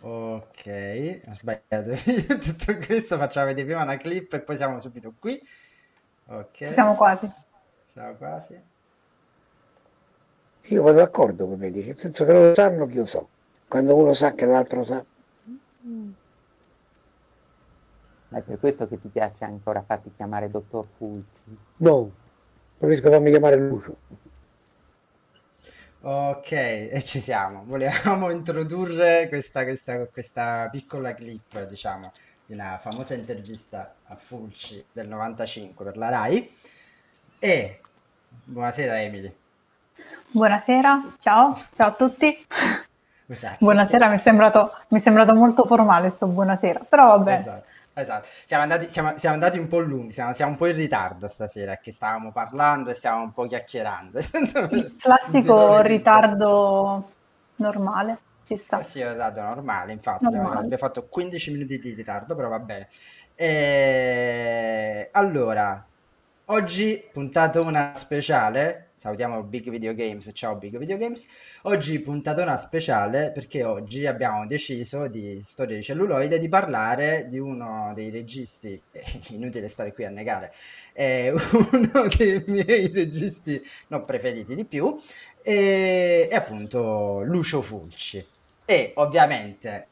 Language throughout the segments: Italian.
Ok, ho sbagliato. Tutto questo facciamo vedere prima una clip e poi siamo subito qui. Ok. Ci siamo quasi. Siamo quasi. Io vado d'accordo con me, dice, nel senso che lo sanno che io so. Quando uno sa che l'altro sa. È per questo che ti piace ancora farti chiamare dottor Fulci. No, preferisco farmi chiamare Lucio. Ok, e ci siamo. Volevamo introdurre questa, questa, questa piccola clip, diciamo, di una famosa intervista a Fulci del 95 per la RAI. E buonasera Emily. Buonasera, ciao, ciao a tutti. Esatto. Buonasera, mi è sembrato, mi è sembrato molto formale sto buonasera, però vabbè. Esatto. Esatto, siamo andati, siamo, siamo andati un po' lunghi, siamo, siamo, un po' in ritardo stasera, che stavamo parlando e stavamo un po' chiacchierando. Il classico ritardo normale, ci sta. Sì, ritardo normale, infatti, normale. abbiamo fatto 15 minuti di ritardo, però va bene. E... Allora, Oggi puntatona speciale, salutiamo Big Video Games, ciao Big Video Games. Oggi puntatona speciale perché oggi abbiamo deciso di Storia di celluloide di parlare di uno dei registi, inutile stare qui a negare, è uno dei miei registi non preferiti di più, è, è appunto Lucio Fulci. E ovviamente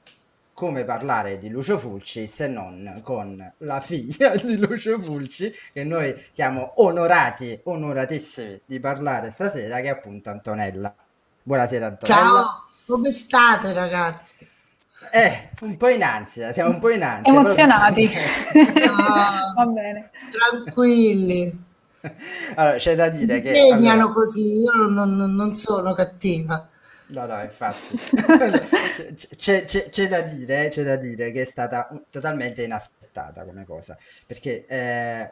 come parlare di Lucio Fulci se non con la figlia di Lucio Fulci, che noi siamo onorati, onoratissimi di parlare stasera, che è appunto Antonella. Buonasera Antonella. Ciao, come state ragazzi? Eh, un po' in ansia, siamo un po' in ansia. Emozionati. No, Va bene. Tranquilli. Allora, c'è da dire Mi che... allora, così, io non- non sono cattiva. No, no, infatti. c'è, c'è- c'è da dire, c'è da dire che è stata totalmente inaspettata come cosa, perché eh,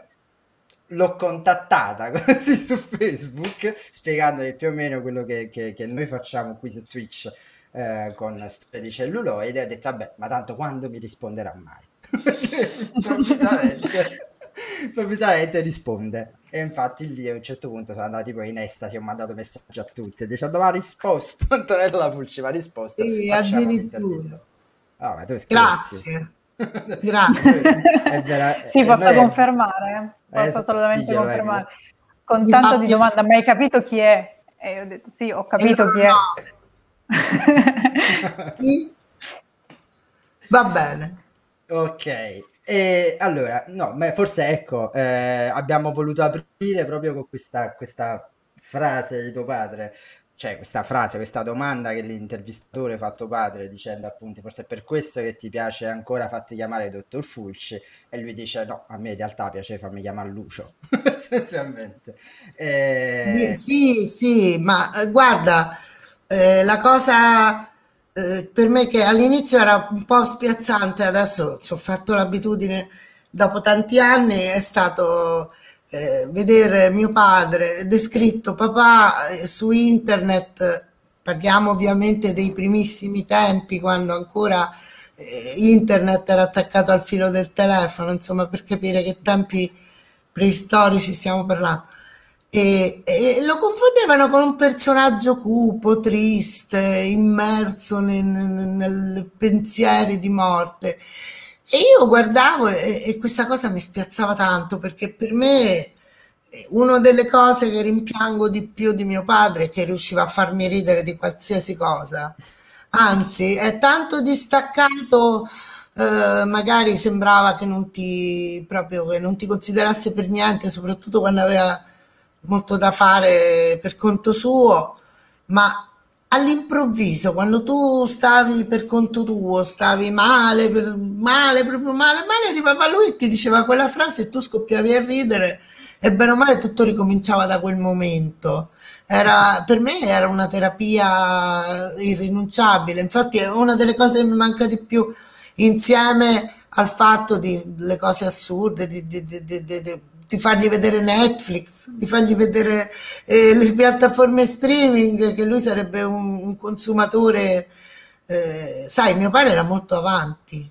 l'ho contattata così su Facebook spiegandogli più o meno quello che, che- che noi facciamo qui su Twitch eh, con Storia di celluloide e ha detto, vabbè, ma tanto quando mi risponderà mai? Perché improvvisamente, improvvisamente risponde. E infatti lì a un certo punto sono andati poi in estasi, ho mandato messaggi a tutti dicendo ma ha risposto, Antonella Fulci mi ha risposto, Sì, addirittura. Ah, ma tu. Grazie. Grazie. È vera- Sì, posso noi- confermare, Eh, posso assolutamente diglielo, confermare. Con Mi tanto di domanda, ma hai capito chi è? E io ho detto sì, ho capito chi è. Va bene. Ok, e allora, no, ma forse ecco, eh, abbiamo voluto aprire proprio con questa, questa frase di tuo padre, cioè questa frase, questa domanda che l'intervistatore fa a tuo padre dicendo appunto forse è per questo che ti piace ancora farti chiamare dottor Fulci e lui dice no, a me in realtà piace farmi chiamare Lucio, essenzialmente. Eh, Sì, sì, ma eh, guarda, eh, la cosa eh, per me che all'inizio era un po' spiazzante, adesso ci ho fatto l'abitudine dopo tanti anni, è stato eh, vedere mio padre descritto papà eh, su internet, parliamo ovviamente dei primissimi tempi, quando ancora eh, internet era attaccato al filo del telefono, insomma, per capire che tempi preistorici stiamo parlando. E, e lo confondevano con un personaggio cupo, triste, immerso nei, nei pensieri di morte. E io guardavo e, e questa cosa mi spiazzava tanto perché per me una delle cose che rimpiango di più di mio padre è che riusciva a farmi ridere di qualsiasi cosa. Anzi, è tanto distaccato, eh, magari sembrava che non ti, proprio, che non ti considerasse per niente, soprattutto quando aveva molto da fare per conto suo, ma all'improvviso, quando tu stavi per conto tuo, stavi male, per- male, proprio male, male, arrivava lui e ti diceva quella frase e tu scoppiavi a ridere e bene o male tutto ricominciava da quel momento. Era, per me era una terapia irrinunciabile, infatti è una delle cose che mi manca di più insieme al fatto di le cose assurde, di, di- di- di- di- fargli vedere Netflix, di fargli vedere eh, le piattaforme streaming, che lui sarebbe un, un consumatore, eh, sai, mio padre era molto avanti.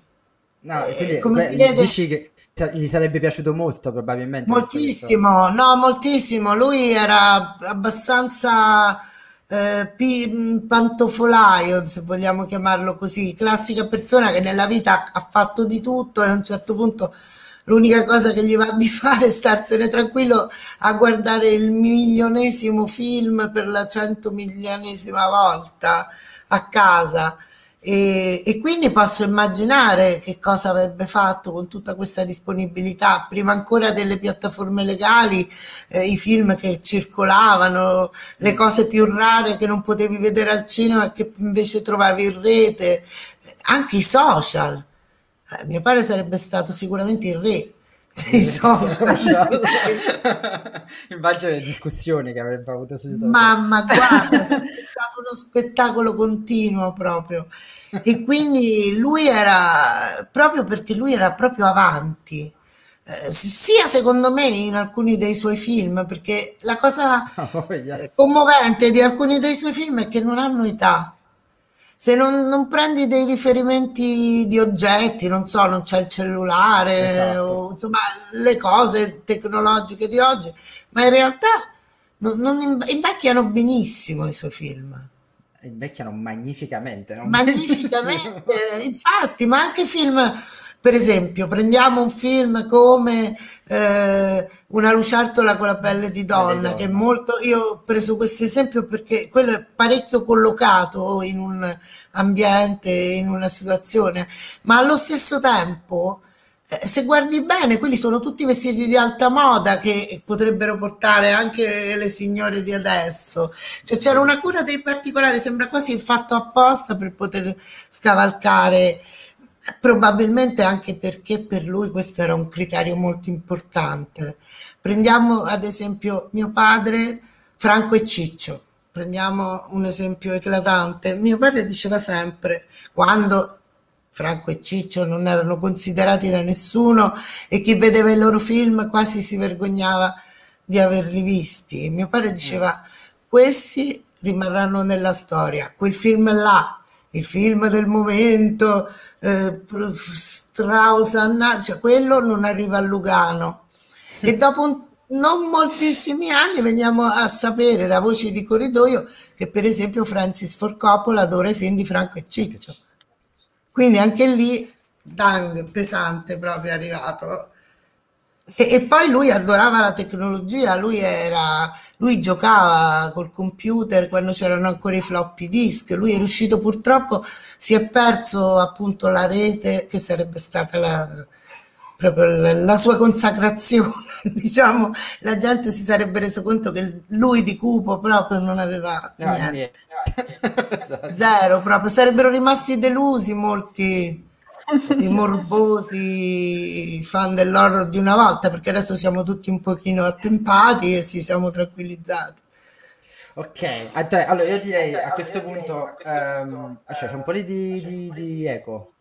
no, Eh, quindi come beh, vede, dici che gli sarebbe piaciuto molto probabilmente moltissimo, no, moltissimo. Lui era abbastanza eh, pi- pantofolaio, se vogliamo chiamarlo così, classica persona che nella vita ha fatto di tutto e a un certo punto l'unica cosa che gli va di fare è starsene tranquillo a guardare il milionesimo film per la centomilionesima volta a casa. E, e, quindi posso immaginare che cosa avrebbe fatto con tutta questa disponibilità, prima ancora delle piattaforme legali, eh, i film che circolavano, le cose più rare che non potevi vedere al cinema e che invece trovavi in rete, anche i social. Eh, mio padre sarebbe stato sicuramente il re dei social. Immagino le discussioni che avrebbe avuto sui social. Mamma, guarda, è stato uno spettacolo continuo proprio. E quindi lui era, proprio perché lui era proprio avanti, eh, sia secondo me in alcuni dei suoi film, perché la cosa oh, yeah. commovente di alcuni dei suoi film è che non hanno età se non, non, prendi dei riferimenti di oggetti, non so, non c'è il cellulare, esatto. o, insomma, le cose tecnologiche di oggi, ma in realtà non, non invecchiano benissimo i suoi film. Invecchiano magnificamente, no? Magnificamente, infatti, ma anche film per esempio, prendiamo un film come eh, Una lucertola con la pelle di donna, che è molto. Io ho preso questo esempio perché quello è parecchio collocato in un ambiente, in una situazione, ma allo stesso tempo. Eh, se guardi bene, quelli sono tutti vestiti di alta moda che potrebbero portare anche le signore di adesso. Cioè c'era una cura dei particolari, sembra quasi fatto apposta per poter scavalcare Probabilmente anche perché per lui questo era un criterio molto importante. Prendiamo ad esempio mio padre, Franco e Ciccio. Prendiamo un esempio eclatante. Mio padre diceva sempre, quando Franco e Ciccio non erano considerati da nessuno e chi vedeva i loro film quasi si vergognava di averli visti. Mio padre diceva, questi rimarranno nella storia. Quel film là, il film del momento, eh, Strauss, Anna, cioè quello non arriva a Lugano. E dopo un, non moltissimi anni veniamo a sapere da voci di corridoio che per esempio Francis Ford Coppola adora i film di Franco e Ciccio. Quindi anche lì, dang, pesante proprio è arrivato. E, e, poi lui adorava la tecnologia, lui, era, lui giocava col computer quando c'erano ancora i floppy disk, lui è riuscito purtroppo, si è perso appunto la rete che sarebbe stata la, proprio la, la sua consacrazione, diciamo, la gente si sarebbe reso conto che lui di cupo proprio non aveva no, niente. niente. esatto. Zero proprio, sarebbero rimasti delusi molti i morbosi fan dell'horror di una volta, perché adesso siamo tutti un pochino attempati e ci siamo tranquillizzati. Ok, allora io direi a questo punto, um, cioè, c'è un po' di, di, di eco.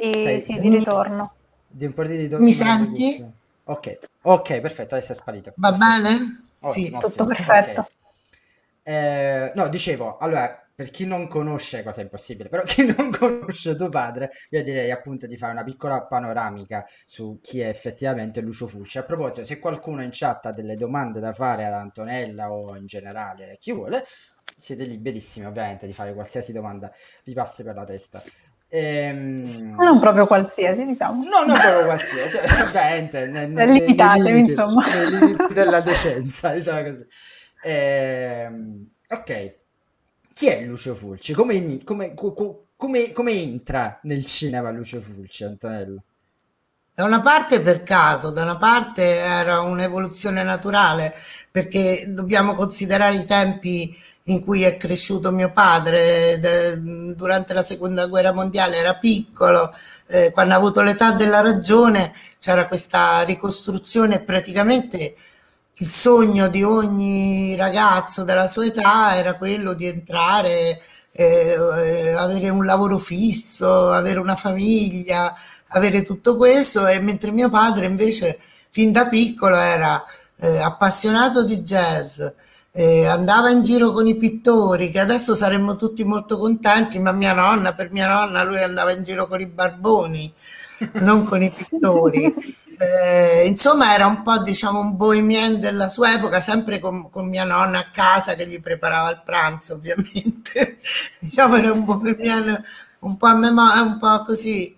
Di, Stai, sì, di ritorno. Di un po' di ritorno. Mi senti? Ok, ok, perfetto, adesso è sparito. Va bene? Oh, sì, tutto perfetto. Okay. Eh, no, dicevo, allora, per chi non conosce, cosa impossibile, però chi non conosce tuo padre, io direi appunto di fare una piccola panoramica su chi è effettivamente Lucio Fulci. A proposito, se qualcuno in chat ha delle domande da fare ad Antonella o in generale chi vuole, siete liberissimi ovviamente di fare qualsiasi domanda vi passi per la testa. Ehm... Non proprio qualsiasi, diciamo. No, non proprio qualsiasi, ovviamente, ne, ne, nei limiti, insomma. Nei limiti della decenza, diciamo così. Ehm... Ok, chi è Lucio Fulci? Come, come, come, come entra nel cinema Lucio Fulci, Antonello? Da una parte per caso, da una parte era un'evoluzione naturale, perché dobbiamo considerare i tempi in cui è cresciuto mio padre de, durante la seconda guerra mondiale, era piccolo, eh, quando ha avuto l'età della ragione c'era questa ricostruzione praticamente il sogno di ogni ragazzo della sua età era quello di entrare, eh, avere un lavoro fisso, avere una famiglia, avere tutto questo e mentre mio padre invece fin da piccolo era eh, appassionato di jazz, eh, andava in giro con i pittori, che adesso saremmo tutti molto contenti, ma mia nonna, per mia nonna, lui andava in giro con i barboni. non con i pittori. Eh, insomma, era un po' diciamo un bohemien della sua epoca, sempre con, con, mia nonna a casa che gli preparava il pranzo, ovviamente. diciamo, era un bohemien un po' a memoria, un po' così.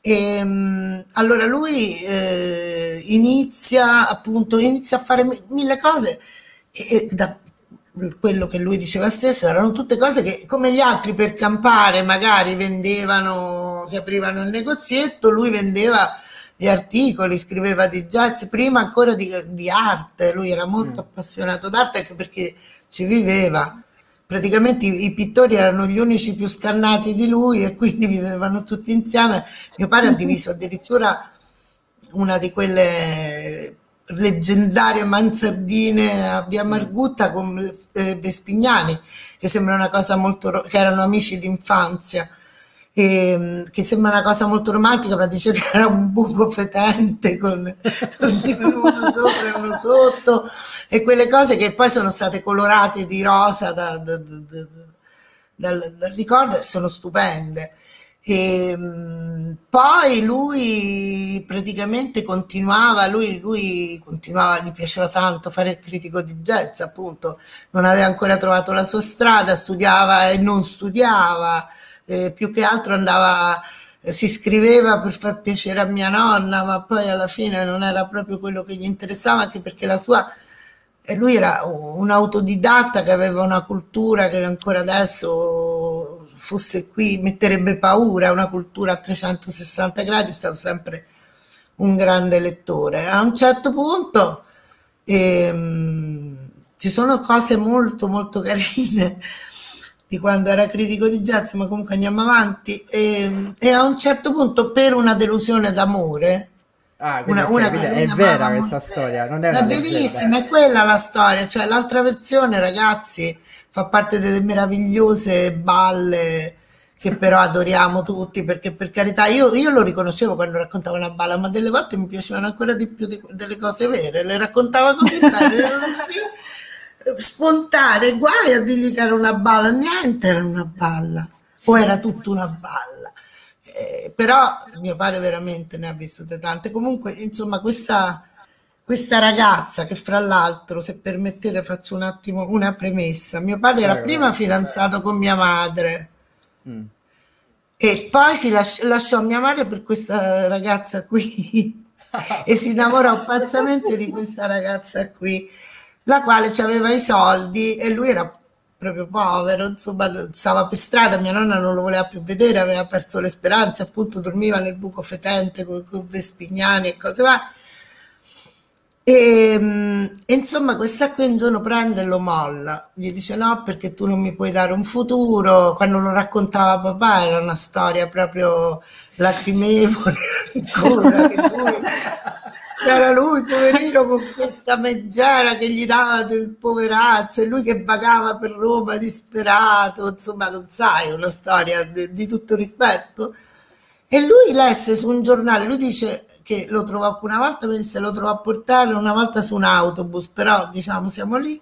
E, ehm, allora lui eh, inizia appunto inizia a fare mille cose e, e da quello che lui diceva stesso erano tutte cose che come gli altri per campare magari vendevano si aprivano il negozietto lui vendeva gli articoli, scriveva di jazz, prima ancora di, di arte, lui era molto mm. appassionato d'arte anche perché ci viveva. Praticamente i, i, pittori erano gli unici più scannati di lui e quindi vivevano tutti insieme. Mio padre ha diviso addirittura una di quelle leggendarie mansardine a Via Margutta con eh, Vespignani, che sembra una cosa molto... che erano amici d'infanzia che, che, sembra una cosa molto romantica, ma dice che era un buco fetente con uno sopra e uno sotto, e quelle cose che poi sono state colorate di rosa da, da, da, dal, dal, ricordo e sono stupende. E, ehm, poi lui praticamente continuava, lui, lui continuava, gli piaceva tanto fare il critico di jazz, appunto, non aveva ancora trovato la sua strada, studiava e non studiava eh, più che altro andava, eh, si scriveva per far piacere a mia nonna, ma poi alla fine non era proprio quello che gli interessava, anche perché la sua e lui era un autodidatta che aveva una cultura che ancora adesso fosse qui metterebbe paura, una cultura a 360 gradi, è stato sempre un grande lettore. A un certo punto ehm, ci sono cose molto molto carine di quando era critico di jazz, ma comunque andiamo avanti. E, e a un certo punto, per una delusione d'amore, Ah, una, una è vera questa storia, non è, è verissima, è quella la storia, cioè l'altra versione, ragazzi, fa parte delle meravigliose balle che però adoriamo tutti, perché per carità, io, io lo riconoscevo quando raccontava una balla, ma delle volte mi piacevano ancora di più di, delle cose vere, le raccontava così bene, così spontanee, guai a dirgli che era una balla, niente era una balla, o era tutta una balla. Eh, però mio padre veramente ne ha vissute tante. Comunque, insomma, questa, questa ragazza che fra l'altro, se permettete, faccio un attimo una premessa. Mio padre era prima fidanzato con mia madre. Mm. E poi si lasci- lasciò mia madre per questa ragazza qui e si innamorò pazzamente di questa ragazza qui la quale aveva i soldi e lui era proprio povero, insomma, stava per strada, mia nonna non lo voleva più vedere, aveva perso le speranze, appunto dormiva nel buco fetente con, con Vespignani e cose varie. E, e, insomma, questa qui un giorno prende e lo molla, gli dice no perché tu non mi puoi dare un futuro. Quando lo raccontava papà era una storia proprio lacrimevole ancora, che lui c'era lui, poverino, con questa meggiera che gli dava del poveraccio e lui che vagava per Roma disperato, insomma, non sai, una storia di, di tutto rispetto. E lui lesse su un giornale, lui dice che lo trovò una volta, mi disse lo trovò a portare una volta su un autobus, però diciamo siamo lì,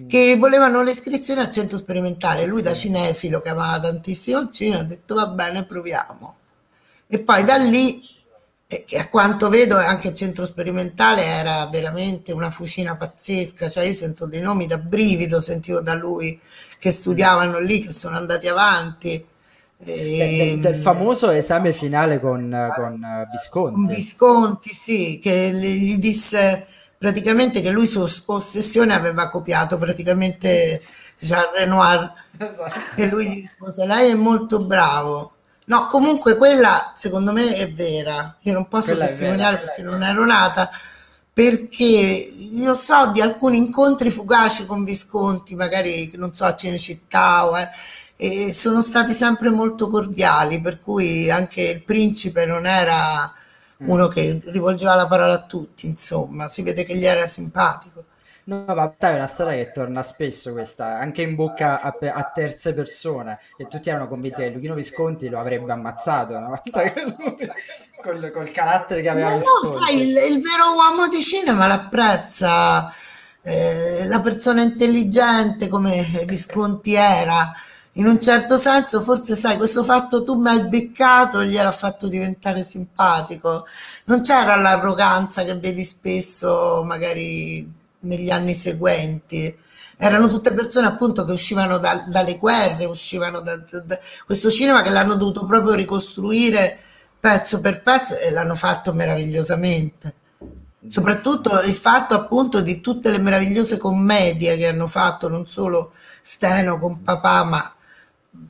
mm. che volevano le iscrizioni al centro sperimentale. Lui da cinefilo che amava tantissimo il cinema ha detto va bene, proviamo. E poi da lì che a quanto vedo anche il centro sperimentale era veramente una fucina pazzesca, cioè io sento dei nomi da brivido, sentivo da lui che studiavano lì, che sono andati avanti. Del, del, famoso esame finale con, con Visconti. Con Visconti, sì, che gli disse praticamente che lui su ossessione aveva copiato praticamente Jean Renoir esatto. e lui gli rispose lei è molto bravo No, comunque quella secondo me è vera. Io non posso quella testimoniare vera, perché non ero nata, perché io so di alcuni incontri fugaci con Visconti, magari non so a Cinecittà o, eh, e sono stati sempre molto cordiali, per cui anche il principe non era mm. uno che rivolgeva la parola a tutti, insomma, si vede che gli era simpatico. No, ma è una storia che torna spesso questa, anche in bocca a, a terze persone, che tutti erano convinti che Luchino Visconti lo avrebbe ammazzato, no? col, col, carattere che aveva Visconti. No, sai, il, il, vero uomo di cinema l'apprezza, eh, la persona intelligente come Visconti era, in un certo senso, forse sai, questo fatto tu mi hai beccato gliel'ha fatto diventare simpatico. Non c'era l'arroganza che vedi spesso, magari negli anni seguenti. Erano tutte persone appunto che uscivano da- dalle guerre, uscivano da, da- da questo cinema che l'hanno dovuto proprio ricostruire pezzo per pezzo e l'hanno fatto meravigliosamente. Soprattutto il fatto appunto di tutte le meravigliose commedie che hanno fatto, non solo Steno con papà, ma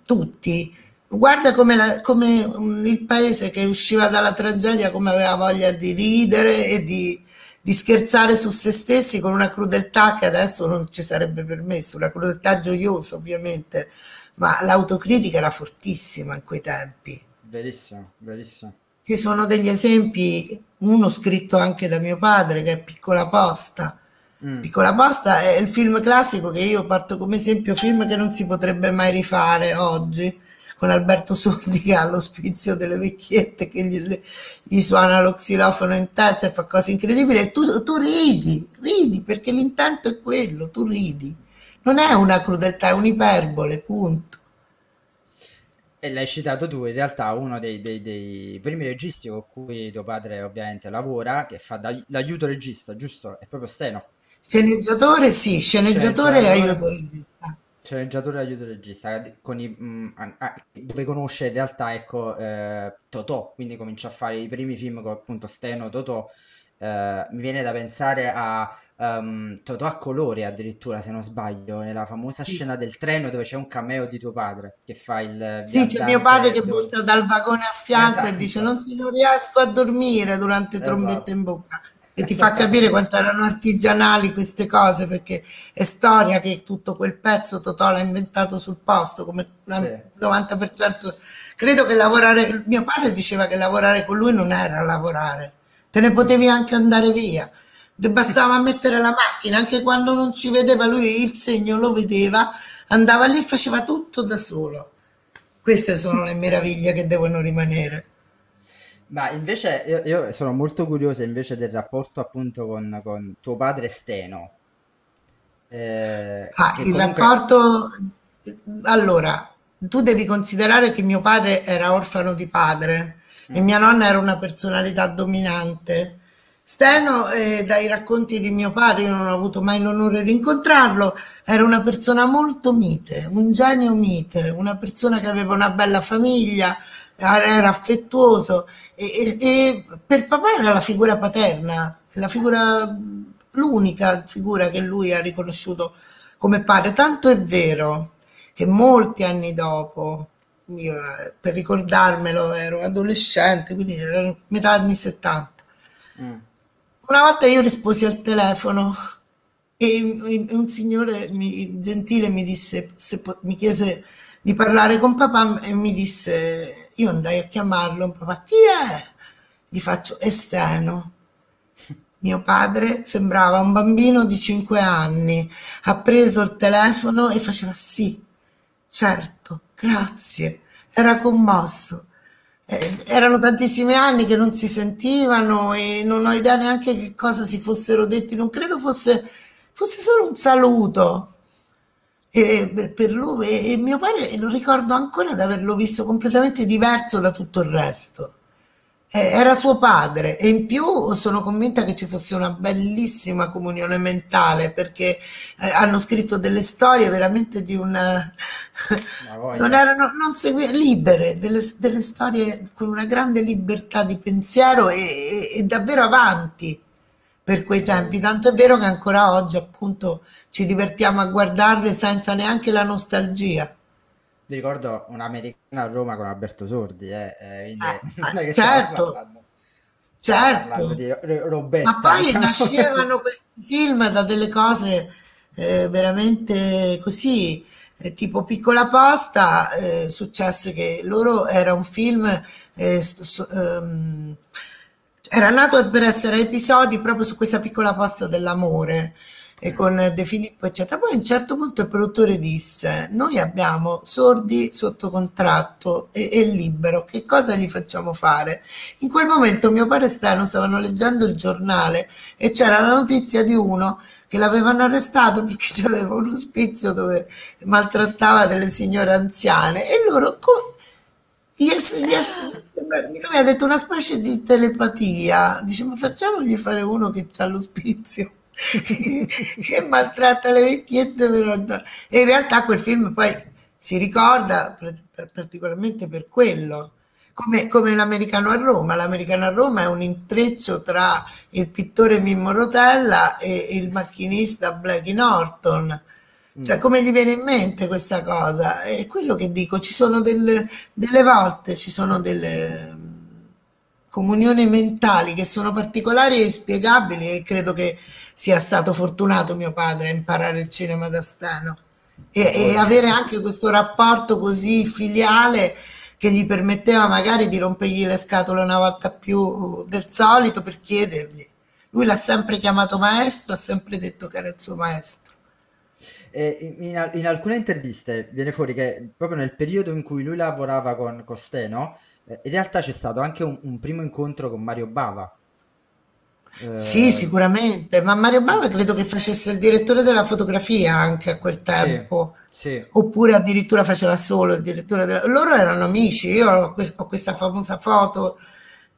tutti. Guarda come, la- come, mm, il paese che usciva dalla tragedia, come aveva voglia di ridere e di, di scherzare su se stessi con una crudeltà che adesso non ci sarebbe permesso, una crudeltà gioiosa ovviamente, ma l'autocritica era fortissima in quei tempi. Verissimo, verissimo. Ci sono degli esempi, uno scritto anche da mio padre, che è Piccola Posta. Mm. Piccola Posta è il film classico che io parto come esempio, film che non si potrebbe mai rifare oggi, con Alberto Sordi che ha l'ospizio delle vecchiette che gli, gli suona lo xilofono in testa e fa cose incredibili e tu, tu ridi, ridi perché l'intento è quello, tu ridi. Non è una crudeltà, è un'iperbole, punto. E l'hai citato tu, in realtà uno dei, dei- dei primi registi con cui tuo padre ovviamente lavora, che fa da- l'aiuto regista, giusto? È proprio Steno, Sceneggiatore sì, sceneggiatore e aiuto regista. Sceneggiatore aiuto regista, con i, mm, ah, dove conosce in realtà ecco, eh, Totò, quindi comincia a fare i primi film con appunto Steno, Totò, Eh, mi viene da pensare a ehm, Totò a colori addirittura, se non sbaglio, nella famosa Sì. scena del treno dove c'è un cameo di tuo padre, che fa il Sì, c'è mio padre che dove... bussa dal vagone a fianco e dice non, Esatto, si, non riesco a dormire durante trombetta esatto. in bocca. E ti fa capire quanto erano artigianali queste cose, perché è storia che tutto quel pezzo Totò l'ha inventato sul posto, come il Sì. 90%. Credo che lavorare, mio padre diceva che lavorare con lui non era lavorare, te ne potevi anche andare via. Bastava mettere la macchina, anche quando non ci vedeva lui il segno lo vedeva, andava lì e faceva tutto da solo. Queste sono le meraviglie che devono rimanere. Ma invece io, io sono molto curioso invece del rapporto appunto con, con tuo padre Steno, eh, Ah, il comunque... rapporto, allora, tu devi considerare che mio padre era orfano di padre e Mm, mia nonna era una personalità dominante. Steno, eh, dai racconti di mio padre, io non ho avuto mai l'onore di incontrarlo, era una persona molto mite, un genio mite, una persona che aveva una bella famiglia, era affettuoso e, e- e per papà era la figura paterna, la figura, l'unica figura che lui ha riconosciuto come padre. Tanto è vero che molti anni dopo, io, per ricordarmelo, ero adolescente, quindi era metà anni 70. mm, Una volta io risposi al telefono e un signore mi- gentile mi disse, se mi chiese di parlare con papà e mi disse, io andai a chiamarlo, papà, chi è? Gli faccio esterno. Mio padre sembrava un bambino di 5 anni, ha preso il telefono e faceva sì, certo, grazie, era commosso. Eh, erano tantissimi anni che non si sentivano e non ho idea neanche che cosa si fossero detti, non credo fosse, fosse solo un saluto. E, per lui e, mio padre lo ricordo ancora di averlo visto completamente diverso da tutto il resto. Eh, era suo padre e in più sono convinta che ci fosse una bellissima comunione mentale perché eh, hanno scritto delle storie veramente di un la non erano non segui- libere, delle, delle storie con una grande libertà di pensiero e, e- e davvero avanti per quei tempi. Tanto è vero che ancora oggi appunto ci divertiamo a guardarle senza neanche la nostalgia. Ti ricordo un'americana a Roma con Alberto Sordi, eh, eh, Eh, certo, certo. di ro- Ma robetta, poi diciamo. nascevano questi film da delle cose eh, veramente così, eh, tipo Piccola Posta, eh, successe che loro era un film, eh, st- so- ehm, era nato per essere episodi proprio su questa piccola posta dell'amore. E con De Filippo, eccetera. Poi a un certo punto il produttore disse: Noi abbiamo sordi sotto contratto e, e libero, che cosa gli facciamo fare? In quel momento mio padre e Stano stavano leggendo il giornale e c'era la notizia di uno che l'avevano arrestato perché aveva un ospizio dove maltrattava delle signore anziane e loro co- gli è, mi ha detto una specie di telepatia dice ma facciamogli fare uno che ha l'ospizio che maltratta le vecchiette per e in realtà quel film poi si ricorda particolarmente per quello come, come l'americano a Roma. L'americano a Roma è un intreccio tra il pittore Mimmo Rotella e il macchinista Blackie Norton. Cioè, mm. come gli viene in mente questa cosa? È quello che dico, ci sono delle, delle volte, ci sono delle mm, comunioni mentali che sono particolari e inspiegabili e credo che sia stato fortunato mio padre a imparare il cinema da Steno e, e avere anche questo rapporto così filiale che gli permetteva magari di rompergli le scatole una volta più del solito per chiedergli. Lui l'ha sempre chiamato maestro, ha sempre detto che era il suo maestro. in, in, alcune interviste viene fuori che proprio nel periodo in cui lui lavorava con Costeno, eh, in realtà c'è stato anche un, un primo incontro con Mario Bava. Sì, eh, sicuramente, ma Mario Bava credo che facesse il direttore della fotografia anche a quel tempo, sì, sì. oppure addirittura faceva solo il direttore della... Loro erano amici, io ho, ho questa famosa foto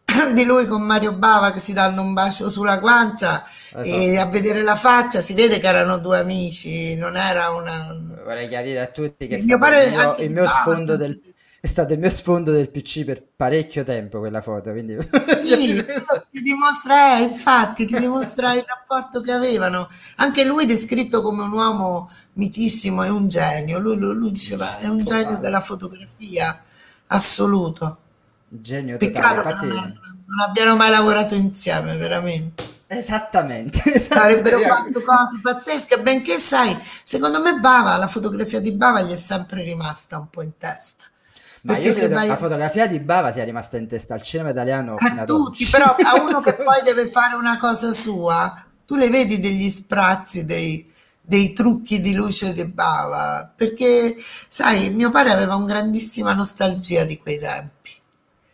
di lui con Mario Bava che si danno un bacio sulla guancia esatto. e a vedere la faccia si vede che erano due amici, non era una... Vorrei chiarire a tutti che il mio, il mio, il mio sfondo del è stato il mio sfondo del PC per parecchio tempo quella foto. Quindi... Sì, ti dimostra, infatti, ti dimostra il rapporto che avevano. Anche lui descritto come un uomo mitissimo e un genio. Lui, lui, lui diceva è un genio della fotografia assoluto. Genio Peccato totale, che non, non, abbiano mai lavorato insieme, veramente. Esattamente, esattamente. Avrebbero fatto cose pazzesche, benché sai, secondo me Bava, la fotografia di Bava gli è sempre rimasta un po' in testa ma Perché io credo vai... la fotografia di Bava sia rimasta in testa al cinema italiano a tutti, però a uno che poi deve fare una cosa sua, tu le vedi degli sprazzi, dei, dei trucchi di luce di Bava, perché sai, mio padre aveva una grandissima nostalgia di quei tempi.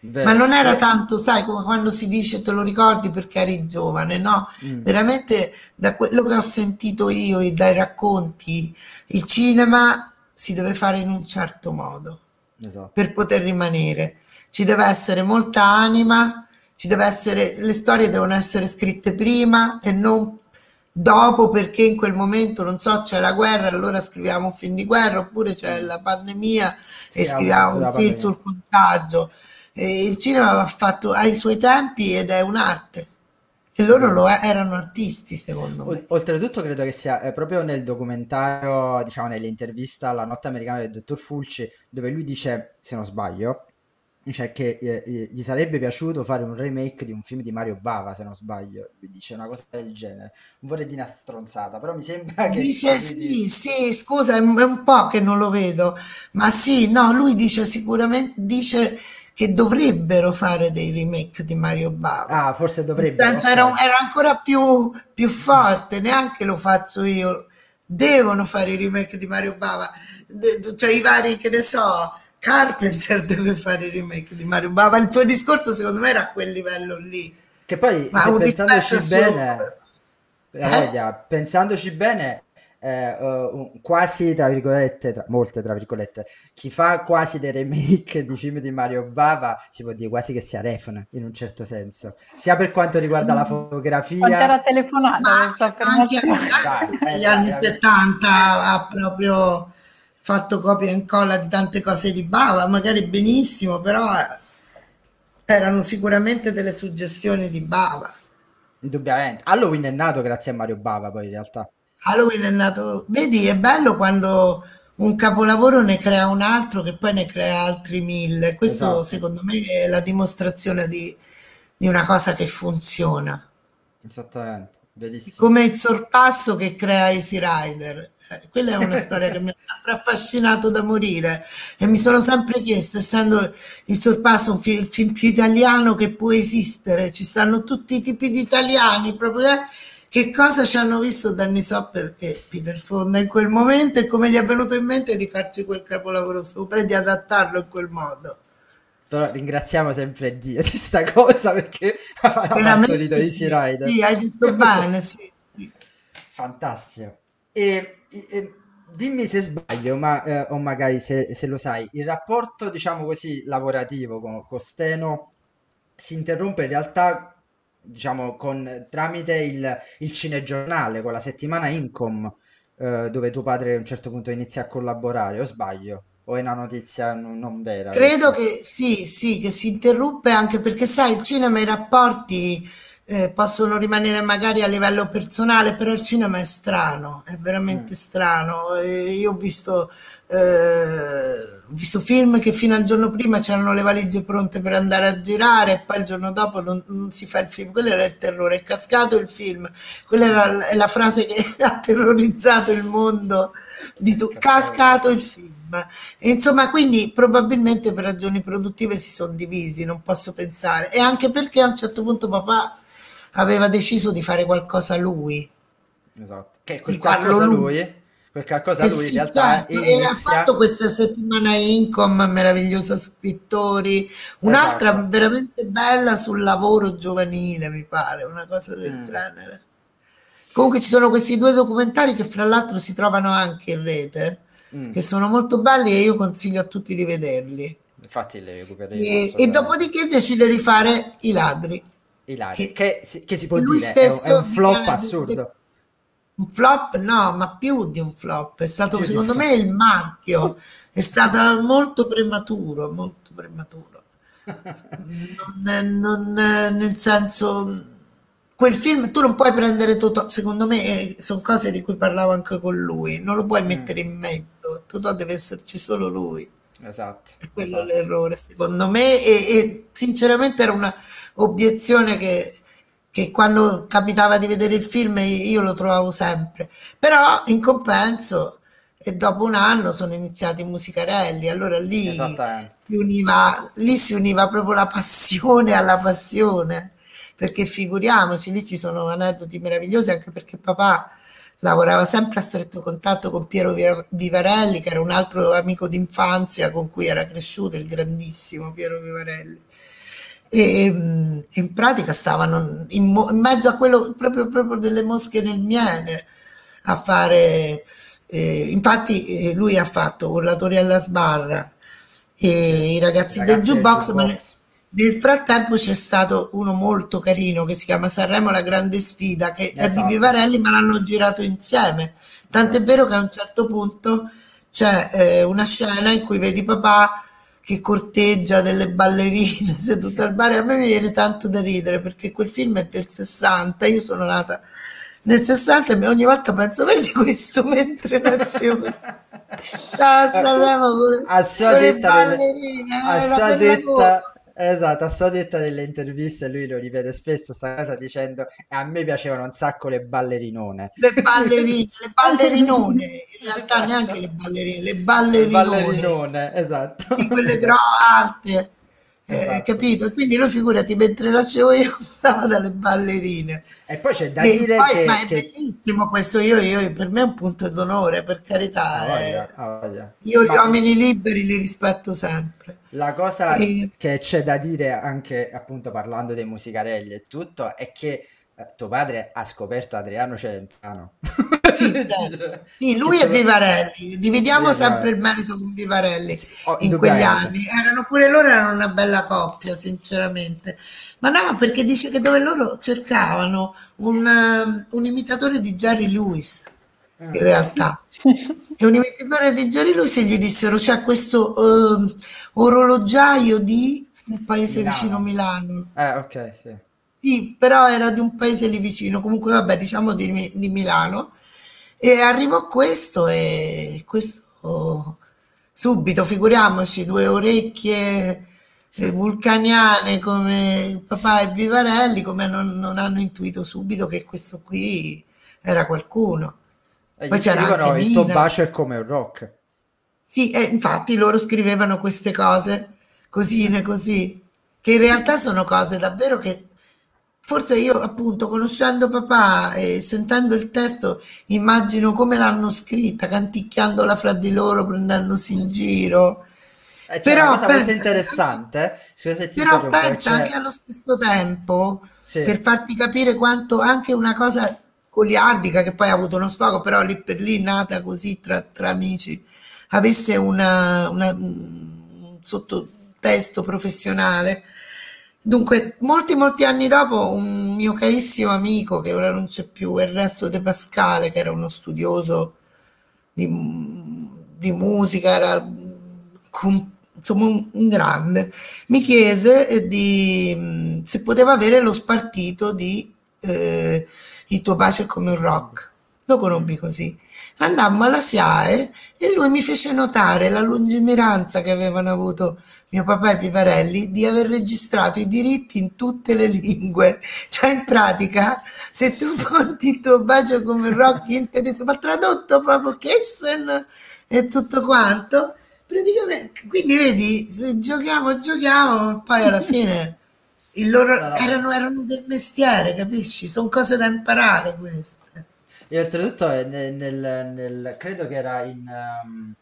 Vero. Ma non era tanto, sai, come quando si dice te lo ricordi perché eri giovane, no? Mm. Veramente da quello che ho sentito io e dai racconti, il cinema si deve fare in un certo modo esatto. per poter rimanere. Ci deve essere molta anima, ci deve essere, le storie devono essere scritte prima e non dopo perché in quel momento, non so, c'è la guerra, allora scriviamo un film di guerra, oppure c'è la pandemia sì, e scriviamo un film pandemia. sul contagio. E il cinema va fatto ai suoi tempi ed è un'arte. E loro lo erano artisti, secondo me. Oltretutto, credo che sia eh, proprio nel documentario, diciamo, nell'intervista alla notte americana del dottor Fulci, dove lui dice, se non sbaglio, dice che eh, gli sarebbe piaciuto fare un remake di un film di Mario Bava, se non sbaglio. Lui dice una cosa del genere. Non vorrei dire una stronzata, però mi sembra che... Dice sì, di... sì, scusa, è un po' che non lo vedo, ma sì, no, lui dice sicuramente, dice che dovrebbero fare dei remake di Mario Bava. Ah, forse dovrebbero. Okay. Era, era, ancora più, più forte, neanche lo faccio io. Devono fare i remake di Mario Bava. Cioè i vari, che ne so, Carpenter deve fare i remake di Mario Bava. Il suo discorso secondo me era a quel livello lì. Che poi, Ma pensandoci bene, eh? pensandoci bene, eh, uh, quasi tra virgolette, tra, molte tra virgolette, chi fa quasi dei remake di film di Mario Bava si può dire quasi che sia Refn in un certo senso, sia per quanto riguarda la fotografia. Quanto era telefonata, anche, anche negli anni 70 ha proprio fatto copia e incolla di tante cose di Bava, magari benissimo, però erano sicuramente delle suggestioni di Bava. Indubbiamente. Halloween è nato grazie a Mario Bava poi in realtà. Halloween è nato, vedi, è bello quando un capolavoro ne crea un altro che poi ne crea altri mille. Questo esatto. secondo me è la dimostrazione di, di una cosa che funziona. Esattamente, bellissimo. Come il sorpasso che crea Easy Rider. Eh, quella è una storia che mi ha sempre affascinato da morire e mi sono sempre chiesto, essendo il sorpasso un fi- il film più italiano che può esistere, ci stanno tutti i tipi di italiani, proprio... Eh, che cosa ci hanno visto Danny Sopper e Peter Fonda in quel momento e come gli è venuto in mente di farci quel capolavoro sopra e di adattarlo in quel modo. Però ringraziamo sempre Dio di sta cosa perché ha fatto Easy sì, Rider. sì, hai detto bene, sì. Fantastico. E, e- dimmi se sbaglio, ma, eh, o magari se, se lo sai, il rapporto, diciamo così, lavorativo con, con Steno si interrompe in realtà, diciamo, con, tramite il, il cinegiornale, con la settimana Incom, eh, dove tuo padre a un certo punto inizia a collaborare, o sbaglio? O è una notizia non, vera Credo questa? che sì, sì, che si interrompe anche perché, sai, il cinema i rapporti eh, possono rimanere magari a livello personale, però il cinema è strano, è Mm, veramente strano. E io ho visto, eh, ho visto film che fino al giorno prima c'erano le valigie pronte per andare a girare e poi il giorno dopo non, non si fa il film. Quello era il terrore, è cascato il film. Quella era la frase che ha terrorizzato il mondo di tu- Cascato. cascato il film. E insomma, quindi probabilmente per ragioni produttive si sono divisi, non posso pensare. E anche perché a un certo punto papà aveva deciso di fare qualcosa lui, Esatto. Che quel qualcosa lui. lui, quel qualcosa lui in realtà e ha fatto inizia... questa settimana Incom meravigliosa su pittori, un'altra Esatto. veramente bella sul lavoro giovanile, mi pare, una cosa del Mm, genere. Comunque ci sono questi due documentari che fra l'altro si trovano anche in rete, mm. che sono molto belli e io consiglio a tutti di vederli. Infatti li recupereremo E, e dopodiché decide di fare I ladri, Ilaria, che, che, si che si può dire è un, è un flop di, di- assurdo, un flop, no, ma più di un flop, è stato più secondo me il marchio, è stato molto prematuro, molto prematuro. Non, non- nel senso, quel film tu non puoi prendere Totò, secondo me eh, sono cose di cui parlavo anche con lui, non lo puoi Mm, mettere in mezzo, Totò deve esserci solo lui. esatto, quello esatto. l'errore, secondo me, e, e sinceramente era una obiezione che, che quando capitava di vedere il film io lo trovavo sempre. Però in compenso, e dopo un anno sono iniziati i musicarelli, allora lì si univa, lì si univa proprio la passione alla passione, perché figuriamoci, lì ci sono aneddoti meravigliosi, anche perché papà lavorava sempre a stretto contatto con Piero Vi- Vivarelli, che era un altro amico d'infanzia con cui era cresciuto, il grandissimo Piero Vivarelli. E mm, in pratica stavano in, mo- in mezzo a quello proprio, proprio delle mosche nel miele a fare. eh, infatti, eh, lui ha fatto Urlatori alla sbarra e i ragazzi del ragazzi del jukebox, ma nel, jukebox, nel frattempo c'è stato uno molto carino che si chiama Sanremo La Grande Sfida, che è di esatto, Vivarelli, ma l'hanno girato insieme. Tant'è esatto. vero che a un certo punto c'è eh, una scena in cui vedi papà che corteggia delle ballerine seduto al bar a me mi viene tanto da ridere perché quel film è del 60, io sono nata nel 60 e ogni volta penso, vedi questo mentre nascevo. Stava a Sanremo con, a sua con le detta ballerine, a era sua detta esatto a sua detta nelle interviste lui lo ripete spesso sta cosa dicendo a me piacevano un sacco le ballerinone Le ballerine, le ballerinone, in realtà neanche esatto le ballerine, le le ballerinone, ballerinone esatto di quelle gro- alte, eh, esatto capito? E Quindi lui figurati, mentre nascevo io stava dalle ballerine. e poi c'è da E dire poi, ma che, è che... bellissimo questo, io, io- per me è un punto d'onore, per carità, voglia, eh, voglia. io gli ma uomini liberi li rispetto sempre. La cosa E- che c'è da dire anche appunto parlando dei musicarelli e tutto è che eh, tuo padre ha scoperto Adriano Celentano. Sì, Sì, lui e sono Vivarelli, dividiamo Via sempre Vivarelli. il merito con Vivarelli oh, in quegli anni. Erano pure loro, erano una bella coppia, sinceramente. Ma no, perché dice che dove loro cercavano un, eh, un imitatore di Jerry Lewis, in Mm. realtà. E un imitatore di e gli dissero c'è questo eh, orologiaio di un paese vicino Milano. Milano. Eh, ok, sì. Sì, però era di un paese lì vicino, comunque vabbè, diciamo di, di Milano. E arrivò questo e questo subito, figuriamoci, due orecchie eh, vulcaniane come il papà e Vivarelli, come non, non hanno intuito subito che questo qui era qualcuno. Poi c'era anche il tuo bacio è come un rock. Sì, e infatti loro scrivevano queste cose, cosine così, che in realtà sono cose davvero che forse io appunto conoscendo papà e sentendo il testo immagino come l'hanno scritta, canticchiandola fra di loro, prendendosi in giro. Eh, una Però cosa molto pensa, interessante, però pensa anche c'è... allo stesso tempo, Sì, per farti capire quanto anche una cosa goliardica, che poi ha avuto uno sfogo, però lì per lì nata così tra, tra amici, avesse una, una- un sottotesto professionale. Dunque, molti, molti anni dopo, un mio carissimo amico, che ora non c'è più, Ernesto De Pascale, che era uno studioso di, di musica, era com- insomma un, un grande, mi chiese di, se poteva avere lo spartito di eh, Il tuo bacio è come un rock. Lo conobbi così. Andammo alla SIAE e lui mi fece notare la lungimiranza che avevano avuto mio papà e Pivarelli di aver registrato i diritti in tutte le lingue. Cioè, in pratica, se tu monti il tuo bacio come rock in tedesco, ma tradotto proprio Kissen e tutto quanto, praticamente, quindi vedi, se giochiamo, giochiamo, poi alla fine il loro, no. erano, erano del mestiere, capisci? Sono cose da imparare queste. E oltretutto è nel, nel- nel- credo che era in um,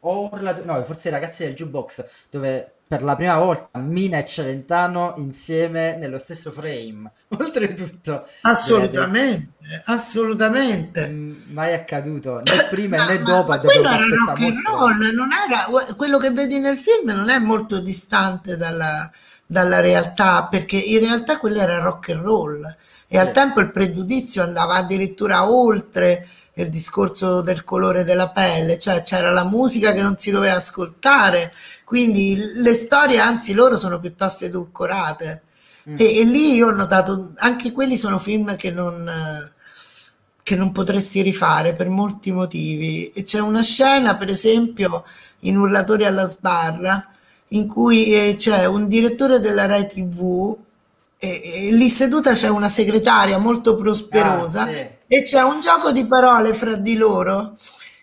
o Urla- no, forse i ragazzi del jukebox, dove per la prima volta Mina e Celentano insieme nello stesso frame. Oltretutto, Assolutamente, assolutamente. Mm, mai accaduto né prima Ma, né ma- dopo, ma quello era rock and roll, non era, quello che vedi nel film non è molto distante dalla, dalla realtà, perché in realtà quello era rock and roll e al tempo il pregiudizio andava addirittura oltre il discorso del colore della pelle, cioè c'era la musica che non si doveva ascoltare, quindi le storie, anzi loro sono piuttosto edulcorate. Mm. E, e lì io ho notato, anche quelli sono film che non, che non potresti rifare per molti motivi. E c'è una scena, per esempio, in Urlatori alla sbarra, in cui eh, c'è un direttore della Rai TV e, e lì seduta c'è una segretaria molto Ah, prosperosa sì. e c'è un gioco di parole fra di loro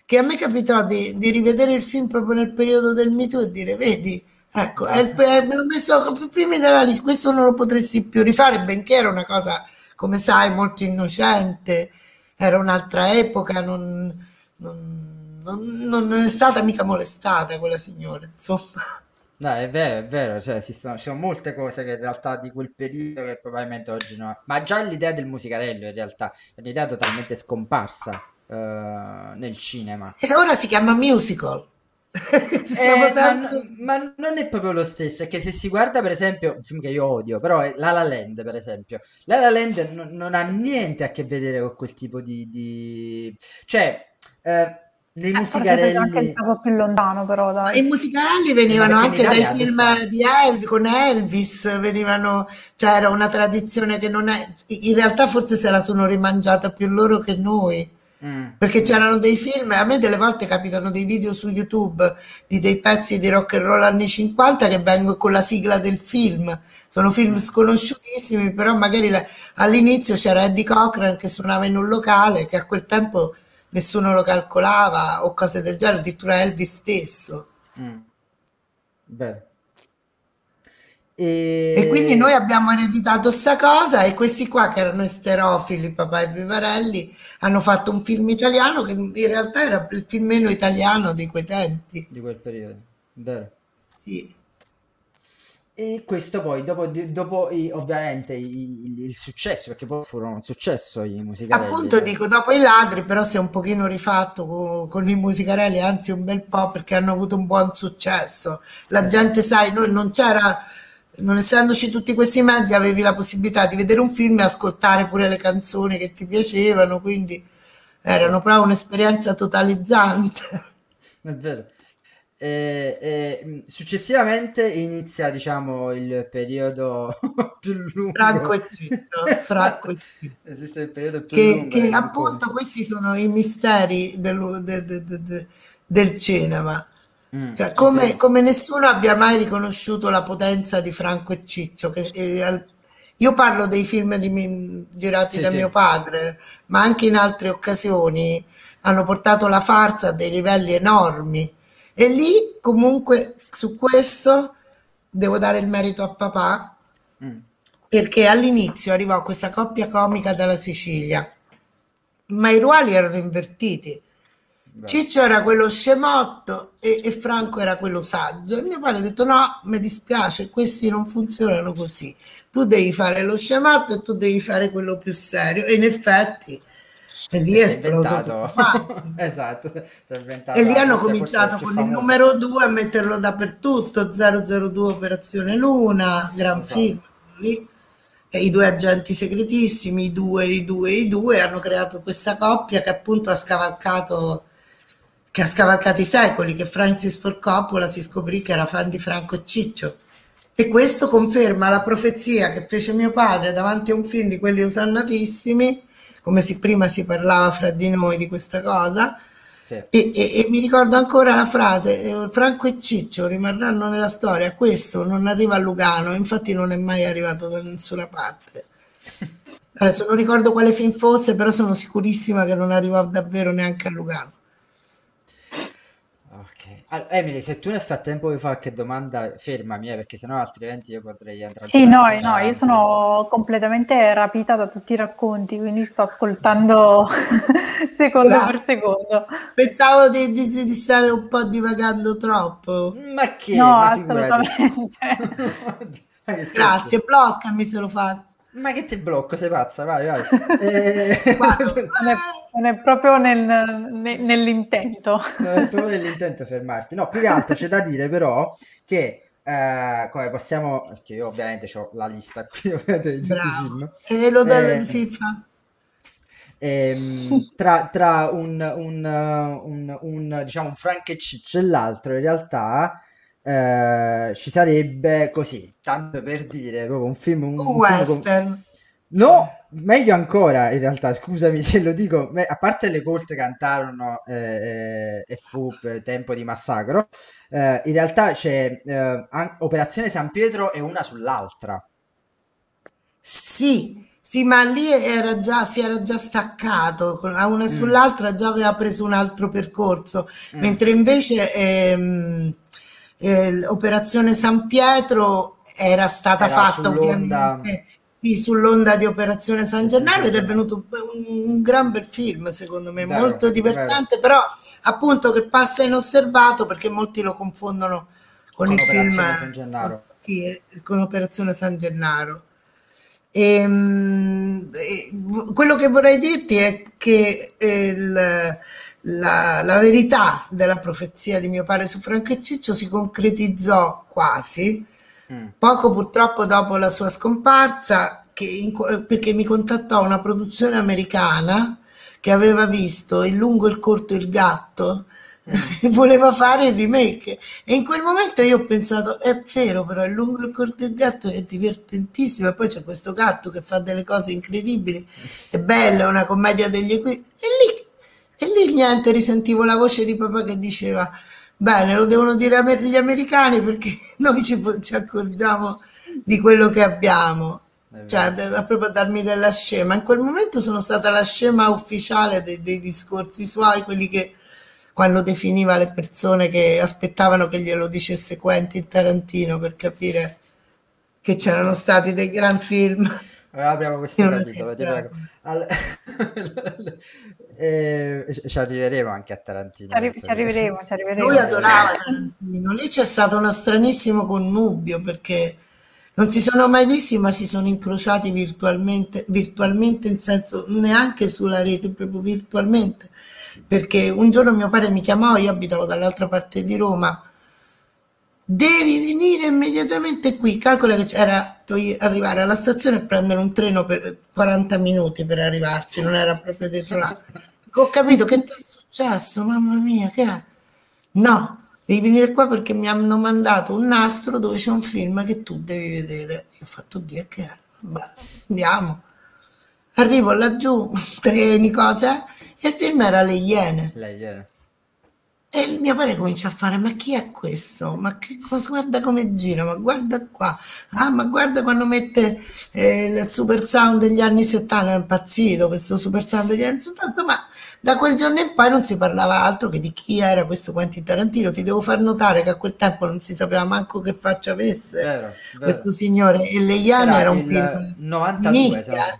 che a me capitò di, di rivedere il film proprio nel periodo del Me Too e dire, vedi, ecco, è è- me l'ho messo prima della lista, questo non lo potresti più rifare, benché era una cosa, come sai, molto innocente, era un'altra epoca, non, non- non- non è stata mica molestata quella signora, insomma. No, è vero, è vero, cioè esistono, ci sono molte cose che in realtà di quel periodo che probabilmente oggi no. Ma già l'idea del musicarello in realtà è un'idea totalmente scomparsa eh, nel cinema. E ora si chiama musical. Eh, ma, sempre... ma non è proprio lo stesso, è che se si guarda per esempio un film che io odio, però è La La Land per esempio, La La Land non, non ha niente a che vedere con quel tipo di... di... cioè, eh, nei Eh, forse fece anche il musicarelli... caso più lontano, però I dai. musicali Eh, ma venivano anche dai film di Elvis, con Elvis, venivano, cioè era una tradizione che non è, in realtà forse se la sono rimangiata più loro che noi, Mm, perché c'erano dei film, a me delle volte capitano dei video su YouTube di dei pezzi di rock and roll anni 50 che vengono con la sigla del film, sono film Mm. sconosciutissimi, però magari la- all'inizio c'era Eddie Cochran che suonava in un locale che a quel tempo nessuno lo calcolava o cose del genere, addirittura Elvis stesso. Mm. Vero. E quindi noi E... abbiamo ereditato sta cosa e questi qua che erano esterofili, papà e Vivarelli, hanno fatto un film italiano che in realtà era il film meno italiano di quei tempi. di quel periodo, vero. Sì. E questo poi, dopo, dopo ovviamente il, il successo, perché poi furono un successo i musicarelli, Appunto cioè. dico, dopo i ladri però si è un pochino rifatto co- con, i musicarelli, anzi un bel po' perché hanno avuto un buon successo. La Eh, gente, sai, noi non c'era, non essendoci tutti questi mezzi, avevi la possibilità di vedere un film e ascoltare pure le canzoni che ti piacevano, quindi erano proprio un'esperienza totalizzante. è vero. E, e, mh, successivamente inizia, diciamo, il periodo più Franco lungo. e Citto, Franco e Citto. Esiste il periodo più Che, lungo che appunto cui... questi sono i misteri dello- de- de- de- de- del cinema. Mm, Cioè, come, come nessuno abbia mai riconosciuto la potenza di Franco e Ciccio, che eh, io parlo dei film di girati Sì, da mio sì. padre, ma anche in altre occasioni hanno portato la farsa a dei livelli enormi. E lì, comunque, su questo devo dare il merito a papà, Mm, perché all'inizio arrivò questa coppia comica dalla Sicilia, ma i ruoli erano invertiti. Beh, Ciccio era quello scemotto e, e Franco era quello saggio. E mio padre ha detto: No, mi dispiace, questi non funzionano così. Tu devi fare lo scemotto e tu devi fare quello più serio. E in effetti, e lì è esploso. Esatto, E lì hanno cominciato con il numero 2 a metterlo dappertutto, 002 Operazione Luna, gran Esatto. film, lì. E I due agenti segretissimi, i due, i due, i due, hanno creato questa coppia che appunto ha scavalcato, che ha scavalcato i secoli, che Francis Ford Coppola si scoprì che era fan di Franco e Ciccio. E questo conferma la profezia che fece mio padre davanti a un film di quelli osannatissimi, come si, prima si parlava fra di noi di questa cosa, Sì. e, e- e mi ricordo ancora la frase, eh, Franco e Ciccio rimarranno nella storia, questo non arriva a Lugano, infatti non è mai arrivato da nessuna parte. Adesso non ricordo quale film fosse, però sono sicurissima che non arrivò davvero neanche a Lugano. Allora, Emily, se tu nel frattempo vuoi fare qualche domanda, fermami, eh, perché sennò altrimenti io potrei entrare Sì, no, no, io sono completamente rapita da tutti i racconti, quindi sto ascoltando secondo Bravo. per secondo. Pensavo di, di- di stare un po' divagando troppo. Ma che? No, Ma assolutamente. Grazie, bloccami se lo faccio. Ma che ti blocco, sei pazza, vai, vai. Eh, Non è, non è proprio nel- ne- nell'intento. Non è proprio nell'intento fermarti. No, più che altro c'è da dire però che, eh, come possiamo, perché io ovviamente ho la lista qui ovviamente di tutti i bravo. film, E lo da- Eh, sì, fa- ehm, tra, tra un, un, un, un, diciamo, un Frank e Ciccio e l'altro in realtà eh, ci sarebbe così, tanto per dire, proprio un film, un, un un film con- western. No, meglio ancora in realtà, scusami se lo dico, a parte le corte cantarono eh, eh, e fu eh, tempo di massacro, eh, in realtà c'è Operazione San Pietro e una sull'altra. Sì, sì, ma lì era già, si era già staccato, a una Mm, sull'altra già aveva preso un altro percorso, mm, mentre invece ehm, eh, Operazione San Pietro era stata era fatta sull'onda ovviamente sì, sull'onda di Operazione San Gennaro ed è venuto un, un gran bel film, secondo me, Vero, molto divertente, però appunto che passa inosservato perché molti lo confondono con Con il film, San Gennaro. sì, eh, con Operazione San Gennaro. Ehm, e quello che vorrei dirti è che eh, il- la, la verità della profezia di mio padre su Franco e Ciccio si concretizzò quasi Mm, poco purtroppo dopo la sua scomparsa, che in perché mi contattò una produzione americana che aveva visto Il lungo, il corto e il gatto mm. e voleva fare il remake. E in quel momento io ho pensato, è vero, però Il lungo, il corto e il gatto è divertentissimo. E poi c'è questo gatto che fa delle cose incredibili, è bella, è una commedia degli equilibri. E lì, e lì niente, risentivo la voce di papà che diceva, bene, lo devono dire gli americani perché noi ci, ci accorgiamo di quello che abbiamo. Cioè, proprio darmi della scema. In quel momento sono stata la scema ufficiale dei, dei discorsi suoi, quelli che quando definiva le persone che aspettavano che glielo dicesse Quentin Tarantino per capire che c'erano stati dei gran film. Allora apriamo questo capitolo, ti prego. Al- Eh, ci arriveremo anche a Tarantino, Ci, arri- ci arriveremo, ci Lui arriveremo. adorava Tarantino, lì c'è stato uno stranissimo connubio perché non si sono mai visti, ma si sono incrociati virtualmente, virtualmente in senso neanche sulla rete, proprio virtualmente. Perché un giorno mio padre mi chiamò, io abitavo dall'altra parte di Roma, devi venire immediatamente qui. Calcola che era dovevi arrivare alla stazione e prendere un treno per 40 minuti per arrivarci, non era proprio dietro là. Ho capito che ti è successo, mamma mia, che è? No, devi venire qua perché mi hanno mandato un nastro dove c'è un film che tu devi vedere. Io ho fatto, Dio, che è? Vabbè, andiamo. Arrivo laggiù, treni, cose, e il film era Le Iene. Lei, eh. E il mio padre comincia a fare, ma chi è questo? Ma che cosa, guarda come gira, ma guarda qua. Ah, ma guarda quando mette eh, il super sound degli anni 70, è impazzito questo super sound degli anni 70. Insomma, da quel giorno in poi non si parlava altro che di chi era questo Quentin Tarantino. Ti devo far notare che a quel tempo non si sapeva manco che faccia avesse Vero, vero. questo signore. E Le Iene Era era un il film 92, nicchia. se non sbaglio.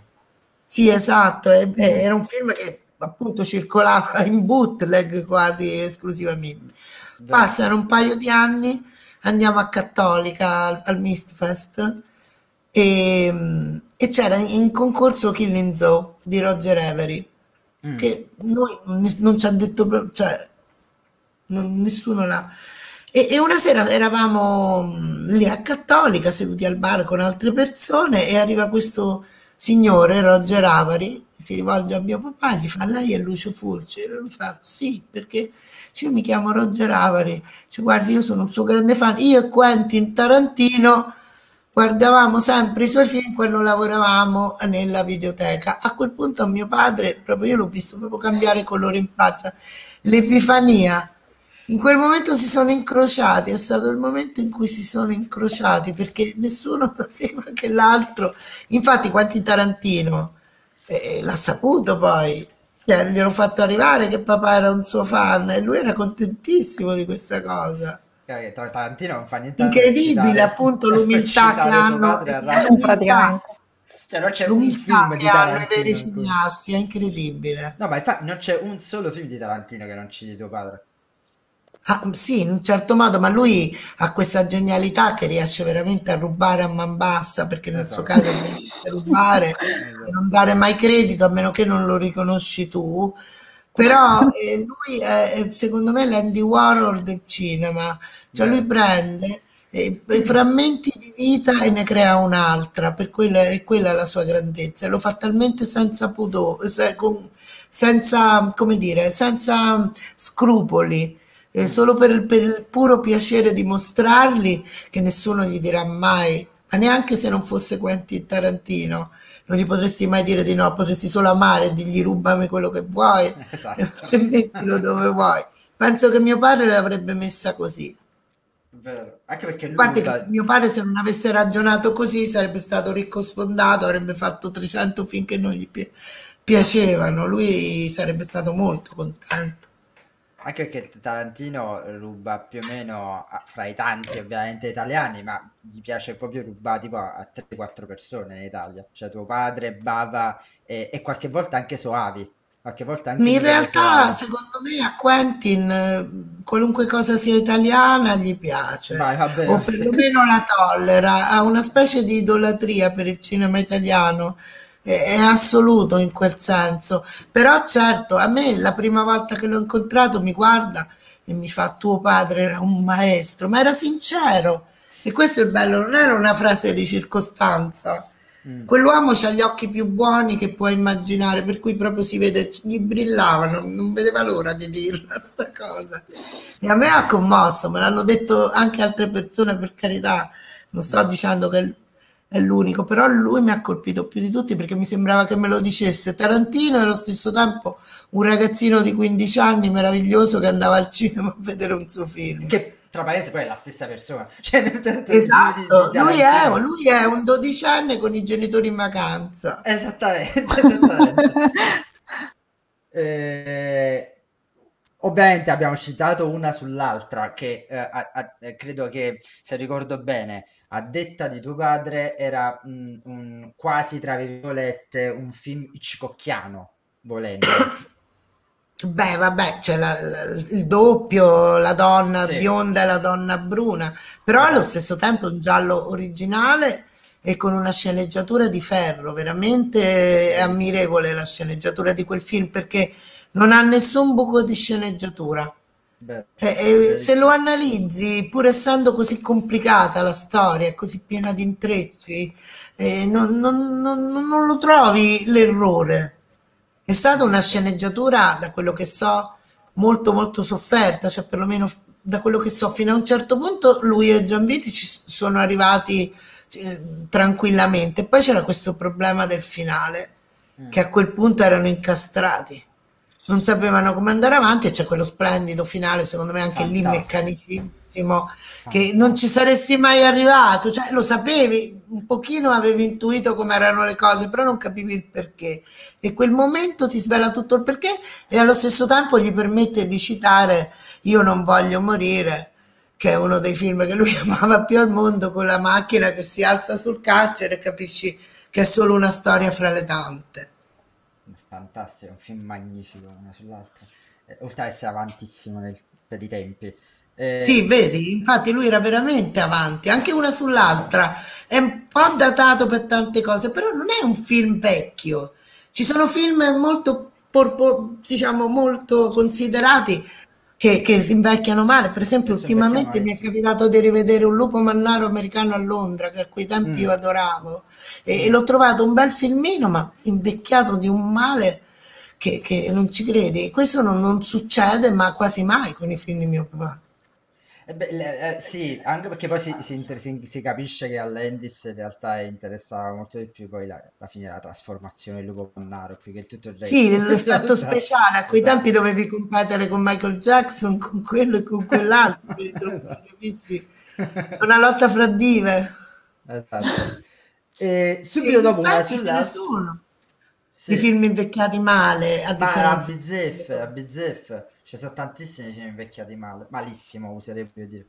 Sì, esatto, era un film che appunto circolava in bootleg quasi esclusivamente. Vero. Passano un paio di anni, andiamo a Cattolica al, al Mistfest e, e c'era in concorso Killing Zoo di Roger Avery, Mm. che noi non ci ha detto, cioè non- nessuno l'ha. E, e una sera eravamo mh, lì a Cattolica, seduti al bar con altre persone, e arriva questo signore, Roger Avari, si rivolge a mio papà e gli fa: Lei è Lucio Fulci? E lui fa: Sì, perché io mi chiamo Roger Avari. Dice, guardi, io sono un suo grande fan. Io e Quentin Tarantino guardavamo sempre i suoi film quando lavoravamo nella videoteca. A quel punto mio padre, proprio io l'ho visto proprio cambiare colore in faccia, l'epifania. In quel momento si sono incrociati, è stato il momento in cui si sono incrociati perché nessuno sapeva che l'altro, infatti Quentin Tarantino eh, l'ha saputo poi, Cioè, gliel'ho fatto arrivare che papà era un suo fan e lui era contentissimo di questa cosa. Eh, Tra Tarantino non fa niente Incredibile citare- appunto l'umiltà che hanno, praticamente. Cioè, non c'è un l'umiltà film di che hanno i veri cineasti, è incredibile. No, ma infatti non c'è un solo film di Tarantino che non citi tuo padre. Ah, sì, in un certo modo, ma lui ha questa genialità che riesce veramente a rubare a man bassa, perché nel suo Esatto. caso è rubare e non dare mai credito a meno che non lo riconosci tu. Però eh, lui è, secondo me l'Andy Warhol del cinema, cioè lui prende eh, i frammenti di vita e ne crea un'altra, per quella, è quella la sua grandezza, e lo fa talmente senza pudore, senza, come dire, senza scrupoli eh, solo per il, per il puro piacere di mostrarli che nessuno gli dirà mai, ma neanche se non fosse Quentin Tarantino, non gli potresti mai dire di no, potresti solo amare e dirgli rubami quello che vuoi Esatto. e mettilo dove vuoi. Penso che mio padre l'avrebbe messa così. Vero. Anche perché lui Guarda usa- che mio padre se non avesse ragionato così sarebbe stato ricco sfondato, avrebbe fatto 300 film che non gli pi- piacevano, lui sarebbe stato molto contento. Anche perché Tarantino ruba più o meno a- fra i tanti ovviamente italiani, ma gli piace proprio rubare tipo a, a 3-4 persone in Italia. Cioè tuo padre, Bava e, e qualche volta anche Soavi. Qualche volta anche In realtà, Soavi. secondo me, a Quentin eh, qualunque cosa sia italiana gli piace, Vai, va bene o perlomeno la tollera, ha una specie di idolatria per il cinema italiano, è, assoluto in quel senso. Però certo, a me la prima volta che l'ho incontrato mi guarda e mi fa tuo padre era un maestro, ma era sincero. E questo è il bello, non era una frase di circostanza. Mm. Quell'uomo ha gli occhi più buoni che puoi immaginare, per cui proprio si vede, gli brillavano, non vedeva l'ora di dirla sta cosa. E a me ha commosso, me l'hanno detto anche altre persone, per carità, non sto dicendo che è l'unico, però lui mi ha colpito più di tutti perché mi sembrava che me lo dicesse Tarantino e allo stesso tempo un ragazzino di 15 anni meraviglioso che andava al cinema a vedere un suo film. Che tra parentesi poi è la stessa persona. Cioè nel senso Esatto, di- di lui è, lui è un dodicenne con i genitori in vacanza. Esattamente, esattamente. Eh, ovviamente abbiamo citato una sull'altra che eh, a- a- eh, credo che, se ricordo bene, a detta di tuo padre era mm, un, quasi, tra virgolette, un film hitchcockiano, volendo. Beh, vabbè, c'è la- la- il doppio, la donna Sì. bionda e la donna bruna, però allo stesso tempo un giallo originale e con una sceneggiatura di ferro, veramente è ammirevole la sceneggiatura di quel film perché non ha nessun buco di sceneggiatura. Beh, E- e se lo analizzi, pur essendo così complicata la storia, così piena di intrecci, eh, non, non- non- non lo trovi l'errore. È stata una sceneggiatura, da quello che so, molto molto sofferta, cioè perlomeno da quello che so, fino a un certo punto lui e Gianviti ci sono arrivati eh, tranquillamente. Poi c'era questo problema del finale, Mm. che a quel punto erano incastrati. Non sapevano come andare avanti e c'è quello splendido finale, secondo me anche lì Fantastico. meccanicissimo, che non ci saresti mai arrivato, cioè lo sapevi, un pochino avevi intuito come erano le cose, però non capivi il perché. E quel momento ti svela tutto il perché e allo stesso tempo gli permette di citare Io non voglio morire, che è uno dei film che lui amava più al mondo, con la macchina che si alza sul carcere e capisci che è solo una storia fra le tante. Fantastico, è un film magnifico una sull'altra. Eh, oltre ad essere avantissimo nel- per i tempi. Eh, Sì, vedi, infatti lui era veramente avanti, anche una sull'altra. È un po' datato per tante cose, però non è un film vecchio. Ci sono film molto, diciamo, molto considerati che, che si invecchiano male. Per esempio, che ultimamente mi è capitato di rivedere Un lupo mannaro americano a Londra, che a quei tempi Mm. io adoravo, e, e l'ho trovato un bel filmino, ma invecchiato di un male che, che non ci credi. Questo non, non succede, ma quasi mai con i film di mio papà. Eh beh, le- eh, sì, anche perché poi si, si inter- si- si capisce che a Landis in realtà interessava molto di più poi la, alla fine la trasformazione lupo mannaro più che il tutto il resto. Sì, l'effetto speciale, a quei tempi dovevi competere con Michael Jackson, con quello e con quell'altro, capisci? Una lotta fra dive. Esatto. E E subito in dopo una sull'altra, sono sì. di film invecchiati male, a Ma a differenza bizzeffe, a bizzeffe, ci sono tantissimi film invecchiati male, malissimo userei più dire.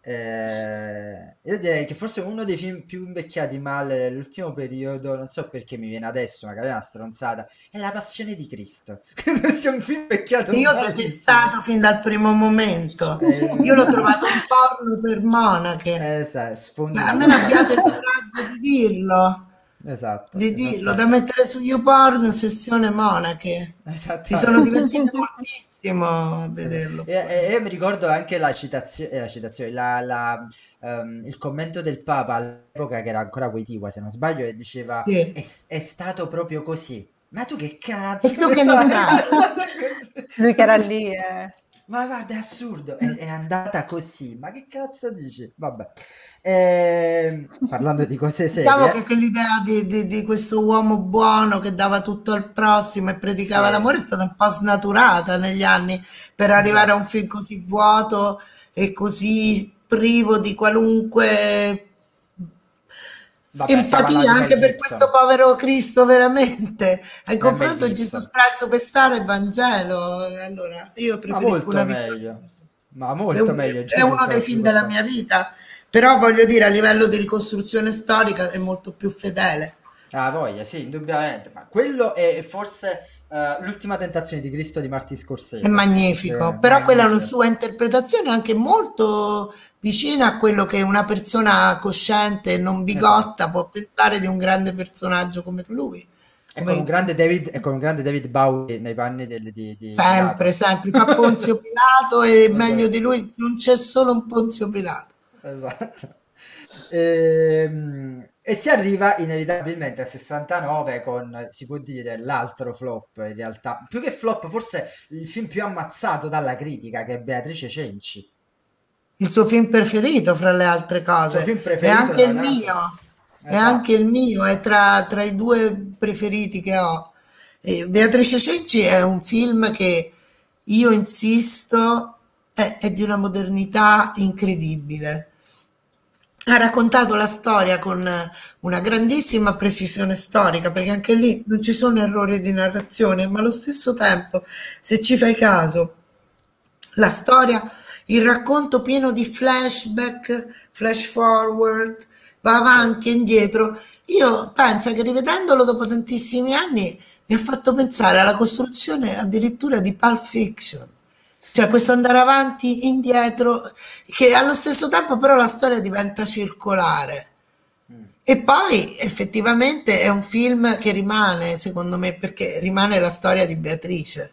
Eh, io direi che forse uno dei film più invecchiati male dell'ultimo periodo, non so perché mi viene adesso, magari è una stronzata, è La Passione di Cristo. Credo sia un film invecchiato Io ho detestato fin dal primo momento. Eh, Io l'ho trovato un porno per monache. Eh, sai, sfondi Ma almeno abbiate il coraggio di dirlo, Esatto, di dirlo, esatto, da mettere su YouPorn sezione monache. Si sono divertite moltissimo a vederlo. E, e- e mi ricordo anche la citazione, la citazione la- la, ehm, il commento del Papa all'epoca, che era ancora Wojtyła, se non sbaglio, e diceva: Sì. è, è stato proprio così. Ma tu che cazzo? E tu che ne sai? sai? È stato così. Lui che era lì, eh. Ma guarda, è assurdo, è, è andata così. Ma che cazzo dici? Vabbè. Ehm, parlando di cose Diciamo serie, che quell'idea di, di- di questo uomo buono che dava tutto al prossimo e predicava sì, l'amore è stata un po' snaturata negli anni per arrivare a un film così vuoto e così privo di qualunque Vabbè, empatia anche per questo povero Cristo veramente. In È confronto. Gesù Cristo per stare Vangelo. Allora, io preferisco una vita meglio. Ma è, molto un- meglio. è uno dei film della mia vita, però voglio dire, a livello di ricostruzione storica è molto più fedele. Ah, voglia, sì, indubbiamente. Ma quello è forse eh, l'ultima tentazione di Cristo di Martin È Scorsese. magnifico, Eh, però quella è una sua interpretazione anche molto vicina a quello che una persona cosciente e non bigotta Esatto. può pensare di un grande personaggio come lui. E Come con un grande David, e con un grande David Bowie nei panni del- di, di sempre, Pilato. sempre, fa Ponzio Pilato e meglio Esatto. di lui non c'è solo un Ponzio Pilato. Esatto. Ehm, E, si arriva inevitabilmente a 69 con, si può dire, l'altro flop in realtà. Più che flop, forse il film più ammazzato dalla critica, che è Beatrice Cenci. Il suo film preferito, fra le altre Il suo cose, film è preferito, anche il mio. È Esatto. anche il mio, è tra, tra i due preferiti che ho. E Beatrice Cenci è un film che io insisto è, è di una modernità incredibile. Ha raccontato la storia con una grandissima precisione storica, perché anche lì non ci sono errori di narrazione, ma allo stesso tempo, se ci fai caso, la storia, il racconto pieno di flashback, flash forward, va avanti e indietro. Io penso che rivedendolo dopo tantissimi anni mi ha fatto pensare alla costruzione addirittura di Pulp Fiction. Cioè questo andare avanti, indietro, che allo stesso tempo però la storia diventa circolare. E poi effettivamente è un film che rimane, secondo me, perché rimane la storia di Beatrice.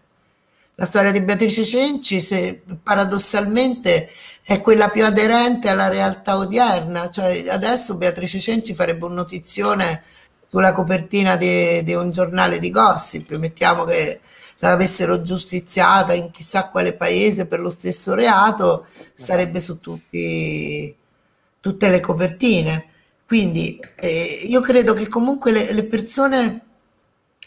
La storia di Beatrice Cenci, se paradossalmente è quella più aderente alla realtà odierna, cioè adesso Beatrice Cenci farebbe un notizione sulla copertina di un giornale di gossip, mettiamo che l'avessero giustiziata in chissà quale paese per lo stesso reato, starebbe su tutti, tutte le copertine. Quindi eh, io credo che comunque le, le persone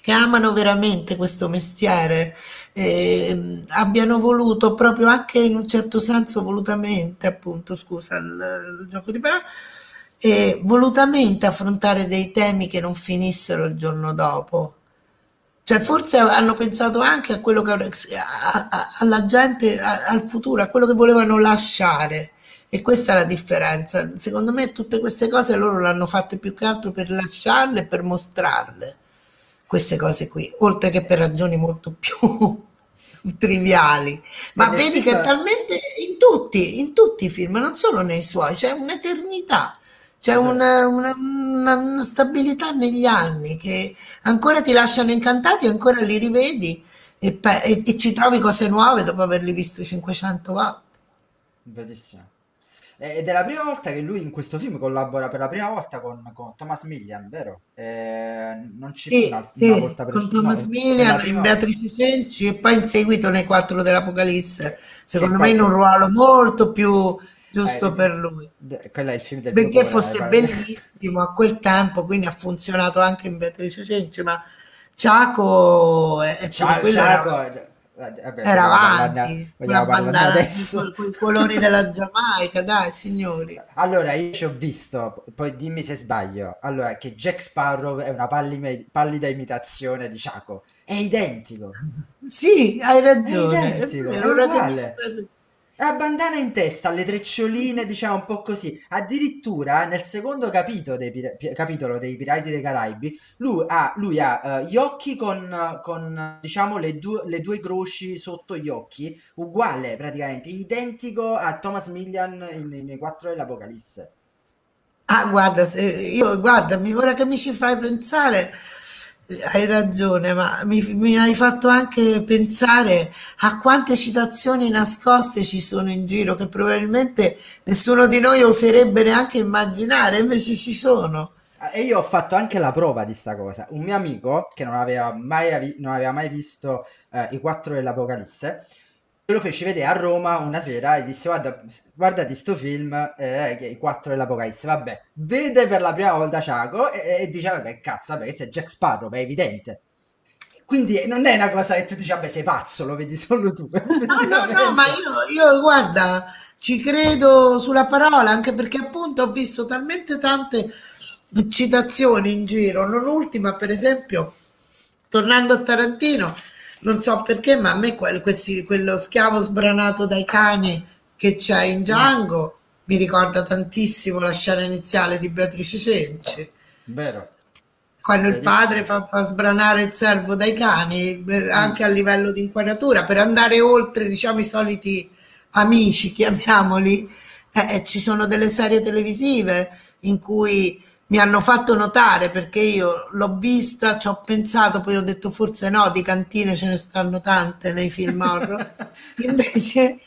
che amano veramente questo mestiere, eh, abbiano voluto proprio anche in un certo senso volutamente, appunto, scusa il, il gioco di parole, eh, volutamente affrontare dei temi che non finissero il giorno dopo. Cioè, forse hanno pensato anche a quello che a, a, alla gente, a, al futuro, a quello che volevano lasciare. E questa è la differenza. Secondo me tutte queste cose loro l'hanno fatte più che altro per lasciarle e per mostrarle queste cose qui, oltre che per ragioni molto più triviali. Ma vedi che è talmente in tutti, in tutti i film, non solo nei suoi, c'è un'eternità, c'è una, una- una- una stabilità negli anni che ancora ti lasciano incantati, ancora li rivedi e, pe- e- e ci trovi cose nuove dopo averli visti 500 volte. Verissimo. Eh, Ed è la prima volta che lui in questo film collabora per la prima volta con, con Thomas Millian, vero? Eh, non ci Sì, una, una sì, volta con precedente, no, Thomas la Milian, in volta. Beatrice Cenci e poi in seguito nei Quattro dell'Apocalisse, secondo me in un ruolo molto più giusto eh, per lui. quello è il film del mi fosse pare. bellissimo a quel tempo, quindi ha funzionato anche in Beatrice Cenci, ma Ciaco è, è pure Cia- Ciaco, era, eh, vabbè, era avanti, con parlarne bandana con adesso? i colori della Giamaica, dai signori. Allora, io ci ho visto, poi dimmi se sbaglio, allora, che Jack Sparrow è una pallime- pallida imitazione di Ciaco. È identico, Sì, hai è ragione, è identico, è vero, ora La bandana in testa, le treccioline, diciamo un po' così. Addirittura nel secondo capitolo dei, pira- pi- capitolo dei Pirati dei Caraibi, lui ha, lui ha eh, gli occhi con, con, diciamo, le, due le due croci sotto gli occhi, uguale praticamente, identico a Thomas Millian nei Quattro dell'Apocalisse. Ah, guarda, io, guarda, ora che mi ci fai pensare, hai ragione, ma mi, mi hai fatto anche pensare a quante citazioni nascoste ci sono in giro che probabilmente nessuno di noi oserebbe neanche immaginare, invece ci sono. E io ho fatto anche la prova di sta cosa. Un mio amico che non aveva mai, non aveva mai visto eh, i quattro dell'Apocalisse, me lo feci vedere a Roma una sera e disse: Guarda, guardati sto film, eh, che è i quattro dell'Apocalisse. Vabbè, vede per la prima volta Ciaco e, e dice: Vabbè, cazzo, vabbè, questo è Jack Sparrow, è evidente. Quindi non è una cosa che tu dici: Vabbè, sei pazzo, lo vedi solo tu. No, no, no, ma io, io guarda, ci credo sulla parola, anche perché appunto ho visto talmente tante citazioni in giro, non ultima per esempio, tornando a Tarantino, non so perché, ma a me quel- quel- quello schiavo sbranato dai cani che c'è in Django mi ricorda tantissimo la scena iniziale di Beatrice Cenci. Vero, quando il padre fa, fa sbranare il servo dai cani, eh, anche a livello di inquadratura, per andare oltre, diciamo, i soliti amici, chiamiamoli, eh, eh, ci sono delle serie televisive in cui mi hanno fatto notare perché io l'ho vista, ci ho pensato, poi ho detto forse no, di cantine ce ne stanno tante nei film horror. Invece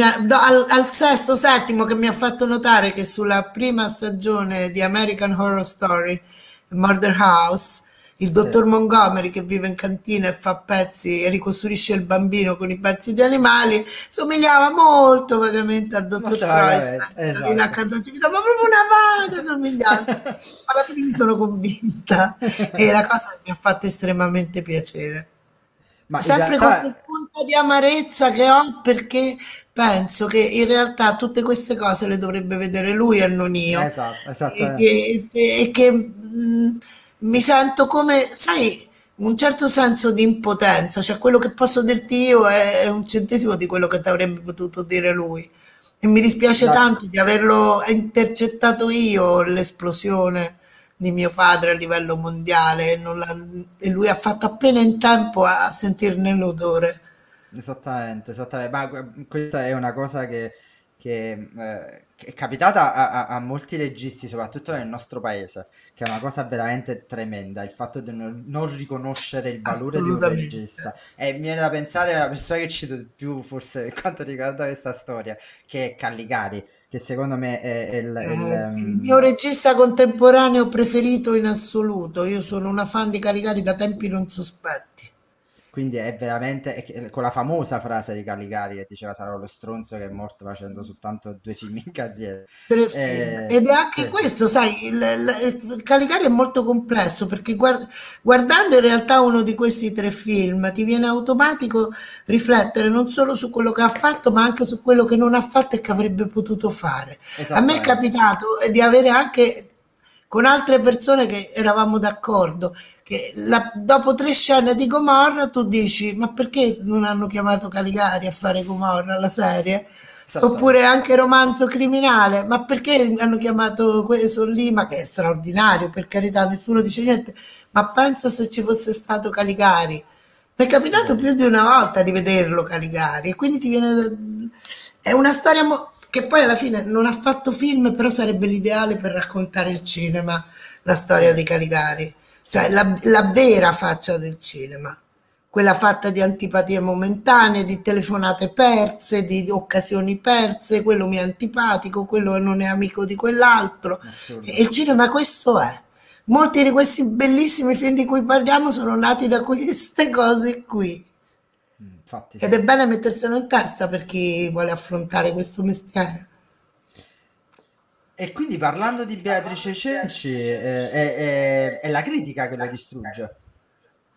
ha- do- al, al sesto, settimo che mi ha fatto notare che sulla prima stagione di American Horror Story, Murder House, il dottor Montgomery che vive in cantina e fa pezzi e ricostruisce il bambino con i pezzi di animali, somigliava molto vagamente al dottor Molto Freud, vagamente, in esatto. dava proprio una vaga somiglianza. Alla fine mi sono convinta e la cosa mi ha fatto estremamente piacere. Ma Sempre con realtà, quel punto di amarezza che ho perché penso che in realtà tutte queste cose le dovrebbe vedere lui e non io. esatto, E esattamente. che, e che, mh, mi sento come, sai, un certo senso di impotenza, cioè quello che posso dirti io è, è un centesimo di quello che ti avrebbe potuto dire lui. E mi dispiace Da- tanto di averlo intercettato io l'esplosione di mio padre a livello mondiale e, e lui ha fatto appena in tempo a, a sentirne l'odore. Esattamente, esattamente. Ma que- questa è una cosa che, che, eh, che è capitata a, a- a molti registi, soprattutto nel nostro paese, che è una cosa veramente tremenda, il fatto di non, non riconoscere il valore di un regista. E mi viene da pensare alla persona che cito di più, forse per quanto riguarda questa storia, che è Calligari, che secondo me è, il, è il, Eh, il mio ehm, regista contemporaneo preferito in assoluto. Io sono una fan di Caligari da tempi non sospetti. Quindi è veramente è con la famosa frase di Caligari che diceva sarò lo stronzo che è morto facendo soltanto due film in carriera. Tre film. Eh, Ed è anche sì. questo, sai, il, il- Caligari è molto complesso perché guard- guardando in realtà uno di questi tre film ti viene automatico riflettere non solo su quello che ha fatto, ma anche su quello che non ha fatto e che avrebbe potuto fare. A me è capitato di avere anche con altre persone che eravamo d'accordo che la- dopo tre scene di Gomorra tu dici ma perché non hanno chiamato Caligari a fare Gomorra la serie? Oppure anche romanzo criminale, ma perché hanno chiamato questo lì, ma che è straordinario, per carità, nessuno dice niente, ma pensa se ci fosse stato Caligari. Mi è capitato più di una volta di vederlo Caligari e quindi ti viene... È una storia mo- che poi alla fine non ha fatto film, però sarebbe l'ideale per raccontare il cinema, la storia di Caligari. Cioè la, la vera faccia del cinema quella fatta di antipatie momentanee, di telefonate perse, di occasioni perse, quello mi è antipatico, quello non è amico di quell'altro. E il cinema questo è. Molti di questi bellissimi film di cui parliamo sono nati da queste cose qui. Infatti sì. Ed è bene metterselo in testa per chi vuole affrontare questo mestiere. E quindi parlando di Beatrice Cenci, eh, è, è- è la critica che lo distrugge.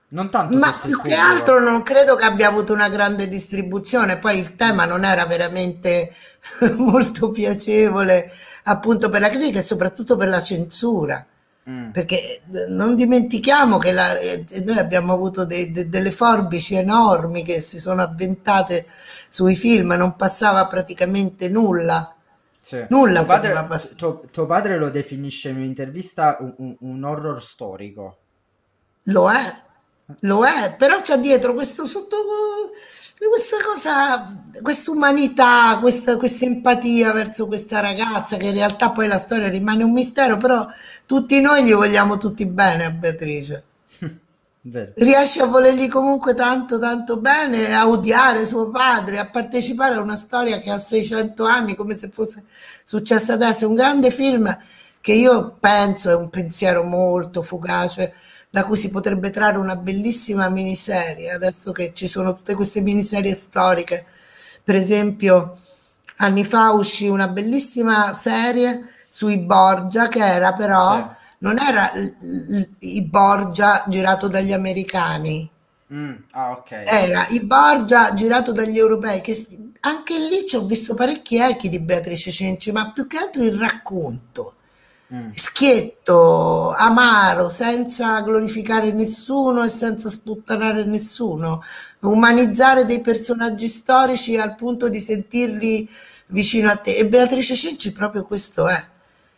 Non tanto Ma più che altro non credo che abbia avuto una grande distribuzione, poi il tema non era veramente molto piacevole appunto per la critica e soprattutto per la censura, Mm, perché eh, non dimentichiamo che la- eh, noi abbiamo avuto de- de- delle forbici enormi che si sono avventate sui film, non passava praticamente nulla, sì. nulla Tuo padre, passare. tuo- tuo padre lo definisce in un'intervista un, un- un horror storico. Lo è, lo è, però c'è dietro questo sotto, questa cosa, questa umanità, questa, questa empatia verso questa ragazza che in realtà poi la storia rimane un mistero, però tutti noi gli vogliamo tutti bene a Beatrice. Vero. Riesce a volergli comunque tanto tanto bene, a odiare suo padre, a partecipare a una storia che ha 600 anni come se fosse successa adesso. Un grande film che io penso è un pensiero molto fugace da cui si potrebbe trarre una bellissima miniserie, adesso che ci sono tutte queste miniserie storiche. Per esempio, anni fa uscì una bellissima serie sui Borgia che era però Sì. non era i Borgia girato dagli americani, Mm, ah, ok. era i Borgia girato dagli europei, che anche lì ci ho visto parecchi echi di Beatrice Cenci, ma più che altro il racconto. Mm, Schietto, amaro, senza glorificare nessuno e senza sputtanare nessuno, umanizzare dei personaggi storici al punto di sentirli vicino a te. E Beatrice Cenci proprio questo è.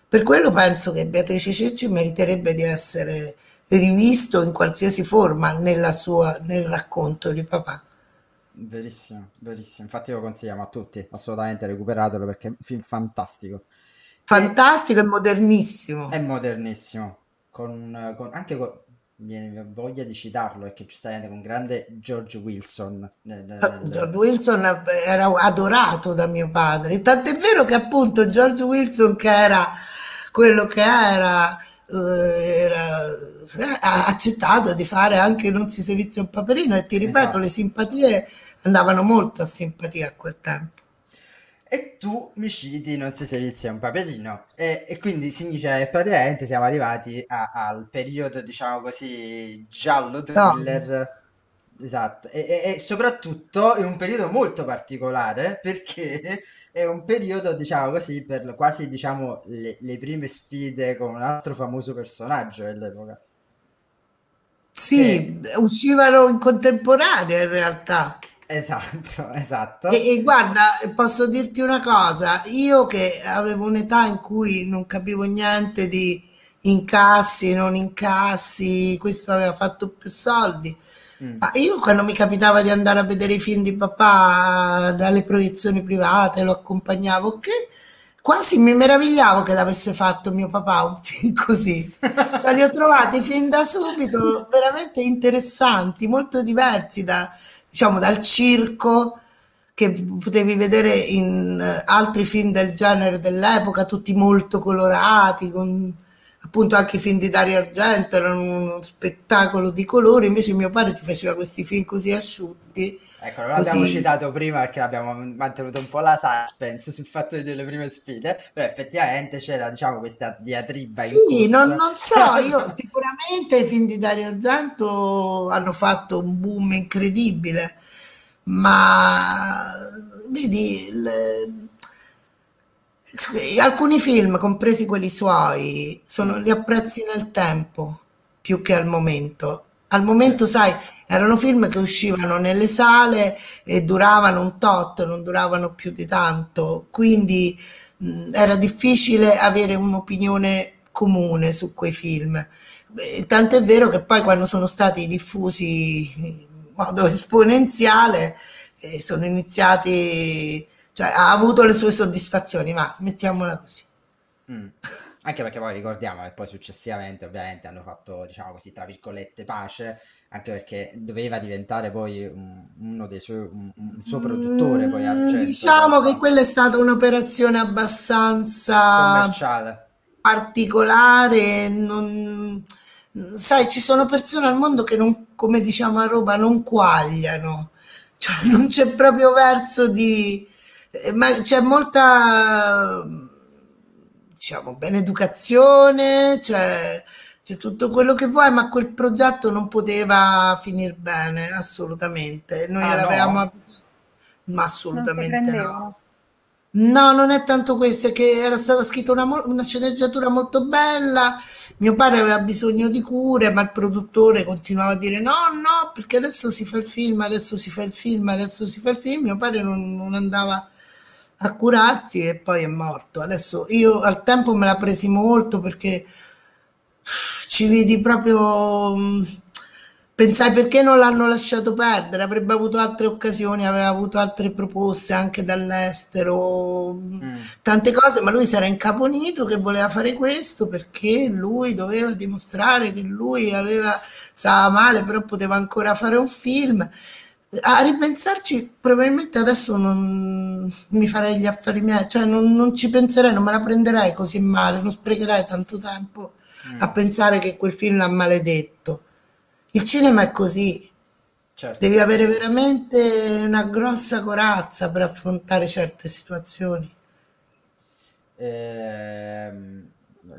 Per quello penso che Beatrice Cenci meriterebbe di essere rivisto in qualsiasi forma nella sua, nel racconto di papà. verissimo, verissimo. Infatti lo consigliamo a tutti, assolutamente recuperatelo perché è un film fantastico. Fantastico e modernissimo. è modernissimo, con, con- anche con, viene voglia di citarlo, perché giustamente con grande George Wilson nel- nel- George Wilson era adorato da mio padre, tant'è vero che appunto George Wilson, che era quello che era, eh, era- ha accettato di fare anche Non si servizia un paperino e ti ripeto, Esatto. le simpatie andavano molto a simpatia a quel tempo. E tu mi citi Non si servizia un paperino. E, e quindi significa che praticamente siamo arrivati a- al periodo, diciamo così, giallo No, thriller. Esatto. E, e- e soprattutto in un periodo molto particolare perché è un periodo, diciamo così, per quasi, diciamo, le, le prime sfide con un altro famoso personaggio dell'epoca. Che... sì, uscivano in contemporanea in realtà. Esatto, esatto. E, e guarda, posso dirti una cosa, io che avevo un'età in cui non capivo niente di incassi, non incassi, questo aveva fatto più soldi, Mm, ma io quando mi capitava di andare a vedere i film di papà dalle proiezioni private, lo accompagnavo, che quasi mi meravigliavo che l'avesse fatto mio papà un film così. Cioè, li ho trovati fin da subito veramente interessanti, molto diversi da, diciamo, dal circo che potevi vedere in eh, altri film del genere dell'epoca, tutti molto colorati, con appunto anche i film di Dario Argento erano uno spettacolo di colori, invece mio padre ti faceva questi film così asciutti. Ecco, non l'abbiamo citato prima perché abbiamo mantenuto un po' la suspense sul fatto di dire le prime sfide, però effettivamente c'era, diciamo, questa diatriba Sì, non, non, so, io sicuramente i film di Dario Argento hanno fatto un boom incredibile, ma vedi, le, alcuni film, compresi quelli suoi, sono, li apprezzi nel tempo più che al momento. Al momento, sai, erano film che uscivano nelle sale e duravano un tot, non duravano più di tanto, quindi mh, era difficile avere un'opinione comune su quei film. Tant'è vero che poi quando sono stati diffusi in modo esponenziale, eh, sono iniziati cioè ha avuto le sue soddisfazioni, ma mettiamola così. Mm. Anche perché poi ricordiamo che poi successivamente ovviamente hanno fatto, diciamo così, tra virgolette, pace, anche perché doveva diventare poi un, uno dei suoi, un, un suo produttore. Mm, poi Argento, diciamo che quella è stata un'operazione abbastanza commerciale. particolare. Non, sai, ci sono persone al mondo che non, come diciamo a Roma, non quagliano, cioè non c'è proprio verso di eh, ma c'è molta, diciamo, beneducazione, c'è, c'è tutto quello che vuoi, ma quel progetto non poteva finire bene, assolutamente. Noi ah, l'avevamo... No? Ma assolutamente no. No, non è tanto questo, è che era stata scritta una, una, sceneggiatura molto bella, mio padre aveva bisogno di cure, ma il produttore continuava a dire no, no, perché adesso si fa il film, adesso si fa il film, adesso si fa il film, mio padre non, non andava a curarsi e poi è morto. Adesso io al tempo me la presi molto perché ci vidi proprio mm, pensai perché non l'hanno lasciato perdere, avrebbe avuto altre occasioni, aveva avuto altre proposte anche dall'estero, mm. tante cose, ma lui si era incaponito che voleva fare questo perché lui doveva dimostrare che lui aveva stava male, però poteva ancora fare un film a ripensarci, probabilmente adesso non mi farei gli affari miei, cioè non, non ci penserei, non me la prenderei così male, non sprecherei tanto tempo mm. a pensare che quel film l'ha maledetto. Il cinema è così, certo. devi avere veramente una grossa corazza per affrontare certe situazioni. Ehm,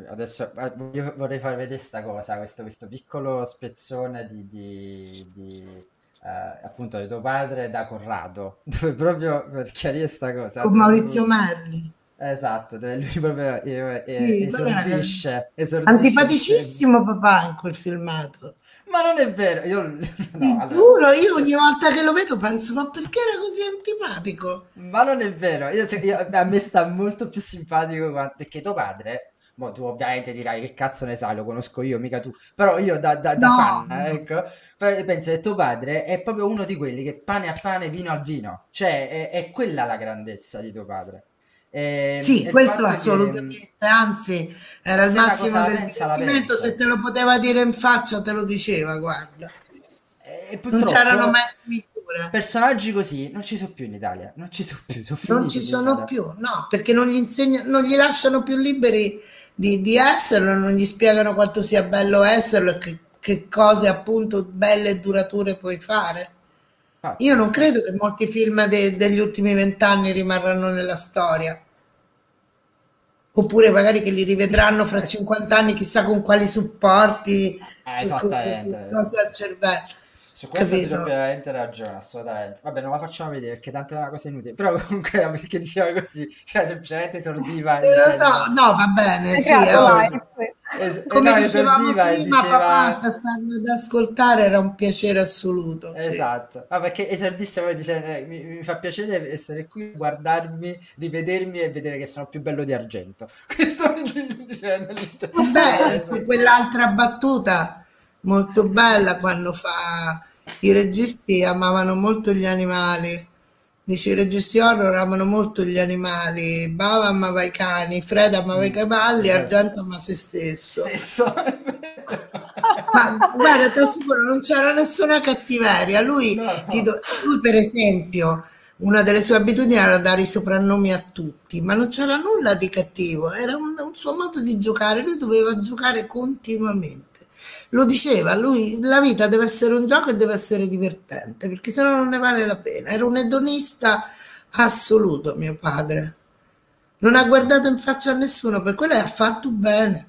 adesso ah, vorrei far vedere questa cosa, questo, questo piccolo spezzone di, di, di eh, appunto di tuo padre da Corrado, dove proprio per chiarire questa cosa. Con Maurizio Merli. Esatto, dove lui proprio eh, eh, sì, esordisce, esordisce. Antipaticissimo papà in quel filmato. Ma non è vero, io, no, allora. io ogni volta che lo vedo penso, ma perché era così antipatico? Ma non è vero, io, io, a me sta molto più simpatico perché tuo padre Boh, tu ovviamente dirai che cazzo ne sai, lo conosco io, mica tu. Però io da, da, da no. fan, ecco, penso che tuo padre è proprio uno di quelli che pane a pane, vino al vino. Cioè, è, è quella la grandezza di tuo padre. E, sì, questo assolutamente, che, anzi, era il massimo del divertimento, se te lo poteva dire in faccia te lo diceva, guarda. E non c'erano mai misure. Personaggi così non ci sono più in Italia, non ci sono più. Sono non ci sono più, no, perché non gli, insegna, non gli lasciano più liberi di, di esserlo, non gli spiegano quanto sia bello esserlo e che, che cose appunto belle e durature puoi fare. Ah, Io non credo che molti film de, degli ultimi vent'anni rimarranno nella storia. Oppure magari che li rivedranno fra 50 anni, chissà con quali supporti, eh, con, con cose al cervello. Su questo Capito. hai veramente ragione, assolutamente. Vabbè, non la facciamo vedere perché tanto è una cosa inutile. Però comunque era perché diceva così, cioè semplicemente esordiva. Eh, lo so, no, va bene, sì. Esatto. Es- Come no, dicevamo prima, diceva... papà sta stando ad ascoltare, era un piacere assoluto. Esatto, sì. ah, perché esordisse poi dice, eh, mi, mi, fa piacere essere qui, guardarmi, rivedermi e vedere che sono più bello di argento. Questo mi dicendo. Vabbè, quell'altra battuta molto bella quando fa i registi amavano molto gli animali. Dice i registi horror amano molto gli animali. Bava amava i cani, Fred amava i cavalli, eh. Argento amava se stesso. stesso. Ma guarda, ti assicuro, non c'era nessuna cattiveria. Lui, no. Do... lui per esempio, una delle sue abitudini era dare i soprannomi a tutti, ma non c'era nulla di cattivo, era un, un suo modo di giocare, lui doveva giocare continuamente. Lo diceva, lui, la vita deve essere un gioco e deve essere divertente, perché sennò non ne vale la pena. Era un edonista assoluto, mio padre. Non ha guardato in faccia a nessuno, per quello ha fatto bene.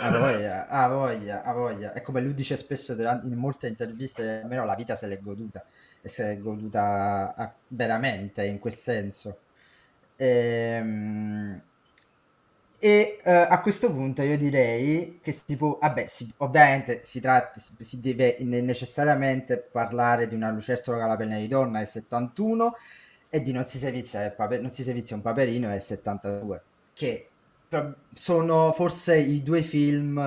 Ha voglia, ha voglia, ha voglia. È come lui dice spesso durante- in molte interviste, almeno la vita se l'è goduta e se l'è goduta a- veramente in quel senso. Ehm, E, eh, a questo punto io direi che si può, vabbè, si- ovviamente si tratta, si, si deve ne- necessariamente parlare di una lucertola con la penna di donna del 71 e di Non si servizia, il pape- non si servizia un paperino del 72, che pro- sono forse i due film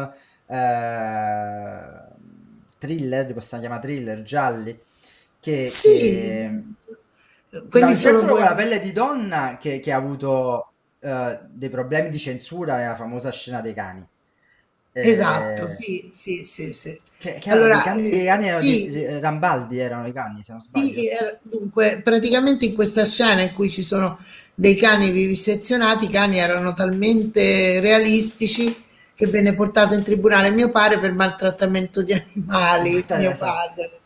eh, thriller, li possiamo chiamare thriller, gialli, che, Sì, che... Quelli sono lucertola con la pelle di donna che, che ha avuto eh, dei problemi di censura nella famosa scena dei cani. Esatto, Eh, sì, sì, sì, sì. che, che Allora, i cani, eh, i cani erano sì, di- Rambaldi erano i cani, se non sbaglio. Sì, eh, dunque, praticamente in questa scena in cui ci sono dei cani vivisezionati, i cani erano talmente realistici che venne portato in tribunale mio padre per maltrattamento di animali, Esatto, mio esatto. padre,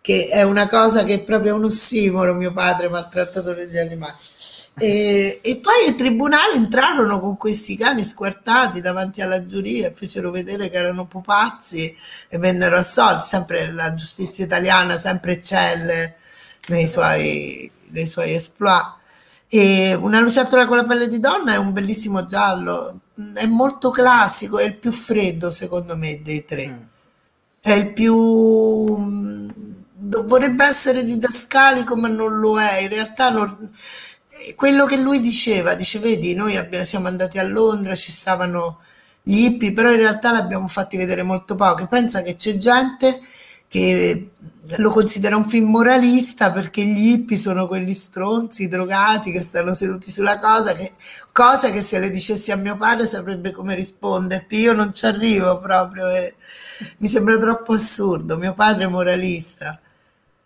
che è una cosa che è proprio un ossimoro, mio padre maltrattatore di animali. E, e poi in tribunale entrarono con questi cani squartati davanti alla giuria, fecero vedere che erano pupazzi e vennero assolti. Sempre la giustizia italiana, sempre eccelle nei suoi, nei suoi exploit. E una lucertola con la pelle di donna è un bellissimo giallo, è molto classico, è il più freddo secondo me dei tre. Mm. È il più... mm, vorrebbe essere didascalico, ma non lo è. In realtà non- quello che lui diceva, dice, vedi, noi abbiamo- siamo andati a Londra, ci stavano gli hippie, però in realtà l'abbiamo fatti vedere molto poco. Pensa che c'è gente che lo considera un film moralista perché gli hippie sono quegli stronzi drogati che stanno seduti sulla cosa, che, cosa che se le dicessi a mio padre saprebbe come risponderti. Io non ci arrivo proprio e mi sembra troppo assurdo. Mio padre è moralista.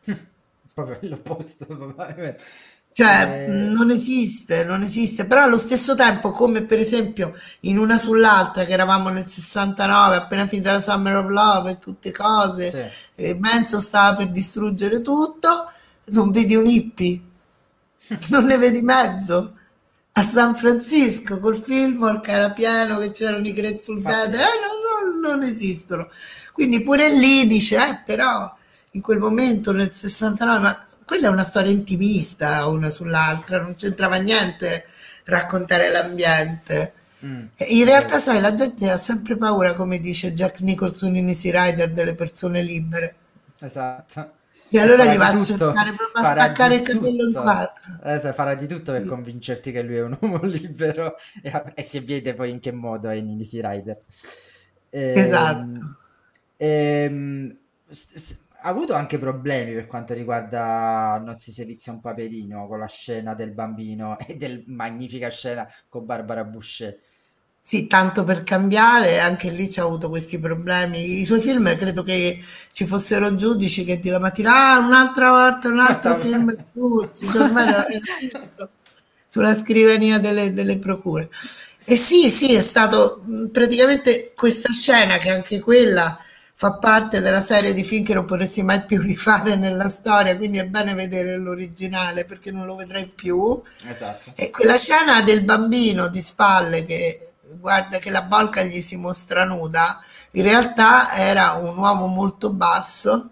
Proprio l'opposto. Cioè, Eh, non esiste, non esiste, però allo stesso tempo, come per esempio in una sull'altra, che eravamo nel 69, appena finita la Summer of Love e tutte cose, sì. e Manson stava per distruggere tutto, non vedi un hippie, non ne vedi mezzo. A San Francisco col Fillmore che era pieno, che c'erano i Grateful Dead, eh, non, non- non esistono. Quindi pure lì dice, eh, però in quel momento nel 69, ma quella è una storia intimista una sull'altra, non c'entrava niente raccontare l'ambiente. mm, E In realtà, sai, la gente ha sempre paura, come dice Jack Nicholson in Easy Rider, delle persone libere. Esatto. E E allora gli va a cercare proprio a spaccare il capello in quattro. Sai, farà di tutto per convincerti che lui è un uomo libero e, e si vede poi in che modo è in Easy Rider. Esatto. Ehm, ehm, s- s- ha avuto anche problemi per quanto riguarda Non si servizia un paperino con la scena del bambino e del magnifica scena con Barbara Boucher. Sì, tanto per cambiare, anche lì c'ha avuto questi problemi. I suoi film credo che ci fossero giudici che di la mattina, ah, un'altra volta, un altro film Curzi, ormai era, era tutto sulla scrivania delle, delle procure. E sì, sì, è stato praticamente questa scena, che anche quella fa parte della serie di film che non potresti mai più rifare nella storia, quindi è bene vedere l'originale perché non lo vedrai più. Esatto. E quella scena del bambino di spalle che guarda che la bolca gli si mostra nuda, in realtà era un uomo molto basso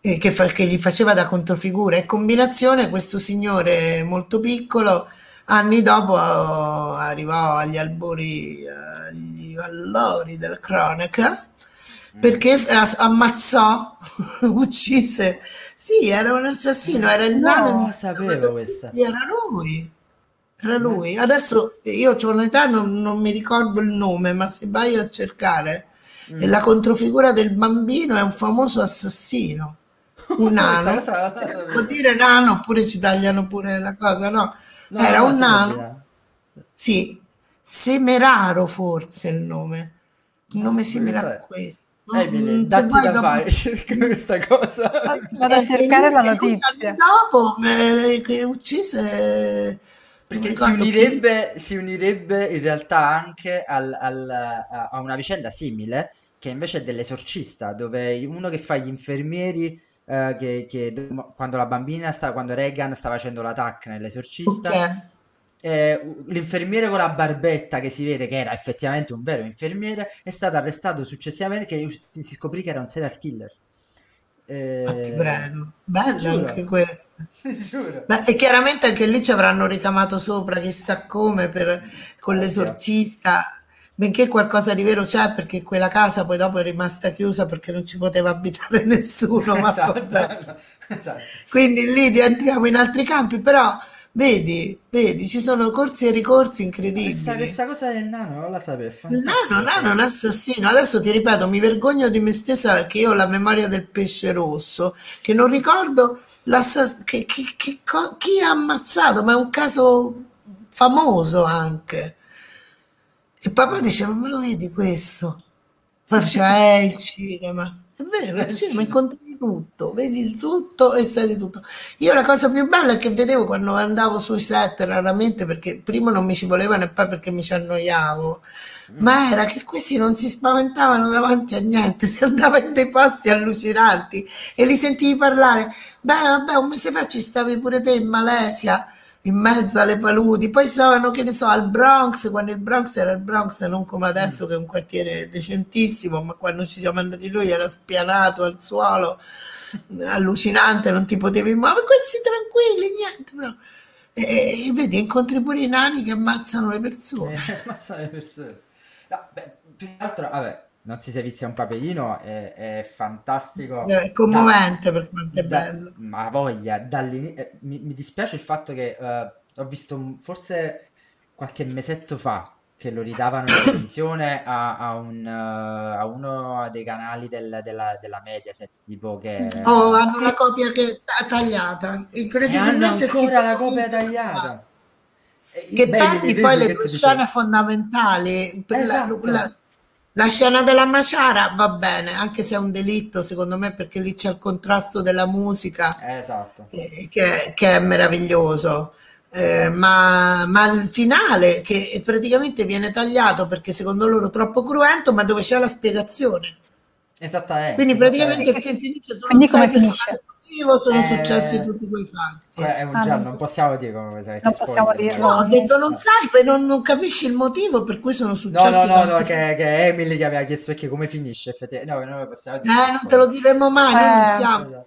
eh, che, fa- che gli faceva da controfigura e combinazione questo signore molto piccolo anni dopo eh, arrivò agli albori, agli allori della cronaca. Perché ammazzò, uccise, sì, era un assassino, era il nano No, in sapevo questa. era lui. Era lui. Adesso io ho un'età, non, non mi ricordo il nome, ma se vai a cercare, Mm. la controfigura del bambino è un famoso assassino, un nano. non Può dire nano oppure ci tagliano pure la cosa, no? No, Era un nano, dire. sì, Semeraro forse il nome, un nome No, simile a questo. Emily, Mm, se datti da dopo... fare, cerca questa cosa. Vado a Eh, cercare la e lui notizia. dopo eh, che uccise Perché si ricordo chi. unirebbe, si unirebbe in realtà anche al- al- a a una vicenda simile, che invece è dell'esorcista, dove uno che fa gli infermieri, eh, che, che- quando la bambina sta, quando Reagan sta facendo l'attacco nell'esorcista, Ok. Eh, l'infermiere con la barbetta che si vede che era effettivamente un vero infermiere, è stato arrestato successivamente che si scoprì che era un serial killer. Eh, bella giuro, anche giuro. Beh, e chiaramente anche lì ci avranno ricamato sopra, chissà come, per, con Ovvio. l'esorcista, benché qualcosa di vero c'è, perché quella casa poi dopo è rimasta chiusa perché non ci poteva abitare nessuno, Esatto, esatto. Quindi lì rientriamo in altri campi, però vedi, vedi, ci sono corsi e ricorsi incredibili. questa cosa del nano non la sapevo, è Il nano, nano è un assassino. Adesso ti ripeto, mi vergogno di me stessa perché io ho la memoria del pesce rosso, che non ricordo che- che- che chi ha ammazzato, ma è un caso famoso anche. E papà diceva, ma me lo vedi questo? Poi faceva, eh, il cinema. È vero, il cinema incontri di tutto, vedi di tutto e sai di tutto. Io la cosa più bella è che vedevo quando andavo sui set raramente, perché prima non mi ci volevano e poi perché mi ci annoiavo, ma era che questi non si spaventavano davanti a niente, si andava in dei posti allucinanti e li sentivi parlare. Beh, vabbè, un mese fa ci stavi pure te in Malesia in mezzo alle paludi, poi stavano, che ne so, al Bronx, quando il Bronx era il Bronx, non come adesso che è un quartiere decentissimo, ma quando ci siamo andati lui era spianato al suolo, allucinante, non ti potevi muovere, questi tranquilli, niente, però. E, e vedi, incontri pure i nani che ammazzano le persone. Eh, ammazza le persone. No, beh, più che altro, vabbè, non si servizia un papelino, è, è fantastico. È Da, commovente per quanto è da- bello. ma voglia, dall'inizio, mi, mi dispiace il fatto che eh, ho visto forse qualche mesetto fa che lo ridavano in televisione a, a un, eh, a uno dei canali del- della, della Mediaset, tipo che... Oh, hanno la copia che tagliata, E incredibilmente ancora la copia tagliata. E che perdi poi le due scene fondamentali. Per la, Esatto. la- la scena della Maciara va bene, anche se è un delitto, secondo me, perché lì c'è il contrasto della musica Esatto. eh, che, che è meraviglioso. Eh, ma, ma il finale che praticamente viene tagliato perché secondo loro troppo cruento, ma dove c'è la spiegazione. Esattamente. Quindi praticamente il esattamente. film finisce, tu non Quindi sai per finisce? Motivo sono Eh, successi tutti quei fatti. È un Ah, giallo, non- possiamo dire come perché non possiamo spoiler, dirlo. No, ho detto non No. sai, poi non, non capisci il motivo per cui sono No, successi no, no, no, tanti che, che è Emily che aveva chiesto perché come finisce effettivamente. No, non possiamo dire. Eh, non te lo diremo mai, noi non Eh. siamo. Esatto.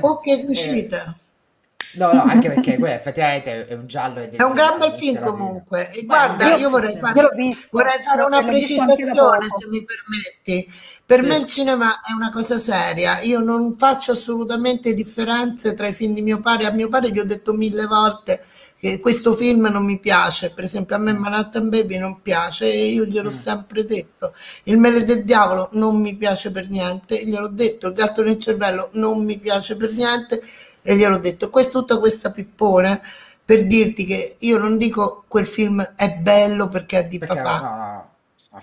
Oh, che Eh, uscita! no, no, anche perché quello effettivamente è un giallo ed È un gran bel film comunque. E guarda, io- io vorrei fare, visto, vorrei fare una precisazione, se mi permetti. Per me Sì. il cinema è una cosa seria. Io non faccio assolutamente differenze tra i film di mio padre. A mio padre gli ho detto mille volte che questo film non mi piace. Per esempio, a me Manhattan Baby non piace e io gliel'ho Mm. sempre detto. Il mele del diavolo non mi piace per niente, gliel'ho detto. Il gatto nel cervello non mi piace per niente e gliel'ho detto. Questo, tutta questa pippone per dirti che io non dico quel film è bello perché è di Perché papà. no, no.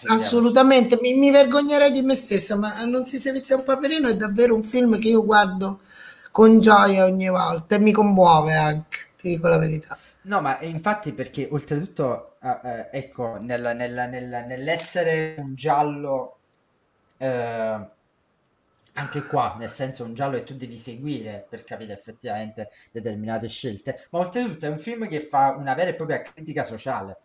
Assolutamente, mi, mi vergognerei di me stessa, ma Non si servizia un paperino è davvero un film che io guardo con gioia ogni volta e mi commuove anche, ti dico la verità. No, ma infatti perché oltretutto, eh, eh, ecco, nel- nel- nel- nell'essere un giallo, eh, anche qua, nel senso un giallo che tu devi seguire per capire effettivamente determinate scelte, ma oltretutto è un film che fa una vera e propria critica sociale,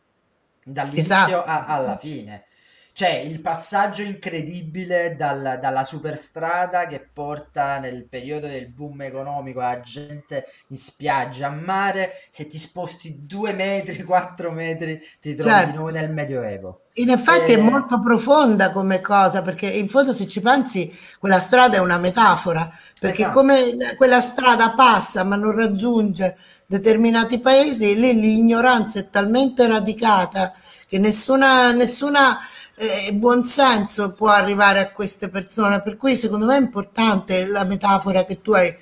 dall'inizio Esatto. a- alla fine. C'è il passaggio incredibile dal- dalla superstrada che porta nel periodo del boom economico la gente in spiaggia, a mare, se ti sposti due metri, quattro metri, ti trovi di Certo. nuovo nel Medioevo. In effetti è Eh, molto profonda come cosa, perché in fondo se ci pensi quella strada è una metafora, perché esatto, come quella strada passa ma non raggiunge determinati paesi, lì l'ignoranza è talmente radicata che nessuna, nessuna eh, buonsenso può arrivare a queste persone, per cui secondo me è importante la metafora che tu hai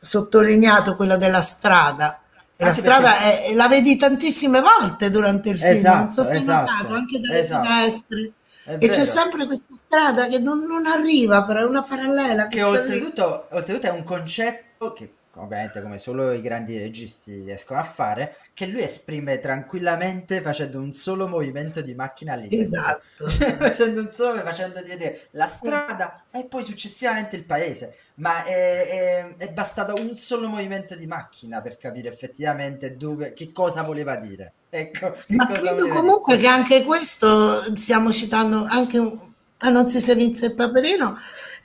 sottolineato, quella della strada. La strada è- la vedi tantissime volte durante il film, non so Esatto, se hai notato, esatto, anche dalle esatto. finestre. E c'è sempre questa strada che non, non arriva, però è una parallela che Che oltretutto, oltretutto è un concetto che ovviamente come solo i grandi registi riescono a fare, che lui esprime tranquillamente facendo un solo movimento di macchina all'inizio. Esatto. Facendo un solo, facendoti vedere la strada e poi successivamente il paese. Ma è, è- è bastato un solo movimento di macchina per capire effettivamente dove, che cosa voleva dire. Ecco, Ma credo comunque che anche questo, stiamo citando anche a Non si Savizza il Paperino,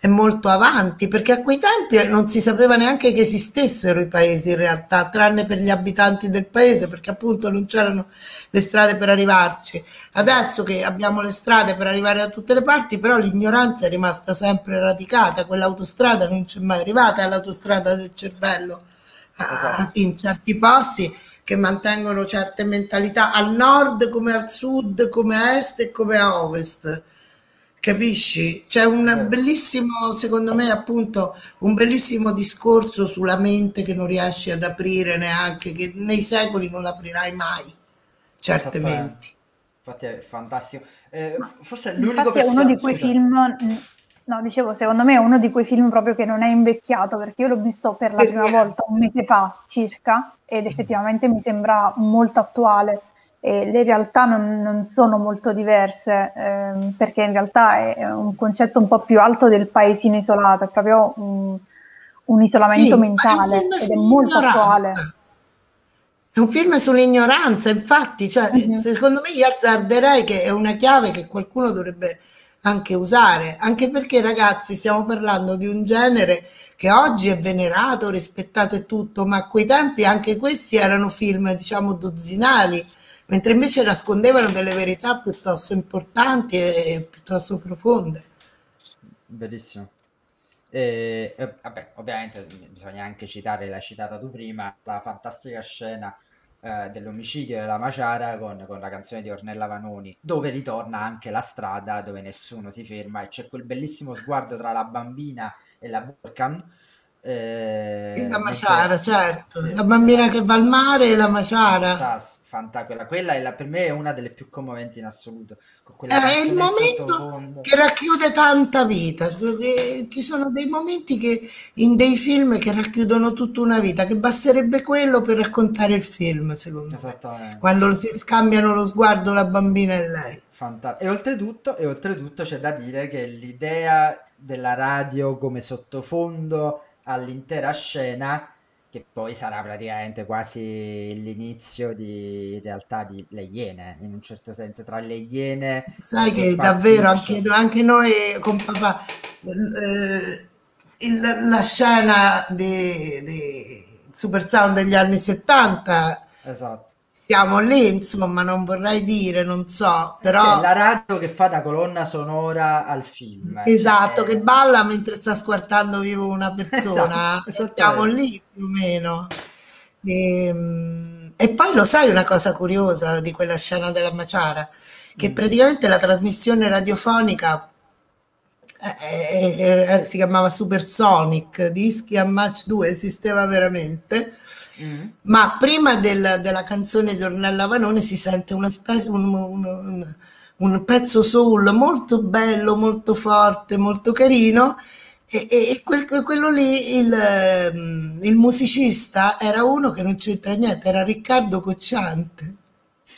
è molto avanti, perché a quei tempi non si sapeva neanche che esistessero i paesi in realtà, tranne per gli abitanti del paese, perché appunto non c'erano le strade per arrivarci. Adesso che abbiamo le strade per arrivare da tutte le parti, però l'ignoranza è rimasta sempre radicata, quell'autostrada non c'è mai arrivata, è l'autostrada del cervello a- Esatto. in certi posti che mantengono certe mentalità al nord come al sud, come a est e come a ovest. Capisci? C'è un Vero. bellissimo, secondo me, appunto, un bellissimo discorso sulla mente che non riesci ad aprire neanche, che nei secoli non aprirai mai certe Esattamente. menti. Infatti è fantastico. Eh, forse è l'unico infatti è uno di quei Scusa. film, mm, no, dicevo, secondo me è uno di quei film proprio che non è invecchiato, perché io l'ho visto per la prima volta un mese fa circa, ed effettivamente mi sembra molto attuale. E le realtà non, non sono molto diverse, ehm, perché in realtà è un concetto un po' più alto del paesino isolato, è proprio un, un isolamento Sì, ma è un mentale ed è molto attuale. È un film sull'ignoranza, infatti, cioè, Mhm. secondo me io azzarderei che è una chiave che qualcuno dovrebbe anche usare, anche perché ragazzi stiamo parlando di un genere che oggi è venerato, rispettato e tutto, ma a quei tempi anche questi erano film, diciamo, dozzinali, mentre invece nascondevano delle verità piuttosto importanti e piuttosto profonde. Bellissimo. E, e, vabbè, ovviamente bisogna anche citare, l'hai citata tu prima, la fantastica scena eh, dell'omicidio della Maciara con, con la canzone di Ornella Vanoni, dove ritorna anche la strada dove nessuno si ferma e c'è quel bellissimo sguardo tra la bambina e la Burkan. Eh, E la Maciara, certo, sì, la bambina che va al mare e la Maciara. Fantas- fanta- quella, quella è la- per me è una delle più commoventi in assoluto, quella È il momento che racchiude tanta vita. Eh, Ci sono dei momenti che in dei film che racchiudono tutta una vita, che basterebbe quello per raccontare il film, secondo me. Quando si scambiano lo sguardo la bambina e lei. Fanta- e oltretutto, e oltretutto c'è da dire che l'idea della radio come sottofondo all'intera scena, che poi sarà praticamente quasi l'inizio di in realtà di Le Iene, in un certo senso, tra Le Iene Sai che davvero anche, anche noi con papà, eh, il- la scena di, di Super Sound degli anni 70, Esatto. Siamo lì, insomma, non vorrei dire, non so, Eh sì, però... la radio che fa da colonna sonora al film. Esatto, Eh, che balla mentre sta squartando vivo una persona, Esatto, e siamo lì più o meno. E, e poi lo sai una cosa curiosa di quella scena della Maciara? Che Mm. praticamente la trasmissione radiofonica eh, eh, eh, si chiamava Supersonic, Dischi a Match 2, esisteva veramente. Mm. Ma prima del- della canzone di Ornella Vanoni si sente una spe- un, un- un- un pezzo soul molto bello, molto forte, molto carino. E, e- e quel- quello lì, il, ehm, il musicista era uno che non c'entra niente, era Riccardo Cocciante.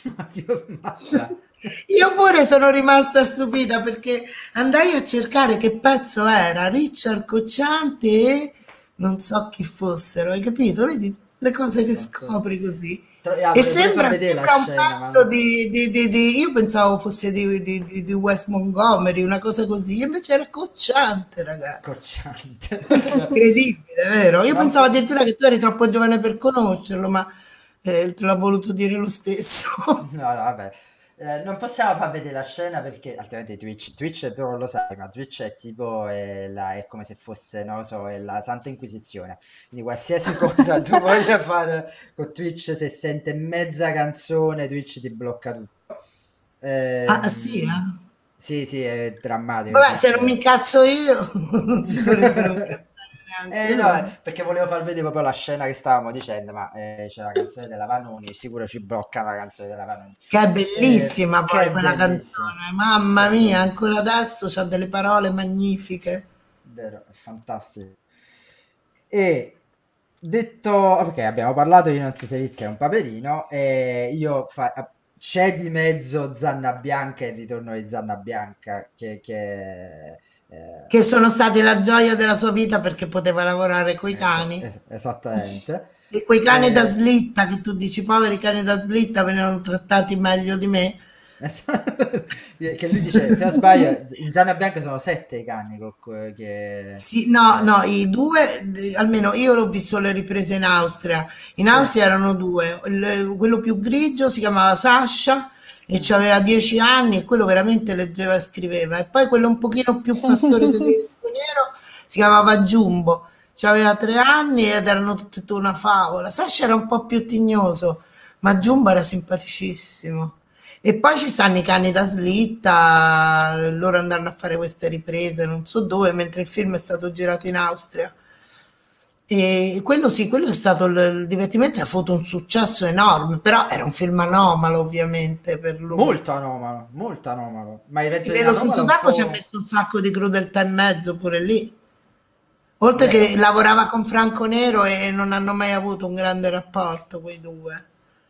Io pure sono rimasta stupita perché andai a cercare che pezzo era Richard Cocciante e non so chi fossero, hai capito? Vedi le cose che scopri così. Ah, E pure sembra, sembra un pezzo di, di- di- di- io pensavo fosse di, di- di- di West Montgomery, una cosa così, invece era Cocciante, ragazzi. Cocciante. Incredibile, vero? Io Ma- pensavo addirittura che tu eri troppo giovane per conoscerlo, ma eh, te l'ho voluto dire lo stesso. No, no, vabbè. Eh, non possiamo far vedere la scena perché altrimenti Twitch, Twitch tu non lo sai, ma Twitch è tipo eh, la- è come se fosse, non lo so, è la Santa Inquisizione. Quindi qualsiasi cosa tu voglia fare con Twitch, se sente mezza canzone, Twitch ti blocca tutto. Ehm, Ah, sì, eh? Sì, sì, è drammatico. Vabbè, se non mi incazzo io, non si dovrebbero neanche Eh, no, eh, perché volevo far vedere proprio la scena che stavamo dicendo, ma eh, c'è la canzone della Vanoni, sicuro ci blocca la canzone della Vanoni. Che è Eh, bellissima che poi è quella bellissima. canzone, mamma mia, ancora adesso c'ha delle parole magnifiche. Vero, è fantastico. E detto, ok, abbiamo parlato di Non si servizia è un paperino, e io fa- c'è di mezzo Zanna Bianca e il ritorno di Zanna Bianca, che, che eh, Che sono stati la gioia della sua vita perché poteva lavorare coi es- cani. es- esattamente. E quei cani da Eh, slitta che tu dici, poveri cani da slitta, venivano trattati meglio di me. che lui dice, se non sbaglio, in Zanna Bianca sono sette i cani che... Sì, no, eh, no, i due, almeno io l'ho visto le riprese in Austria. In sì. Austria erano due, quello più grigio si chiamava Sasha e aveva dieci anni e quello veramente leggeva e scriveva. E poi quello un pochino più pastore tedesco nero si chiamava Jumbo, aveva tre anni ed erano tutte una favola. Sasha era un po' più tignoso, ma Jumbo era simpaticissimo. E poi ci stanno i cani da slitta, loro andranno a fare queste riprese, non so dove, mentre il film è stato girato in Austria. E quello sì, quello è stato il, il divertimento, ha avuto un successo enorme, però era un film anomalo ovviamente per lui. Molto anomalo, molto anomalo. Ma E nello stesso tempo ci ha messo un sacco di crudeltà in mezzo pure lì. Oltre Beh, che lavorava con Franco Nero e non hanno mai avuto un grande rapporto quei due.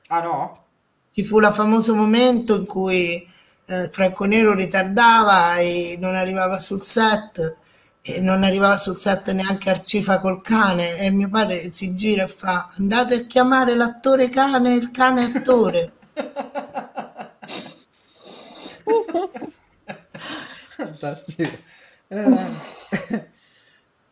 ah no? Ci fu il famoso momento in cui eh, Franco Nero ritardava e non arrivava sul set e non arrivava sul set neanche Arcifa col cane e mio padre si gira e fa andate a chiamare l'attore cane e il cane attore. Fantastico. Eh,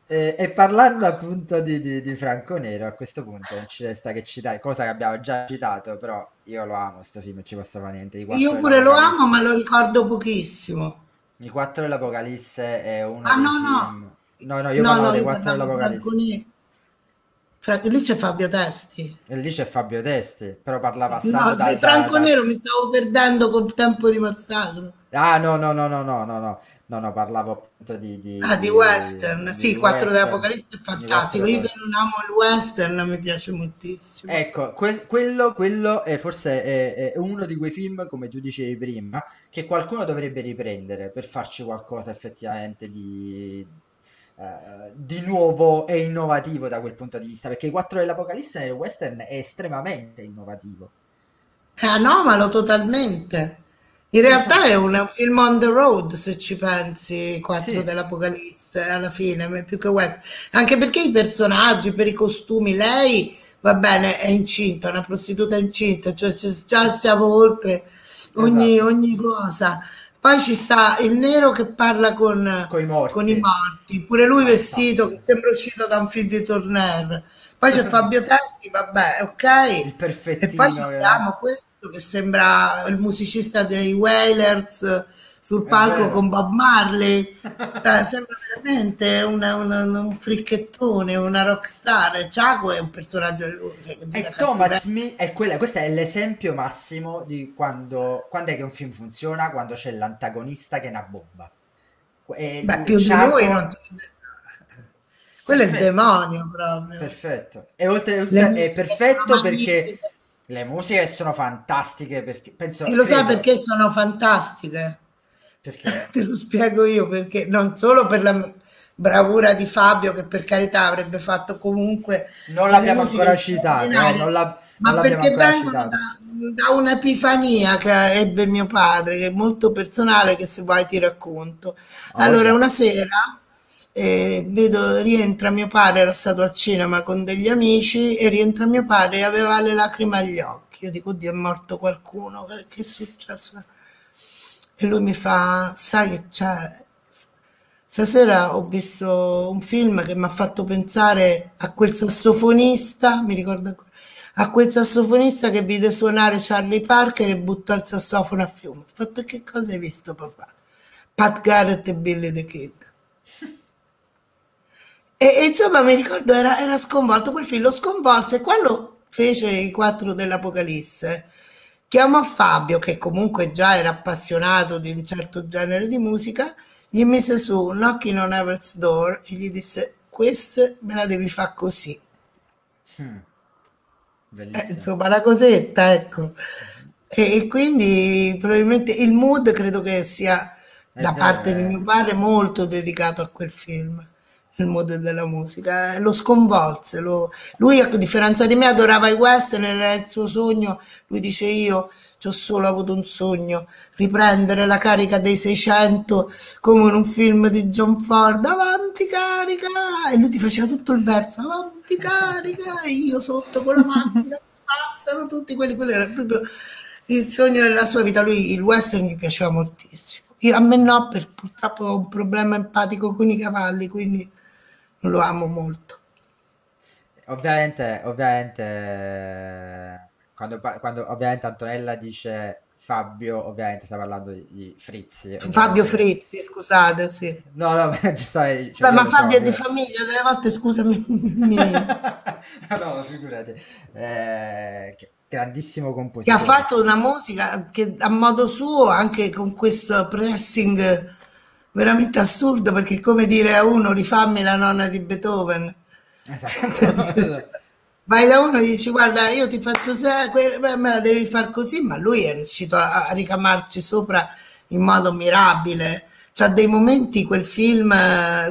E, e parlando appunto di, di- di Franco Nero, a questo punto non ci resta che citare, cosa che abbiamo già citato, però io lo amo sto film, ci posso fare niente. Io pure lo amo, ma lo ricordo pochissimo. I quattro dell'Apocalisse è uno Ah no, no, film... No, no, io no, parlavo no, dei quattro dell'Apocalisse. Nero. Fra... Lì c'è Fabio Testi. E lì c'è Fabio Testi, però parlava no, da, Franco da. Nero mi stavo perdendo col tempo di massacro. Ah, no, no, no, no, no, no, no. No, no, parlavo appunto di... di ah, di, di western, di, sì, Quattro dell'Apocalisse è fantastico, io che non amo il western mi piace moltissimo. Ecco, que- quello, quello è forse è, è uno di quei film, come tu dicevi prima, che qualcuno dovrebbe riprendere per farci qualcosa effettivamente di, eh, di nuovo e innovativo da quel punto di vista, perché i quattro dell'Apocalisse nel western è estremamente innovativo. È anomalo totalmente. In realtà Esatto. è un film on the road, se ci pensi, Quattro Sì, dell'Apocalisse, alla fine, più che western. Anche perché i personaggi, per i costumi, lei, va bene, è incinta, è una prostituta incinta, cioè ci- già siamo oltre ogni, esatto, ogni cosa. Poi ci sta il nero che parla con, con i con i morti, morti, pure lui vestito che sembra uscito da un film di Turner. Poi c'è Fabio Testi, vabbè, ok. Il E poi perfettino che abbiamo questo che sembra il musicista dei Wailers sul palco con. Bob Marley. Cioè, sembra veramente una- una- un fricchettone, una rockstar. Chaco è un personaggio di E Thomas. Smith è quella, questo è l'esempio massimo di quando, quando è che un film funziona, quando c'è l'antagonista che è una bomba. E Beh, più di lui non Chaco, Quello è il perfetto, demonio proprio. perfetto. E oltre, è perfetto perché le musiche sono fantastiche, perché penso, E lo sai credo, perché sono fantastiche? Perché Te lo spiego io perché non solo per la bravura di Fabio che per carità avrebbe fatto comunque non l'abbiamo ancora citato, straordinarie, non la- non ma perché vengono da, da un'epifania che ebbe mio padre, che è molto personale, che se vuoi ti racconto. Ah, Allora voglia. una sera eh, vedo, rientra mio padre, era stato al cinema con degli amici e rientra mio padre e aveva le lacrime agli occhi. Io dico, oddio, è morto qualcuno, che, che è successo? E lui mi fa, sai che c'è? Stasera ho visto un film che mi ha fatto pensare a quel sassofonista, mi ricordo ancora, a quel sassofonista che vide suonare Charlie Parker e buttò il sassofono a fiume. Ho fatto che cosa hai visto papà? Pat Garrett e Billy the Kid. E, e insomma mi ricordo era, era sconvolto quel film, lo sconvolse quando fece i quattro dell'Apocalisse chiamò Fabio che comunque già era appassionato di un certo genere di musica, gli mise su Knocking on Heaven's Door e gli disse questa me la devi fare così. Mm. Eh, insomma, una cosetta, ecco. E, e quindi probabilmente il mood credo che sia È da vero, parte di è- mio padre molto dedicato a quel film, il mood della musica. Eh, Lo sconvolse. lo- Lui, a differenza di me, adorava i western, era il suo sogno. Lui dice io ho solo avuto un sogno, riprendere la carica dei 600 come in un film di John Ford, avanti carica! E lui ti faceva tutto il verso, avanti carica! E io sotto con la macchina, passano tutti quelli, quello era proprio il sogno della sua vita. Lui, il western gli piaceva moltissimo. Io, a me no, per, purtroppo ho un problema empatico con i cavalli, quindi lo amo molto. Ovviamente, ovviamente, quando, quando ovviamente Antonella dice Fabio, ovviamente sta parlando di, di Frizzi. Fabio. Frizzi, scusate, sì. No, no, giustamente, cioè, ma lo so, Fabio è di famiglia, delle volte scusami. mi- No, figurati. Eh, che- grandissimo che ha compositore. fatto una musica che a modo suo, anche con questo pressing veramente assurdo, perché è come dire a uno rifammi la nonna di Beethoven. Esatto. Vai da uno e gli dici guarda io ti faccio se que- beh, me la devi far così, ma lui è riuscito a, a ricamarci sopra in modo mirabile. C'ha dei momenti quel film,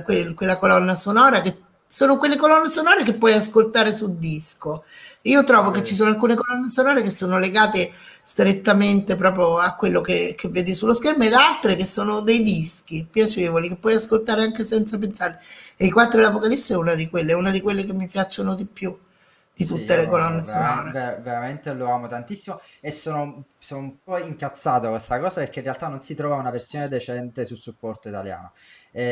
quel- quella colonna sonora che sono quelle colonne sonore che puoi ascoltare su disco. Io trovo che ci sono alcune colonne sonore che sono legate strettamente proprio a quello che, che vedi sullo schermo ed altre che sono dei dischi piacevoli che puoi ascoltare anche senza pensare. E i quattro dell'Apocalisse è una di quelle, è una di quelle che mi piacciono di più di Sì, tutte le io colonne sonore. ver- veramente lo amo tantissimo e sono, sono un po' incazzato con questa cosa perché in realtà non si trova una versione decente sul supporto italiano.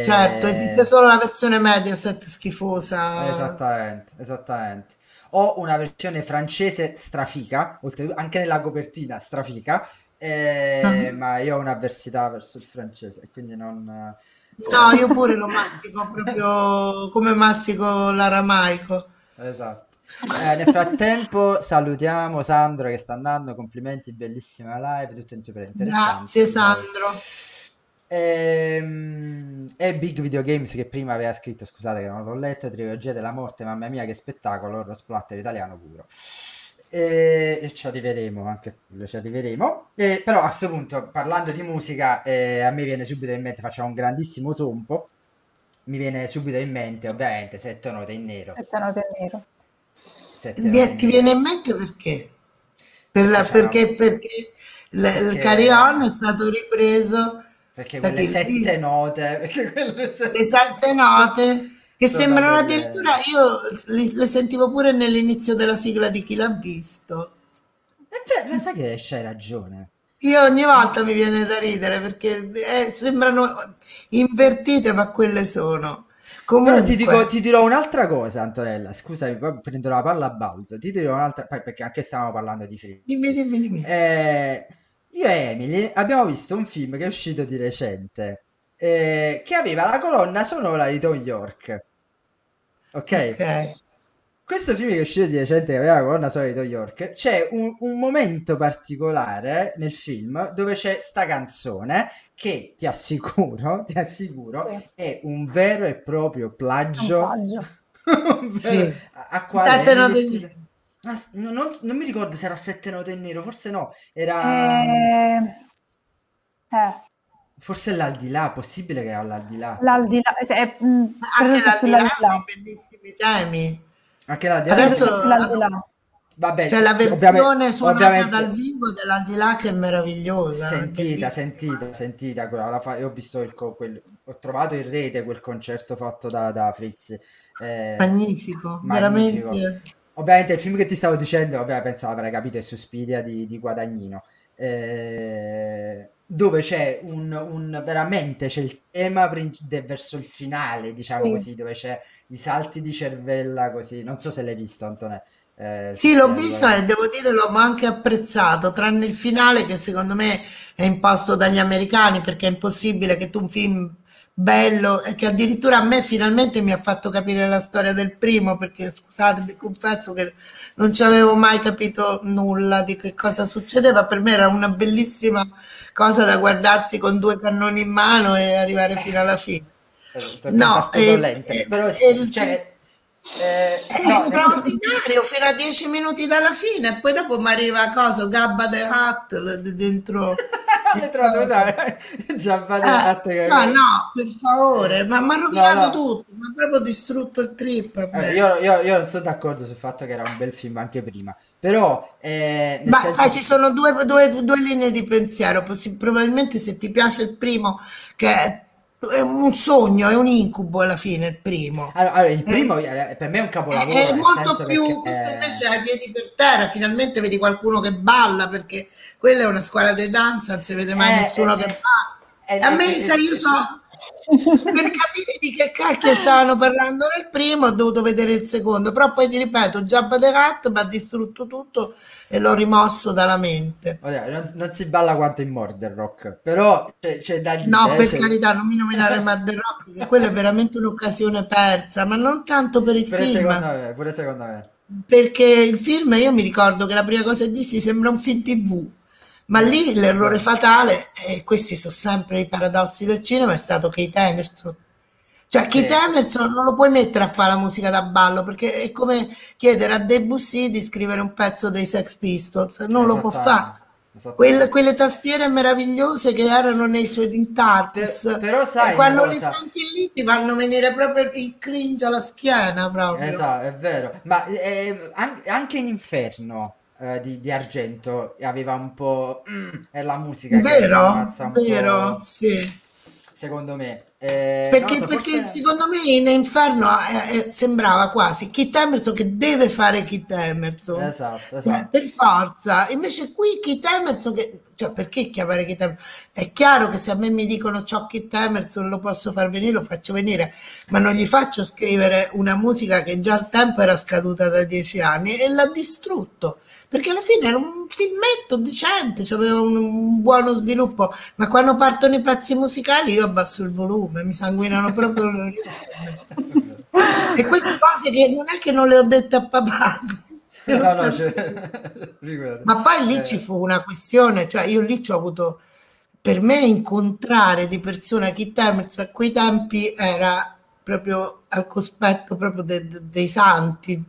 Certo, esiste E- solo la versione Mediaset schifosa. Esattamente, esattamente. Ho una versione francese strafica, anche nella copertina strafica, eh, Ah. ma io ho un'avversità verso il francese quindi non... No, io pure lo mastico proprio come mastico l'aramaico. Esatto. Eh, nel frattempo salutiamo Sandro che sta andando, complimenti, bellissima live, tutto super interessante. Grazie Sandro. Ehm, E, Big Video Games che prima aveva scritto, scusate che non l'ho letto, Trilogia della morte, mamma mia che spettacolo, horror splatter italiano puro. E, e ci arriveremo, anche ci arriveremo. E, però a questo punto, parlando di musica, eh, a me viene subito in mente, facciamo un grandissimo sompo, mi viene subito in mente ovviamente Sette note in nero. Sette note in nero. Sette note Vi- in Ti nero. viene in mente perché? Per la- Perché perché perché il carillon è stato ripreso Perché quelle chi- sette note, perché quelle sette... le sette note che Sono sembrano addirittura io li- le sentivo pure nell'inizio della sigla di chi l'ha visto. Ma sai che c'hai ragione. Io ogni volta mi viene da ridere perché eh, sembrano invertite, ma quelle sono. Però Comunque, ti dico, ti dirò un'altra cosa, Antonella. Scusami, poi prendo la palla a balzo. Ti dirò un'altra, perché anche stavamo parlando di film. dimmi, dimmi, dimmi. Eh, io e Emily abbiamo visto un film che è uscito di recente, eh, che aveva la colonna sonora di Tom York. Ok? Questo film che è uscito di recente, che aveva la colonna sonora di Tom York, c'è un, un momento particolare nel film dove c'è sta canzone che ti assicuro, ti assicuro, Sì. è un vero e proprio plagio. Un plagio. Sì. a, a quale note in scusa-. Ah, s- no- non, non mi ricordo se era sette note in nero, forse no, era Eh, eh, forse l'aldilà, possibile che era l'aldilà. l'aldilà, cioè, mh, credo Anche sia l'aldilà sull'aldilà. ha bellissimi temi. Anche l'aldilà. Adesso- Credo sia sull'aldilà. vabbè, C'è la ovviamente- versione suonata ovviamente- dal vivo dell'aldilà che è meravigliosa. Sentita, bellissima. sentita, sentita. quella- la fa- io ho visto il, co- quel- ho trovato in rete quel concerto fatto da, da Frizzi. Eh, Magnifico, magnifico. veramente. Ovviamente il film che ti stavo dicendo, ovviamente penso avrai capito, è Suspiria di, di Guadagnino. eh, dove c'è un, un- veramente c'è il tema de- verso il finale, diciamo Sì. così, dove c'è i salti di cervella così. Non so se l'hai visto, Antonè. Eh, Sì, l'ho visto e Guadagnino. devo dire l'ho anche apprezzato, tranne il finale che secondo me è imposto dagli americani perché è impossibile che tu un film bello e che addirittura a me finalmente mi ha fatto capire la storia del primo perché scusate, vi confesso che non ci avevo mai capito nulla di che cosa succedeva, per me era una bellissima cosa da guardarsi con due cannoni in mano e arrivare fino alla fine. No, eh, sono lente, eh, però eh, il- cioè, eh, È no, sen- straordinario fino a dieci minuti dalla fine e poi dopo mi arriva cosa, Gabba the Hutt dentro. L'hai trovato dai, già fate Eh, no, no, per favore, ma mi ha rovinato no. tutto, mi ha proprio distrutto il trip. Eh, io, io- io non sono d'accordo sul fatto che era un bel film anche prima, però eh, Ma senso- sai, ci sono due, due- due linee di pensiero. Probabilmente se ti piace il primo, che è, è un sogno, è un incubo alla fine, il primo. Allora, allora, il primo eh, per me è un capolavoro, È, è molto più, questo eh, invece ha i piedi per terra, finalmente vedi qualcuno che balla, perché quella è una scuola di danza, non si vede mai Eh, nessuno eh, che eh, balla. eh, A me, eh, sai, io eh, so, per capire di che cacchio stavano parlando nel primo, ho dovuto vedere il secondo, però poi ti ripeto, Jabba the Hutt mi ha distrutto tutto e l'ho rimosso dalla mente. Oddio, non, non si balla quanto in Murder Rock, però c'è, c'è da dire, No, eh, per c'è- carità, non mi nominare Murder Rock, che quella è veramente un'occasione persa, ma non tanto per il pure film. secondo me, pure secondo me. Perché il film, io mi ricordo che la prima cosa che dissi sembra un film TV, ma lì l'errore fatale, e questi sono sempre i paradossi del cinema, è stato Kate Emerson. Cioè, Kate Sì. Emerson non lo puoi mettere a fare la musica da ballo, perché è come chiedere a Debussy di scrivere un pezzo dei Sex Pistols, non lo può fare. Quelle, quelle tastiere meravigliose che erano nei suoi Tintartus, Per- però sai e quando li senti lì ti fanno venire proprio il cringe alla schiena proprio. Esatto, è vero. Ma eh, an- anche in Inferno eh, di, di Argento aveva un po'... è la musica che Vero? un Vero? Sì. secondo me. Eh, Perché, so, perché forse- secondo me in Inferno eh, eh, sembrava quasi Kit Emerson che deve fare Kit Emerson. Esatto, Cioè, esatto. per forza. Invece qui Kit Emerson che... Cioè, perché chiamare Kit Emerson? È chiaro che se a me mi dicono c'ho Kit Emerson lo posso far venire, lo faccio venire, ma non gli faccio scrivere una musica che già al tempo era scaduta da dieci anni e l'ha distrutto. Perché alla fine era un filmetto decente, cioè aveva un, un buono sviluppo, ma quando partono i pezzi musicali io abbasso il volume, mi sanguinano proprio le orecchie. E queste cose che non è che non le ho dette a papà, No, no. Ma poi lì Eh, ci fu una questione, cioè io lì ci ho avuto, per me incontrare di persona Kit Emerson a quei tempi era proprio al cospetto proprio de- de- dei santi.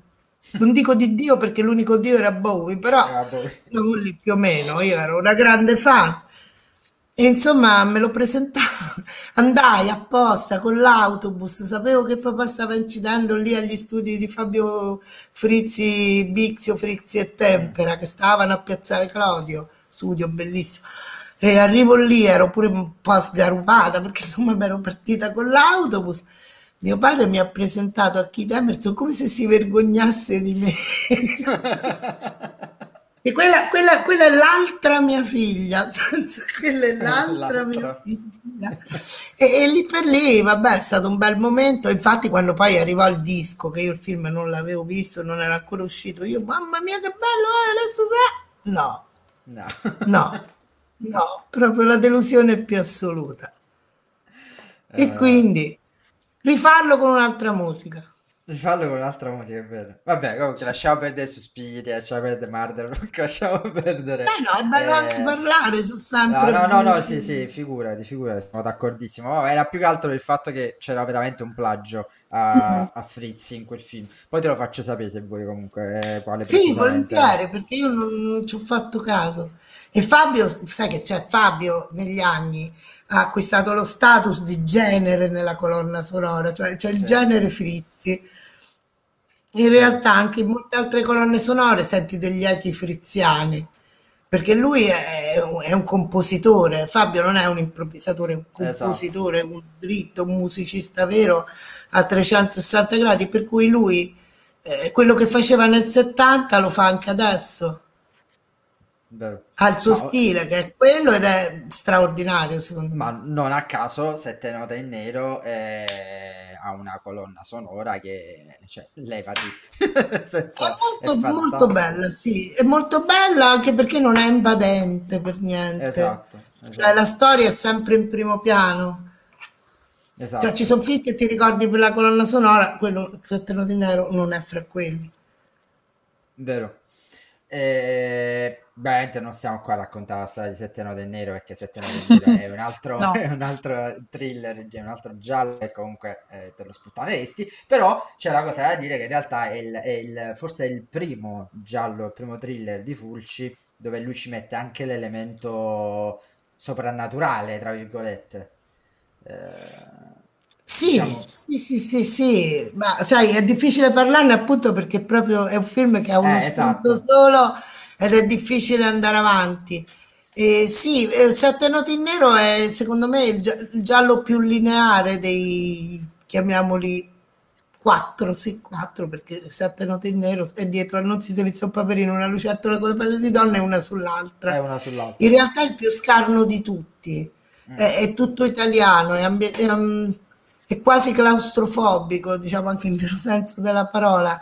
Non dico di Dio perché l'unico Dio era Bowie, però poi- siamo lì più o meno, io ero una grande fan. E insomma me lo presentavo, andai apposta con l'autobus, sapevo che papà stava incidendo lì agli studi di Fabio Frizzi, Bixio, Frizzi e Tempera, che stavano a Piazzale Claudio, studio bellissimo. E arrivo lì, ero pure un po' sgarupata perché insomma mi ero partita con l'autobus. Mio padre mi ha presentato a Keith Emerson come se si vergognasse di me. E quella, quella- quella è l'altra mia figlia, senza- quella è l'altra mia L'altra. figlia. E, e lì per lì, vabbè, è stato un bel momento. Infatti, quando poi arrivò il disco, che io il film non l'avevo visto, non era ancora uscito, io, mamma mia, che bello, eh, adesso sa-". No, No. no, no, proprio la delusione più assoluta. E Eh, quindi rifarlo con un'altra musica. Rifallo con un'altra musica, è vero. Vabbè, comunque lasciamo perdere Suspiria, lasciamo perdere Murder lasciamo perdere... Beh, no, è bello anche eh, parlare, sono No, sempre no, no, no, buoni sì, sì, figurati, figurati, sono d'accordissimo. Ma era più che altro il fatto che c'era veramente un plagio a, a Fritz in quel film. Poi te lo faccio sapere se vuoi comunque eh, quale Sì, volentieri, perché io non, non ci ho fatto caso. E Fabio, sai che c'è Fabio negli anni ha acquistato lo status di genere nella colonna sonora, cioè c'è il Sì, genere Frizzi. In realtà anche in molte altre colonne sonore senti degli echi friziani, perché lui è, è un compositore, Fabio non è un improvvisatore, è un esatto. compositore, un dritto, un musicista vero a 360 gradi, per cui lui eh, quello che faceva nel 70 lo fa anche adesso. Vero. Ha il suo Ma, stile che è quello ed è straordinario secondo ma me. non a caso Sette Note in Nero eh, ha una colonna sonora che, cioè, levati, nel È senso, è molto, molto bella, sì, è molto bella anche perché non è invadente per niente. Esatto, Cioè, esatto, la storia è sempre in primo piano. Cioè, ci esatto. sono film che ti ricordi per la colonna sonora, quello Sette Noti in Nero non è fra quelli. Vero. E, ovviamente non stiamo qua a raccontare la storia di Sette Note Nero perché Sette Note Nero è un altro, No. è un altro thriller, è un altro giallo e comunque eh, te lo sputtaneresti. Però c'è una cosa da dire che in realtà è, il, è il- forse è il primo giallo, il primo thriller di Fulci dove lui ci mette anche l'elemento soprannaturale, tra virgolette. Eh, Sì, diciamo, sì, sì, sì, sì, ma sai, è difficile parlarne appunto perché proprio è un film che ha uno eh, spunto esatto. solo ed è difficile andare avanti. E sì, eh, Sette Noti in Nero è secondo me il, gia- il giallo più lineare dei, chiamiamoli quattro, sì, quattro, perché Sette Noti in Nero è dietro Annunzi Servizio un Paperino, una lucertola con le pelle di donna e una È sull'altra. una sull'altra. In realtà è il più scarno di tutti, Mm. è, è tutto italiano, è, ambi- è, um, è quasi claustrofobico, diciamo anche in vero senso della parola.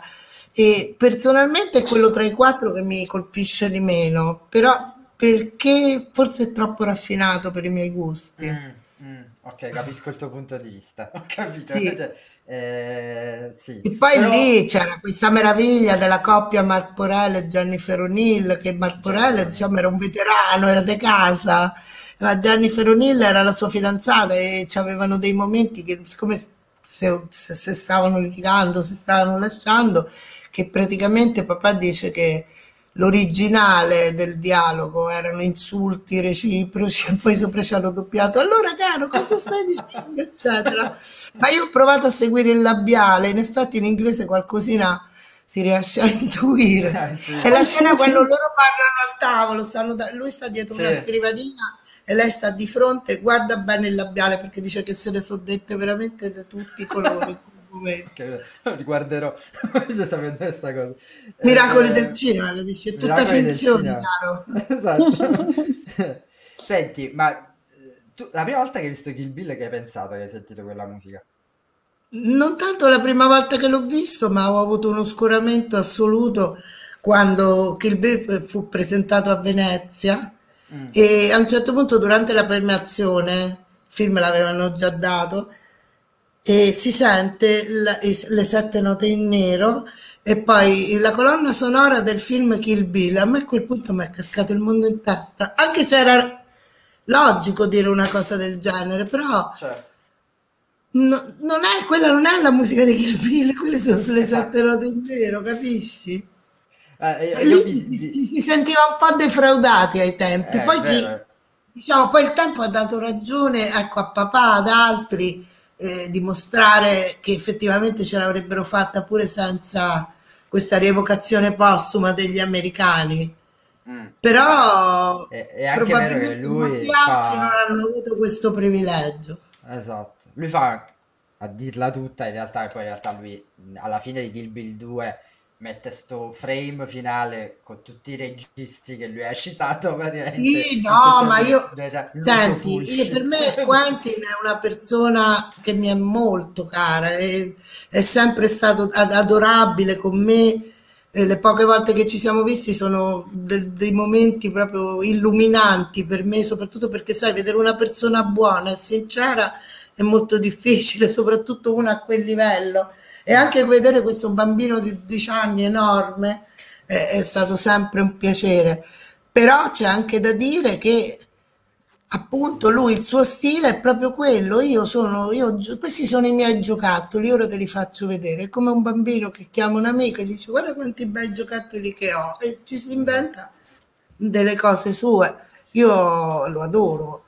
E personalmente è quello tra i quattro che mi colpisce di meno, però perché forse è troppo raffinato per i miei gusti. Mm, mm, ok, capisco il tuo punto di vista. Ho capito. Sì. Eh, sì, E poi però lì c'era questa meraviglia della coppia Mark Porello e Jennifer O'Neill, che Mark Porello, Jennifer diciamo, era un veterano, era di casa, ma Jennifer O'Neill era la sua fidanzata e avevano dei momenti che, siccome se, se- se stavano litigando, si stavano lasciando, che praticamente papà dice che l'originale del dialogo erano insulti reciproci e poi sopra ci hanno doppiato allora caro cosa stai dicendo? eccetera. Ma io ho provato a seguire il labiale in effetti in inglese qualcosina si riesce a intuire. Eh, è la scena quando loro parlano al tavolo stanno da- lui sta dietro Sì. una scrivania e lei sta di fronte guarda bene il labiale perché dice che se ne sono dette veramente da tutti i colori lo riguarderò già sapendo questa cosa. Miracoli Eh, del cinema, capisci? È tutta finzione, caro. Esatto. Senti, ma eh, tu, la prima volta che hai visto Kill Bill, che hai pensato che hai sentito quella musica? Non tanto la prima volta che l'ho visto, ma ho avuto un oscuramento assoluto quando Kill Bill fu presentato a Venezia Mm. e a un certo punto durante la premiazione, il film l'avevano già dato, e si sente la- i- le sette note in nero e poi la colonna sonora del film Kill Bill. A me a quel punto mi è cascato il mondo in testa, anche se era logico dire una cosa del genere, però Cioè, no- non è, quella non è la musica di Kill Bill, quelle sono le sette note in nero, capisci? eh, E io lì ci, vi- ci si sentiva un po' defraudati ai tempi. eh, Poi, chi, diciamo, poi il tempo ha dato ragione ecco, a papà, ad altri, eh, dimostrare che effettivamente ce l'avrebbero fatta pure senza questa rievocazione postuma degli americani. Mm. Però È, è anche vero che probabilmente lui molti altri non fa... hanno avuto questo privilegio. Esatto, lui fa a dirla tutta in realtà e poi in realtà lui alla fine di Kill Bill 2 mette sto frame finale con tutti i registi che lui ha citato praticamente Sì, no, ma le- io, cioè, senti, per me Quentin è una persona che mi è molto cara, è, è sempre stato ad- adorabile con me, e le poche volte che ci siamo visti sono de- dei momenti proprio illuminanti per me, soprattutto perché sai, vedere una persona buona e sincera è molto difficile, soprattutto una a quel livello. E anche vedere questo bambino di 12 anni enorme è, è stato sempre un piacere. Però c'è anche da dire che appunto lui, il suo stile è proprio quello. Io sono, io, questi sono i miei giocattoli, ora te li faccio vedere. È come un bambino che chiama un amico e dice guarda quanti bei giocattoli che ho e ci si inventa delle cose sue. Io lo adoro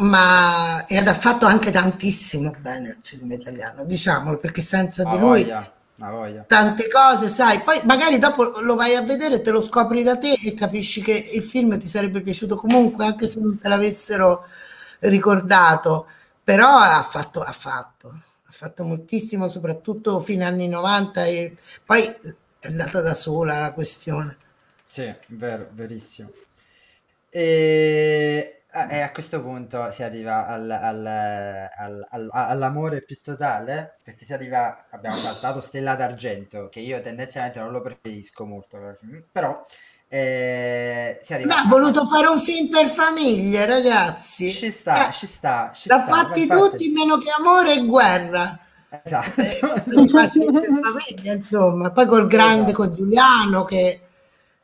ma ha fatto anche tantissimo bene al cinema italiano, diciamolo, perché senza di lui voglia, voglia. tante cose, sai, poi magari dopo lo vai a vedere te lo scopri da te e capisci che il film ti sarebbe piaciuto comunque, anche se non te l'avessero ricordato, però ha fatto, ha fatto, ha fatto moltissimo, soprattutto fino agli anni 90 e poi è andata da sola la questione. Sì, vero, verissimo. E, e a questo punto si arriva al- al- al- al- all'amore più totale, perché si arriva, abbiamo saltato Stella d'Argento, che io tendenzialmente non lo preferisco molto, però eh, si arriva Ma ha voluto fare un film per famiglie, ragazzi. Ci sta, Eh, ci sta, ci l'ha sta, fatti infatti- tutti meno che amore e guerra. Esatto. Eh, famiglia, insomma. Poi col grande, Esatto. con Giuliano, che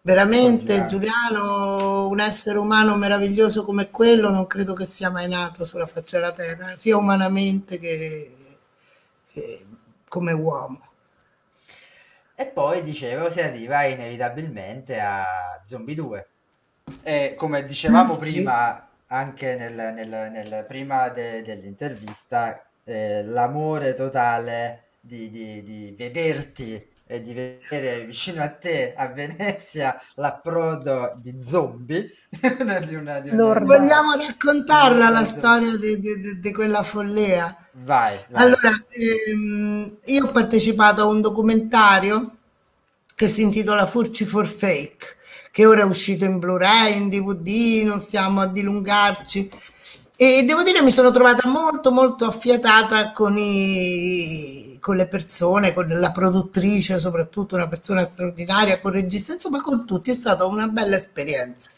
Veramente, Giuliano. Giuliano, un essere umano meraviglioso come quello, non credo che sia mai nato sulla faccia della terra, sia umanamente che, che come uomo. E poi, dicevo, si arriva inevitabilmente a Zombie 2. E come dicevamo Sì. prima, anche nel, nel- nel- prima de- dell'intervista, eh, l'amore totale di, di- di vederti e di vedere vicino a te a Venezia l'approdo di zombie di una, di una-. Vogliamo raccontarla la Vai, storia di, di- di- quella follia? vai. Allora, ehm, io ho partecipato a un documentario che si intitola Furci for Fake, che ora è uscito in Blu-ray, in DVD, non stiamo a dilungarci. E devo dire mi sono trovata molto molto affiatata con, i- con le persone, con la produttrice, soprattutto una persona straordinaria, con il regista, insomma con tutti, è stata una bella esperienza.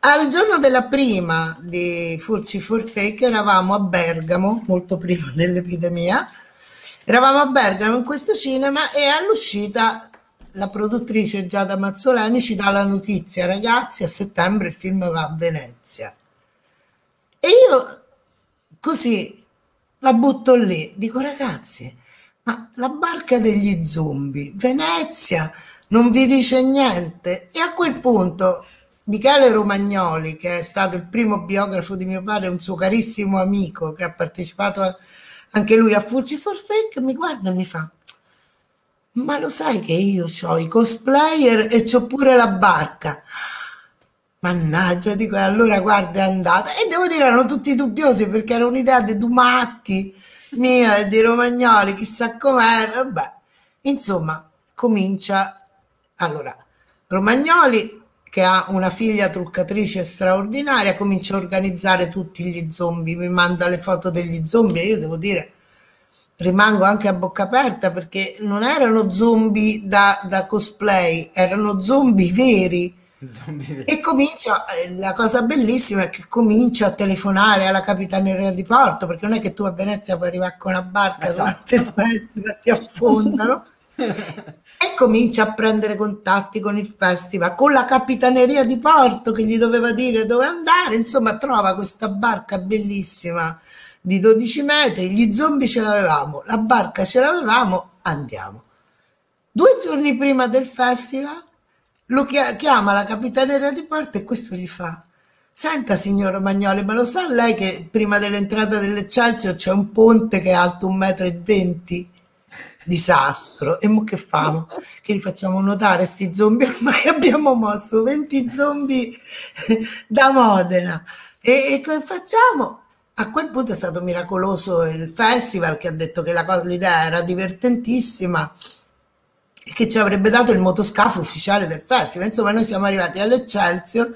Al giorno della prima di Furci for Fake eravamo a Bergamo, molto prima dell'epidemia, eravamo a Bergamo in questo cinema e all'uscita la produttrice Giada Mazzoleni ci dà la notizia, ragazzi, a settembre il film va a Venezia. E io così la butto lì, dico ragazzi, ma la barca degli zombie, Venezia, non vi dice niente? E a quel punto Michele Romagnoli, che è stato il primo biografo di mio padre, un suo carissimo amico che ha partecipato a- anche lui a Furci for Fake, mi guarda e mi fa, ma lo sai che io ho i cosplayer e c'ho pure la barca? Mannaggia, dico, allora guarda è andata. E devo dire, erano tutti dubbiosi perché era un'idea di Dumatti, mia e di Romagnoli, chissà com'è. Vabbè, insomma, comincia. Allora, Romagnoli, che ha una figlia truccatrice straordinaria, comincia a organizzare tutti gli zombie, mi manda le foto degli zombie io devo dire, rimango anche a bocca aperta perché non erano zombie da, da cosplay, erano zombie veri. Zombie E comincia, eh, la cosa bellissima è che comincia a telefonare alla capitaneria di porto, perché non è che tu a Venezia puoi arrivare con una barca durante il festival, ti affondano, e comincia a prendere contatti con il festival, con la capitaneria di porto che gli doveva dire dove andare, insomma trova questa barca bellissima di 12 metri, gli zombie ce l'avevamo, la barca ce l'avevamo, andiamo. Due giorni prima del festival lo chia- chiama la capitaneria di porto e questo gli fa: Senta, signor Romagnoli, ma lo sa lei che prima dell'entrata dell'Eccelsior c'è un ponte che è alto un metro e venti? Disastro. E mo che famo? Che li facciamo notare sti zombie? Ormai abbiamo mosso 20 zombie da Modena. E, e che facciamo? A quel punto è stato miracoloso il festival che ha detto che l'idea era divertentissima che ci avrebbe dato il motoscafo ufficiale del festival. Insomma, noi siamo arrivati all'Eccelsior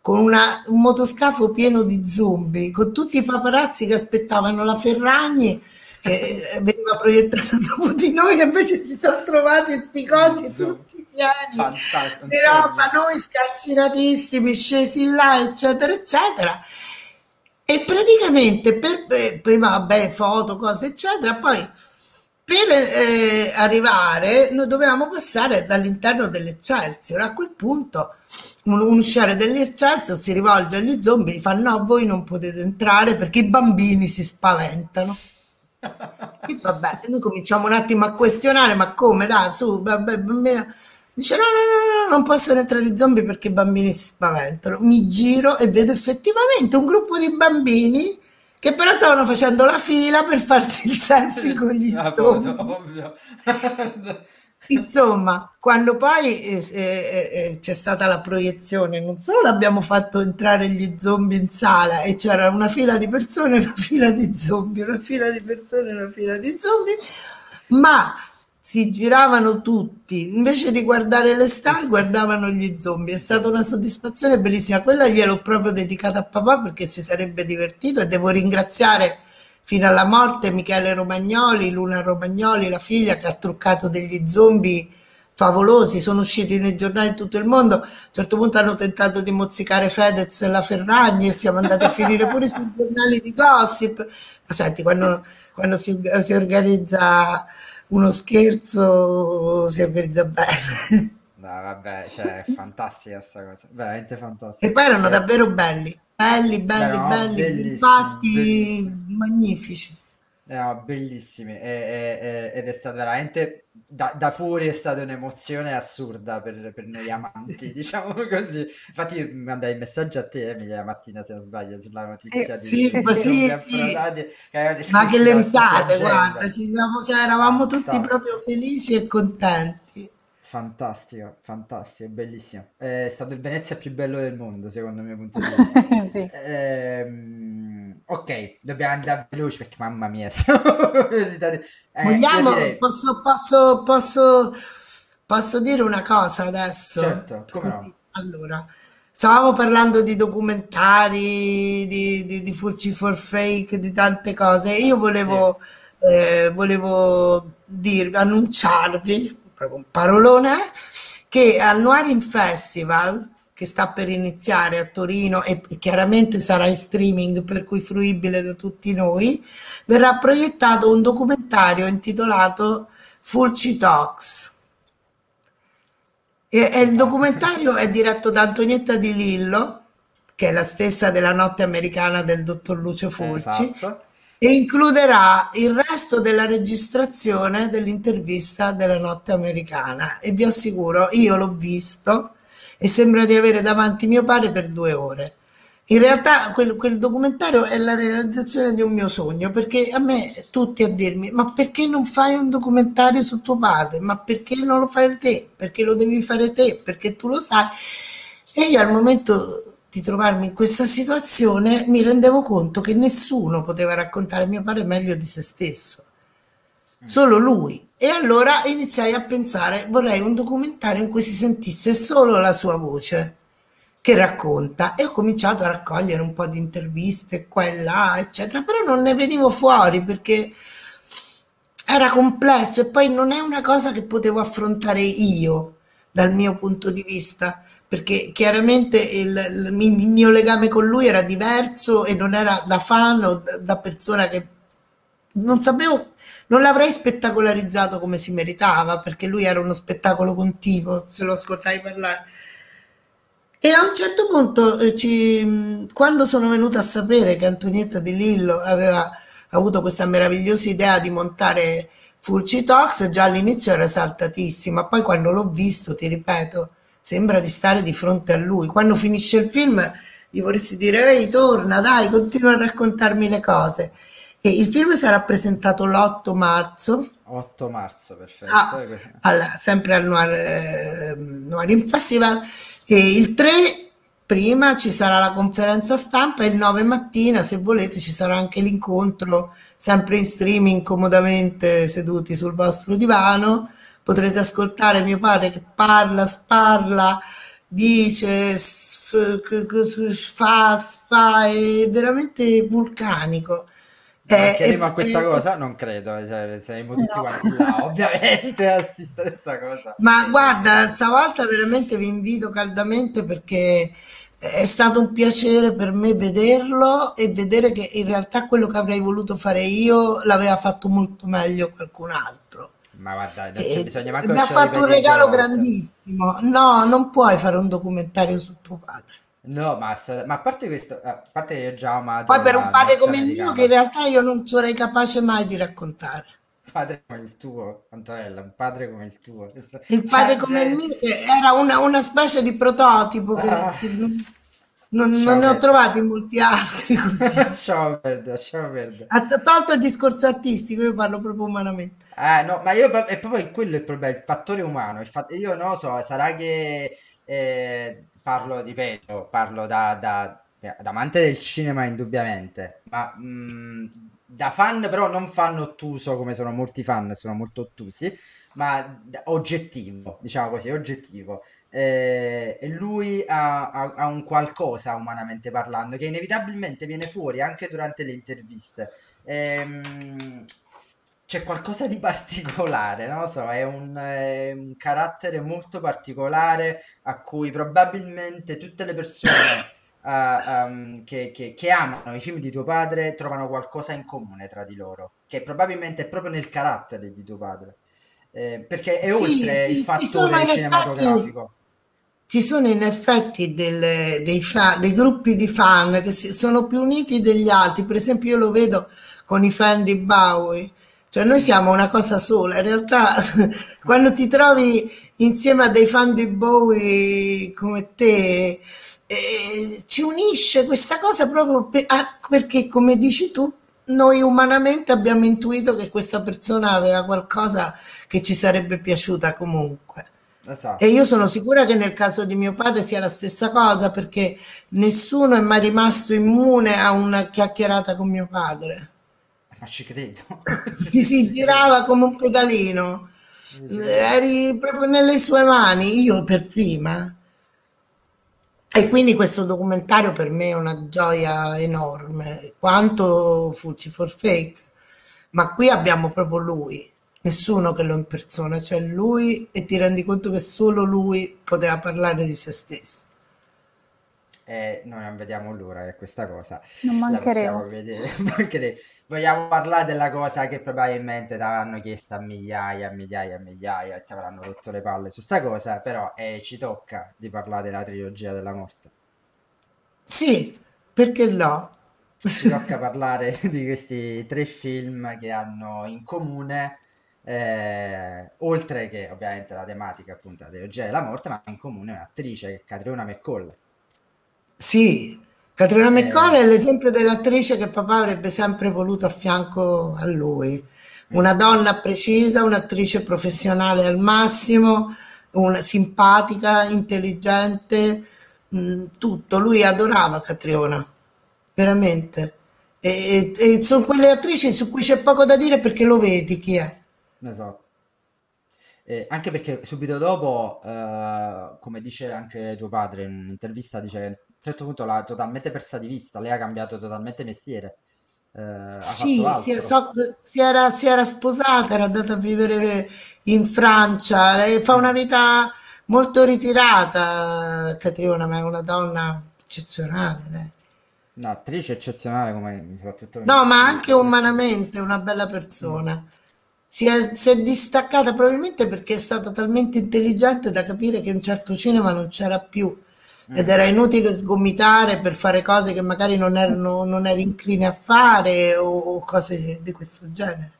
con una- un motoscafo pieno di zombie, con tutti i paparazzi che aspettavano la Ferragni che eh, veniva proiettata dopo di noi e invece si sono trovati questi cosi tutti pieni di roba, noi scalcinatissimi, scesi là, eccetera, eccetera. E praticamente per, eh, prima, vabbè, foto, cose, eccetera, poi per eh, arrivare noi dovevamo passare dall'interno dell'Eccelsior. A quel punto un, un usciere dell'Eccelsior si rivolge agli zombie e gli fa no, voi non potete entrare perché i bambini si spaventano. E vabbè, noi cominciamo un attimo a questionare, ma come, dai, su, vabbè, bambina. Dice no, no, no, no, non possono entrare i zombie perché i bambini si spaventano. Mi giro e vedo effettivamente un gruppo di bambini che però stavano facendo la fila per farsi il selfie con gli Ah, foto, ovvio. Insomma, quando poi eh, eh, eh, c'è stata la proiezione, non solo abbiamo fatto entrare gli zombie in sala e c'era una fila di persone, una fila di zombie, una fila di persone, una fila di zombie, ma si giravano tutti, invece di guardare le star, guardavano gli zombie. È stata una soddisfazione bellissima. Quella gliel'ho proprio dedicata a papà perché si sarebbe divertito e devo ringraziare fino alla morte Michele Romagnoli, Luna Romagnoli, la figlia che ha truccato degli zombie favolosi, sono usciti nei giornali di tutto il mondo. A un certo punto hanno tentato di mozzicare Fedez e la Ferragni e siamo andati a finire pure sui giornali di gossip. Ma senti, quando, quando si, si organizza uno scherzo, si organizza bene. No, vabbè, cioè, è fantastica sta cosa, veramente E fantastica. poi erano davvero belli, belli, belli, no, belli, ben bellissimi, fatti, bellissimi. magnifici. No, bellissimi e- e- ed è stato veramente da, da fuori è stata un'emozione assurda per, per noi amanti, diciamo così. Infatti mandai il messaggio a te, Emilia, mattina se non sbaglio, sulla notizia di Sì, sì, sì. avevano Ma che le risate, guarda, ci siamo- cioè, eravamo tutti Fantastico. proprio felici e contenti. Fantastico, fantastico, bellissimo. È stato il Venezia più bello del mondo, secondo il mio punto di vista. Sì. Ehm, ok, dobbiamo andare veloci perché mamma mia. Eh, Vogliamo, direi, posso, posso, posso, posso dire una cosa adesso? certo, come no? Allora, stavamo parlando di documentari, di, di, di Furci for Fake, di tante cose. Io Sì, volevo, eh, volevo dir- annunciarvi, proprio un parolone, che al Noirin Festival, che sta per iniziare a Torino e chiaramente sarà in streaming, per cui fruibile da tutti noi, verrà proiettato un documentario intitolato Fulci Talks. E, e il documentario è diretto da Antonietta Di Lillo, che è la stessa della notte americana del dottor Lucio Fulci, esatto. e includerà il resto della registrazione dell'intervista della notte americana. E vi assicuro, io l'ho visto e sembra di avere davanti mio padre per due ore. In realtà quel, quel documentario è la realizzazione di un mio sogno, perché a me tutti a dirmi, ma perché non fai un documentario su tuo padre? Ma perché non lo fai te? Perché lo devi fare te? Perché tu lo sai. E io al momento di trovarmi in questa situazione mi rendevo conto che nessuno poteva raccontare mio padre meglio di se stesso, solo lui. E allora iniziai a pensare, vorrei un documentario in cui si sentisse solo la sua voce che racconta. E ho cominciato a raccogliere un po' di interviste qua e là, eccetera, però non ne venivo fuori perché era complesso e poi non è una cosa che potevo affrontare io dal mio punto di vista, perché chiaramente il, il mi- il mio legame con lui era diverso e non era da fan o da persona che non sapevo, non l'avrei spettacolarizzato come si meritava, perché lui era uno spettacolo continuo, se lo ascoltai parlare. E a un certo punto, eh, ci- mh, quando sono venuta a sapere che Antonietta Di Lillo aveva avuto questa meravigliosa idea di montare Fulci Talks, già all'inizio era esaltatissima, poi quando l'ho visto, ti ripeto, sembra di stare di fronte a lui. Quando finisce il film gli vorresti dire, ehi, torna, dai, continua a raccontarmi le cose. E il film sarà presentato l'8 marzo 8 marzo, perfetto. Ah, eh, così. al- sempre al Noir, eh, Noirin Festival e il 3 prima ci sarà la conferenza stampa e il 9 mattina se volete ci sarà anche l'incontro sempre in streaming comodamente seduti sul vostro divano potrete ascoltare mio padre che parla, sparla dice fa, fa è veramente vulcanico Eh, Mancheremo e- a questa e- cosa? Non credo, cioè, saremo tutti No. quanti là, ovviamente, a assistere a questa cosa. Ma guarda, stavolta veramente vi invito caldamente perché è stato un piacere per me vederlo e vedere che in realtà quello che avrei voluto fare io l'aveva fatto molto meglio qualcun altro. Ma guarda, non c'è bisogno manco mi che ha fatto un regalo grandissimo. No, non puoi fare un documentario su tuo padre. No, ma, ma a parte questo, a parte che già amato Poi per un padre come il mio, che in realtà io non sarei capace mai di raccontare. un padre come il tuo, Antonella, un padre come il tuo. Il padre Cioè, come il mio, che era una, una specie di prototipo che, Ah. che non, non- Ciao, non ne ho trovati molti altri così. Lasciamo perdere, lasciamo perdere. Ha tolto il discorso artistico, io parlo proprio umanamente. Eh, no, ma io è proprio quello il problema, il fattore umano. Il fat- io non lo so, sarà che eh, parlo, ripeto, parlo da, da, da amante del cinema indubbiamente, ma mh, da fan però non fan ottuso come sono molti fan, sono molto ottusi, ma oggettivo, diciamo così, oggettivo. Eh, lui ha, ha- ha un qualcosa umanamente parlando che inevitabilmente viene fuori anche durante le interviste. Ehm, c'è qualcosa di particolare, non lo so, è un, è un carattere molto particolare a cui probabilmente tutte le persone eh, ehm, che, che- che amano i film di tuo padre trovano qualcosa in comune tra di loro, che probabilmente è proprio nel carattere di tuo padre. eh, perché è Sì, oltre il sì, ci fattore in effetti, cinematografico. ci sono in effetti delle- dei, fa- dei gruppi di fan che si- sono più uniti degli altri. Per esempio, io lo vedo con i fan di Bowie. Cioè, noi siamo una cosa sola. In realtà, quando ti trovi insieme a dei fan di Bowie come te, eh, ci unisce questa cosa proprio pe- ah, perché, come dici tu, noi umanamente abbiamo intuito che questa persona aveva qualcosa che ci sarebbe piaciuta comunque. E Esatto. io sono sicura che nel caso di mio padre sia la stessa cosa, perché nessuno è mai rimasto immune a una chiacchierata con mio padre. Ma ci credo. Ti si girava come un pedalino, eri proprio nelle sue mani, io per prima. E quindi questo documentario per me è una gioia enorme, quanto Fulci for Fake, ma qui abbiamo proprio lui, nessuno che lo impersona, cioè lui e ti rendi conto che solo lui poteva parlare di se stesso. E noi non vediamo l'ora che questa cosa Non la possiamo mancheremo. vedere. Vogliamo parlare della cosa che probabilmente ti avranno chiesto a migliaia, migliaia, migliaia e ti avranno rotto le palle su sta cosa, però eh, ci tocca di parlare della trilogia della morte. Sì, perché no? Ci tocca parlare di questi tre film che hanno in comune, eh, oltre che ovviamente la tematica appunto della trilogia della morte, ma in comune un'attrice che è Catriona McCall. Sì, McCall Eh, è l'esempio dell'attrice che papà avrebbe sempre voluto a fianco a lui. mm, Una donna precisa, un'attrice professionale al massimo, una simpatica, intelligente, mh, tutto. Lui adorava Catriona, veramente. E, e- e sono quelle attrici su cui c'è poco da dire perché lo vedi chi è. esatto. Eh, anche perché subito dopo, eh, come dice anche tuo padre in un'intervista, dice che un certo punto l'ha totalmente persa di vista, lei ha cambiato totalmente mestiere, eh, Sì, si, so- si era, si era sposata, era andata a vivere in Francia, lei fa una Mm. vita molto ritirata, Catriona, ma è una donna eccezionale, lei. No, attrice eccezionale come soprattutto No, ma anche umanamente una bella Mm. persona. Si è, si è distaccata probabilmente perché è stata talmente intelligente da capire che un certo cinema non c'era più ed era inutile sgomitare per fare cose che magari non erano, non eri incline a fare o, o cose di questo genere.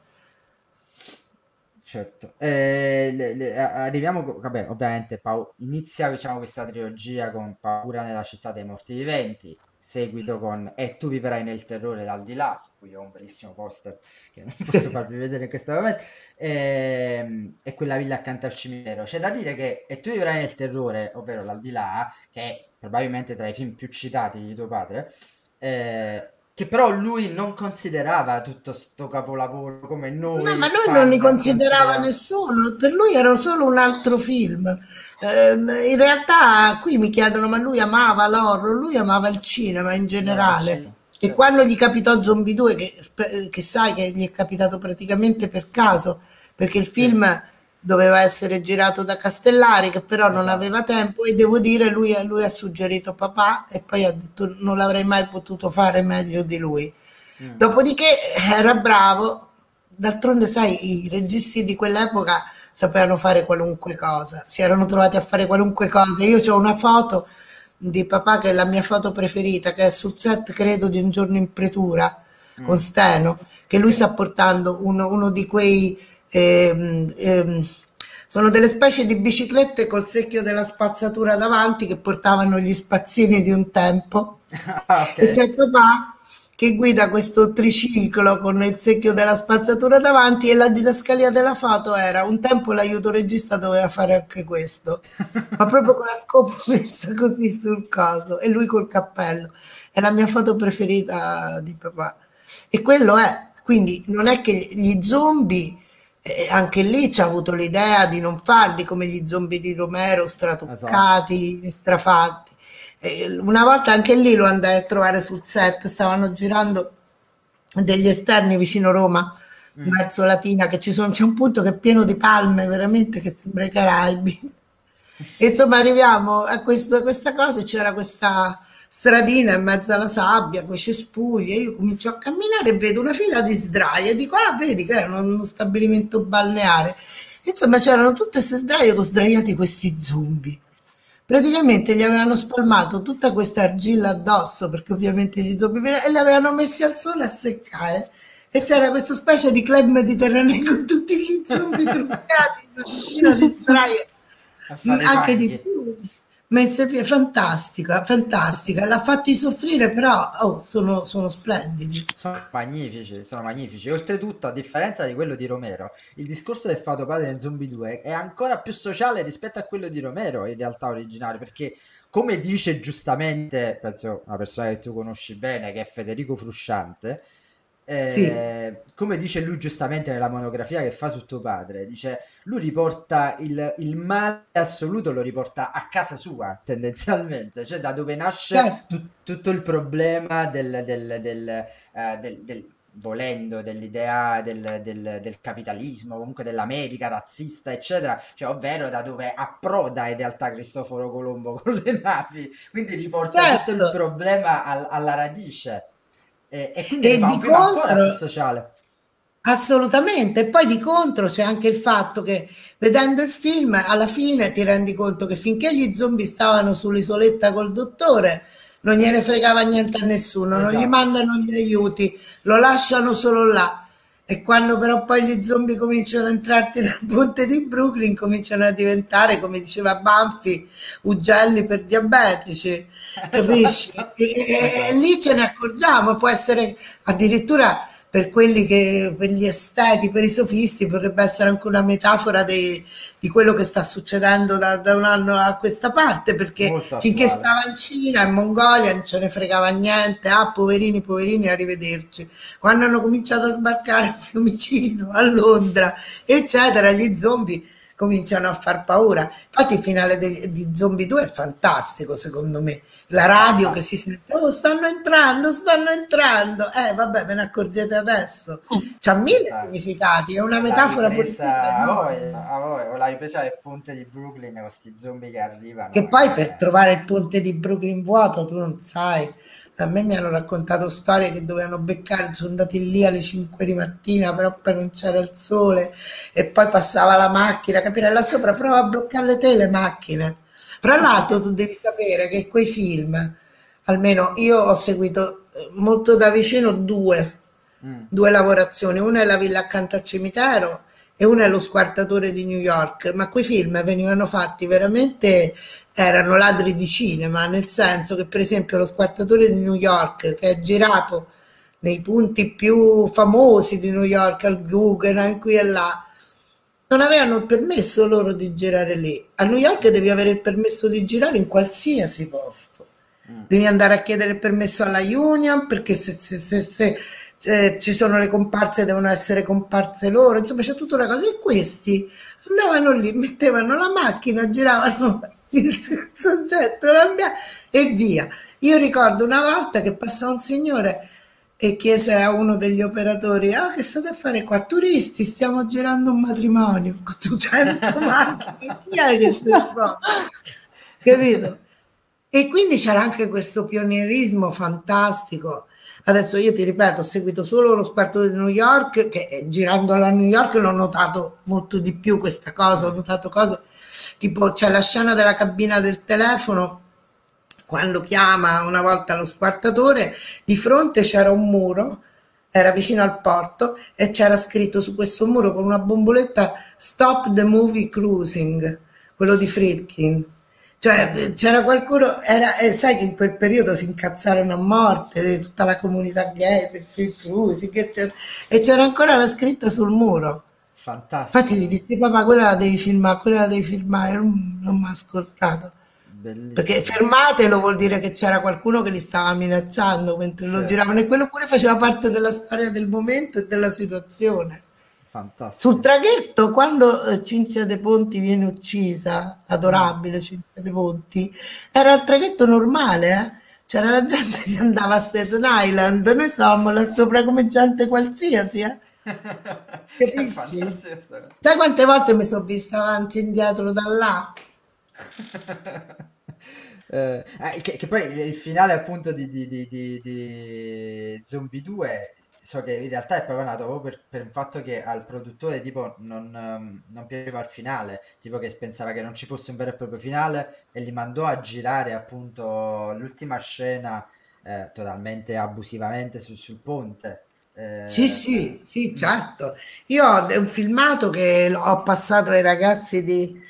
Certo, Eh, le- le- arriviamo, vabbè, ovviamente pau- inizia diciamo questa trilogia con Paura nella città dei morti viventi, seguito con E tu vivrai nel terrore dal di là, qui ho un bellissimo poster che non posso farvi vedere in questo momento, ehm, e quella villa accanto al cimitero. C'è da dire che E tu vivrai nel terrore, ovvero l'aldilà, che è probabilmente tra i film più citati di tuo padre, eh, che però lui non considerava tutto sto capolavoro come No, noi ma lui fan non li considerava consideriamo. nessuno, per lui era solo un altro film. Ehm, in realtà qui mi chiedono, ma lui amava l'horror, lui amava il cinema in No, generale. Sì, E certo. quando gli capitò Zombie 2, che, che sai che gli è capitato praticamente per caso, perché il Sì, film doveva essere girato da Castellari, che però non esatto. aveva tempo, e devo dire, lui, lui ha suggerito papà e poi ha detto non l'avrei mai potuto fare meglio di lui. Mm. Dopodiché era bravo, d'altronde sai, i registi di quell'epoca sapevano fare qualunque cosa, si erano trovati a fare qualunque cosa. Io ho una foto di papà che è la mia foto preferita, che è sul set, credo, di Un giorno in pretura con Mm. Steno, che lui sta portando uno, uno di quei... ehm, ehm, sono delle specie di biciclette col secchio della spazzatura davanti che portavano gli spazzini di un tempo. Ah, E ok. c'è papà che guida questo triciclo con il secchio della spazzatura davanti e la didascalia della foto era un tempo l'aiuto regista doveva fare anche questo, ma proprio con la scopa messa così sul coso e lui col cappello. È la mia foto preferita di papà. E quello è, quindi non è che gli zombie, eh, anche lì ci ha avuto l'idea di non farli come gli zombie di Romero, Esatto. stratoccati, strafatti. Una volta anche lì lo andai a trovare sul set, stavano girando degli esterni vicino Roma, Mm. verso Latina, che ci sono, c'è un punto che è pieno di palme, veramente che sembra i Caraibi. E insomma arriviamo a questo- questa cosa e c'era questa stradina in mezzo alla sabbia, quei cespugli, e io comincio a camminare e vedo una fila di sdraie e dico, ah vedi che è uno, uno stabilimento balneare. Insomma, c'erano tutte queste sdraie con sdraiati questi zombie. Praticamente gli avevano spalmato tutta questa argilla addosso, perché ovviamente gli zombie e li avevano messi al sole a seccare. E c'era questa specie di club mediterraneo con tutti gli zombie truccati, una di sdraie, anche di più messe via, fantastica, fantastica. L'ha fatti soffrire, però oh, sono, sono splendidi. Sono magnifici, sono magnifici. Oltretutto, a differenza di quello di Romero, il discorso del Fato Padre in Zombie 2 è ancora più sociale rispetto a quello di Romero, in realtà originale, perché come dice giustamente, penso una persona che tu conosci bene, che è Federico Frusciante, eh, sì. come dice lui giustamente nella monografia che fa su tuo padre, dice lui riporta il, il, male assoluto, lo riporta a casa sua tendenzialmente, cioè da dove nasce tu, tutto il problema del, del, del, uh, del volendo dell'idea del, del, del, capitalismo, comunque dell'America razzista, eccetera, cioè, ovvero da dove approda in realtà Cristoforo Colombo con le navi, quindi riporta certo. tutto il problema al, alla radice. E, e quindi e di contro, sociale. Assolutamente, e poi di contro c'è anche il fatto che vedendo il film alla fine ti rendi conto che finché gli zombie stavano sull'isoletta col dottore non gliene fregava niente a nessuno, esatto. non gli esatto. mandano gli aiuti, lo lasciano solo là. E quando però poi gli zombie cominciano a entrarti nel ponte di Brooklyn, cominciano a diventare, come diceva Banfi, ugelli per diabetici, capisci? e, e, e lì ce ne accorgiamo, può essere addirittura per quelli che per gli esteti, per i sofisti, potrebbe essere anche una metafora dei, di quello che sta succedendo da, da, un anno a questa parte, perché finché stava in Cina, in Mongolia, non ce ne fregava niente, ah poverini, poverini, arrivederci. Quando hanno cominciato a sbarcare a Fiumicino, a Londra, eccetera, gli zombie cominciano a far paura. Infatti il finale di, di Zombie 2 è fantastico secondo me. La radio che si sente, oh stanno entrando, stanno entrando. Eh vabbè, ve ne accorgete adesso. C'ha mille ah. significati, è una metafora politica. A voi, a voi, la ripresa del ponte di Brooklyn con questi zombie che arrivano. Che poi per trovare il ponte di Brooklyn vuoto tu non sai a me mi hanno raccontato storie che dovevano beccare, sono andati lì alle 5 di mattina, però poi non c'era il sole e poi passava la macchina, capire là sopra prova a bloccare te le macchine. Fra l'altro tu devi sapere che quei film, almeno io ho seguito eh, molto da vicino due, mm. due lavorazioni, una è la villa accanto al cimitero e una è lo squartatore di New York, ma quei film venivano fatti veramente erano ladri di cinema, nel senso che per esempio lo squartatore di New York che è girato nei punti più famosi di New York, al Guggenheim, qui e là, non avevano permesso loro di girare lì. A New York devi avere il permesso di girare in qualsiasi posto. Mm. Devi andare a chiedere il permesso alla Union perché se, se, se, se eh, ci sono le comparse, devono essere comparse loro, insomma c'è tutta una cosa. E questi andavano lì, mettevano la macchina, giravano il soggetto e via. Io ricordo una volta che passò un signore e chiese a uno degli operatori: Ah, che state a fare qua? Turisti, stiamo girando un matrimonio con 200 macchine. Chi è che si sposa? Capito? E quindi c'era anche questo pionierismo fantastico. Adesso io ti ripeto, ho seguito solo lo sparto di New York, che eh, girando a New York l'ho notato molto di più questa cosa, ho notato cose tipo c'è la scena della cabina del telefono quando chiama una volta lo squartatore, di fronte c'era un muro, era vicino al porto e c'era scritto su questo muro con una bomboletta Stop the movie cruising, quello di Friedkin. Cioè c'era qualcuno, era, eh, sai che in quel periodo si incazzarono a morte tutta la comunità gay per film cruising c'era, e c'era ancora la scritta sul muro. Fantastico. Infatti mi dissi papà quella la devi filmare, quella la devi filmare, non, non mi ha ascoltato. Bellissimo. Perché fermatelo vuol dire che c'era qualcuno che li stava minacciando mentre certo. lo giravano e quello pure faceva parte della storia del momento e della situazione. Fantastico. Sul traghetto, quando eh, Cinzia De Ponti viene uccisa, adorabile Cinzia De Ponti, era il traghetto normale, eh? c'era la gente che andava a Staten Island, noi stavamo là sopra come gente qualsiasi, eh? Capisci? Sai quante volte mi sono vista avanti e indietro da là? eh, che, che, poi il finale appunto di, di, di, di Zombie 2 so che in realtà è proprio nato proprio per, per il fatto che al produttore tipo non, ehm, non piaceva il finale, tipo che pensava che non ci fosse un vero e proprio finale e li mandò a girare appunto l'ultima scena eh, totalmente abusivamente su- sul ponte. Eh, Sì, sì, sì, certo. Io ho un filmato che ho passato ai ragazzi di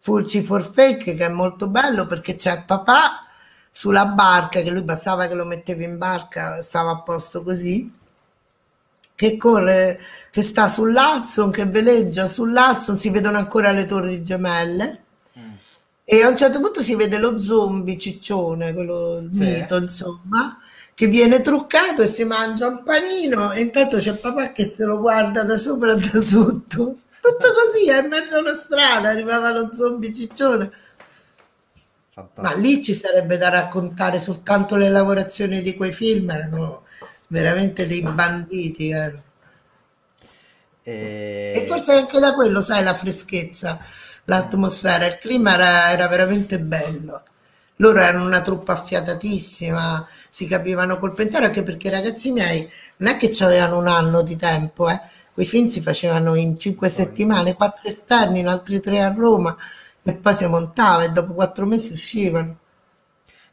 Fulci for Fake che è molto bello perché c'è papà sulla barca, che lui bastava che lo mettevi in barca, stava a posto così, che corre, che sta sull'Hudson, che veleggia sull'Hudson, si vedono ancora le torri gemelle. mm, E a un certo punto si vede lo zombie ciccione, quello il sì, mito, insomma, che viene truccato e si mangia un panino e intanto c'è papà che se lo guarda da sopra e da sotto. Tutto così, è in mezzo a una strada, arrivava lo zombie ciccione. Ma fantastico. lì ci sarebbe da raccontare soltanto le lavorazioni di quei film, erano veramente dei banditi, erano. E E... forse anche da quello, sai, la freschezza, l'atmosfera, il clima era, era veramente bello. Loro erano una truppa affiatatissima, si capivano col pensiero, anche perché i ragazzi miei non è che avevano un anno di tempo, eh. Quei film si facevano in cinque settimane, quattro esterni, in altri tre a Roma, e poi si montava e dopo quattro mesi uscivano.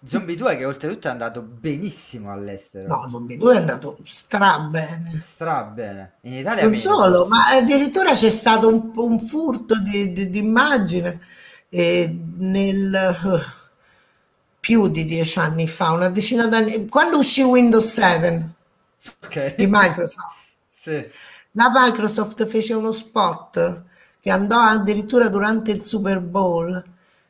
Zombie 2 che oltretutto è andato benissimo all'estero, No, Zombie 2 è andato stra bene. stra bene. In Italia Non meno solo, forse. ma addirittura c'è stato un, un furto di, di- di immagine eh, nel eh, più di dieci anni fa, una decina d'anni, quando uscì Windows 7 Ok, di Microsoft. sì, La Microsoft fece uno spot che andò addirittura durante il Super Bowl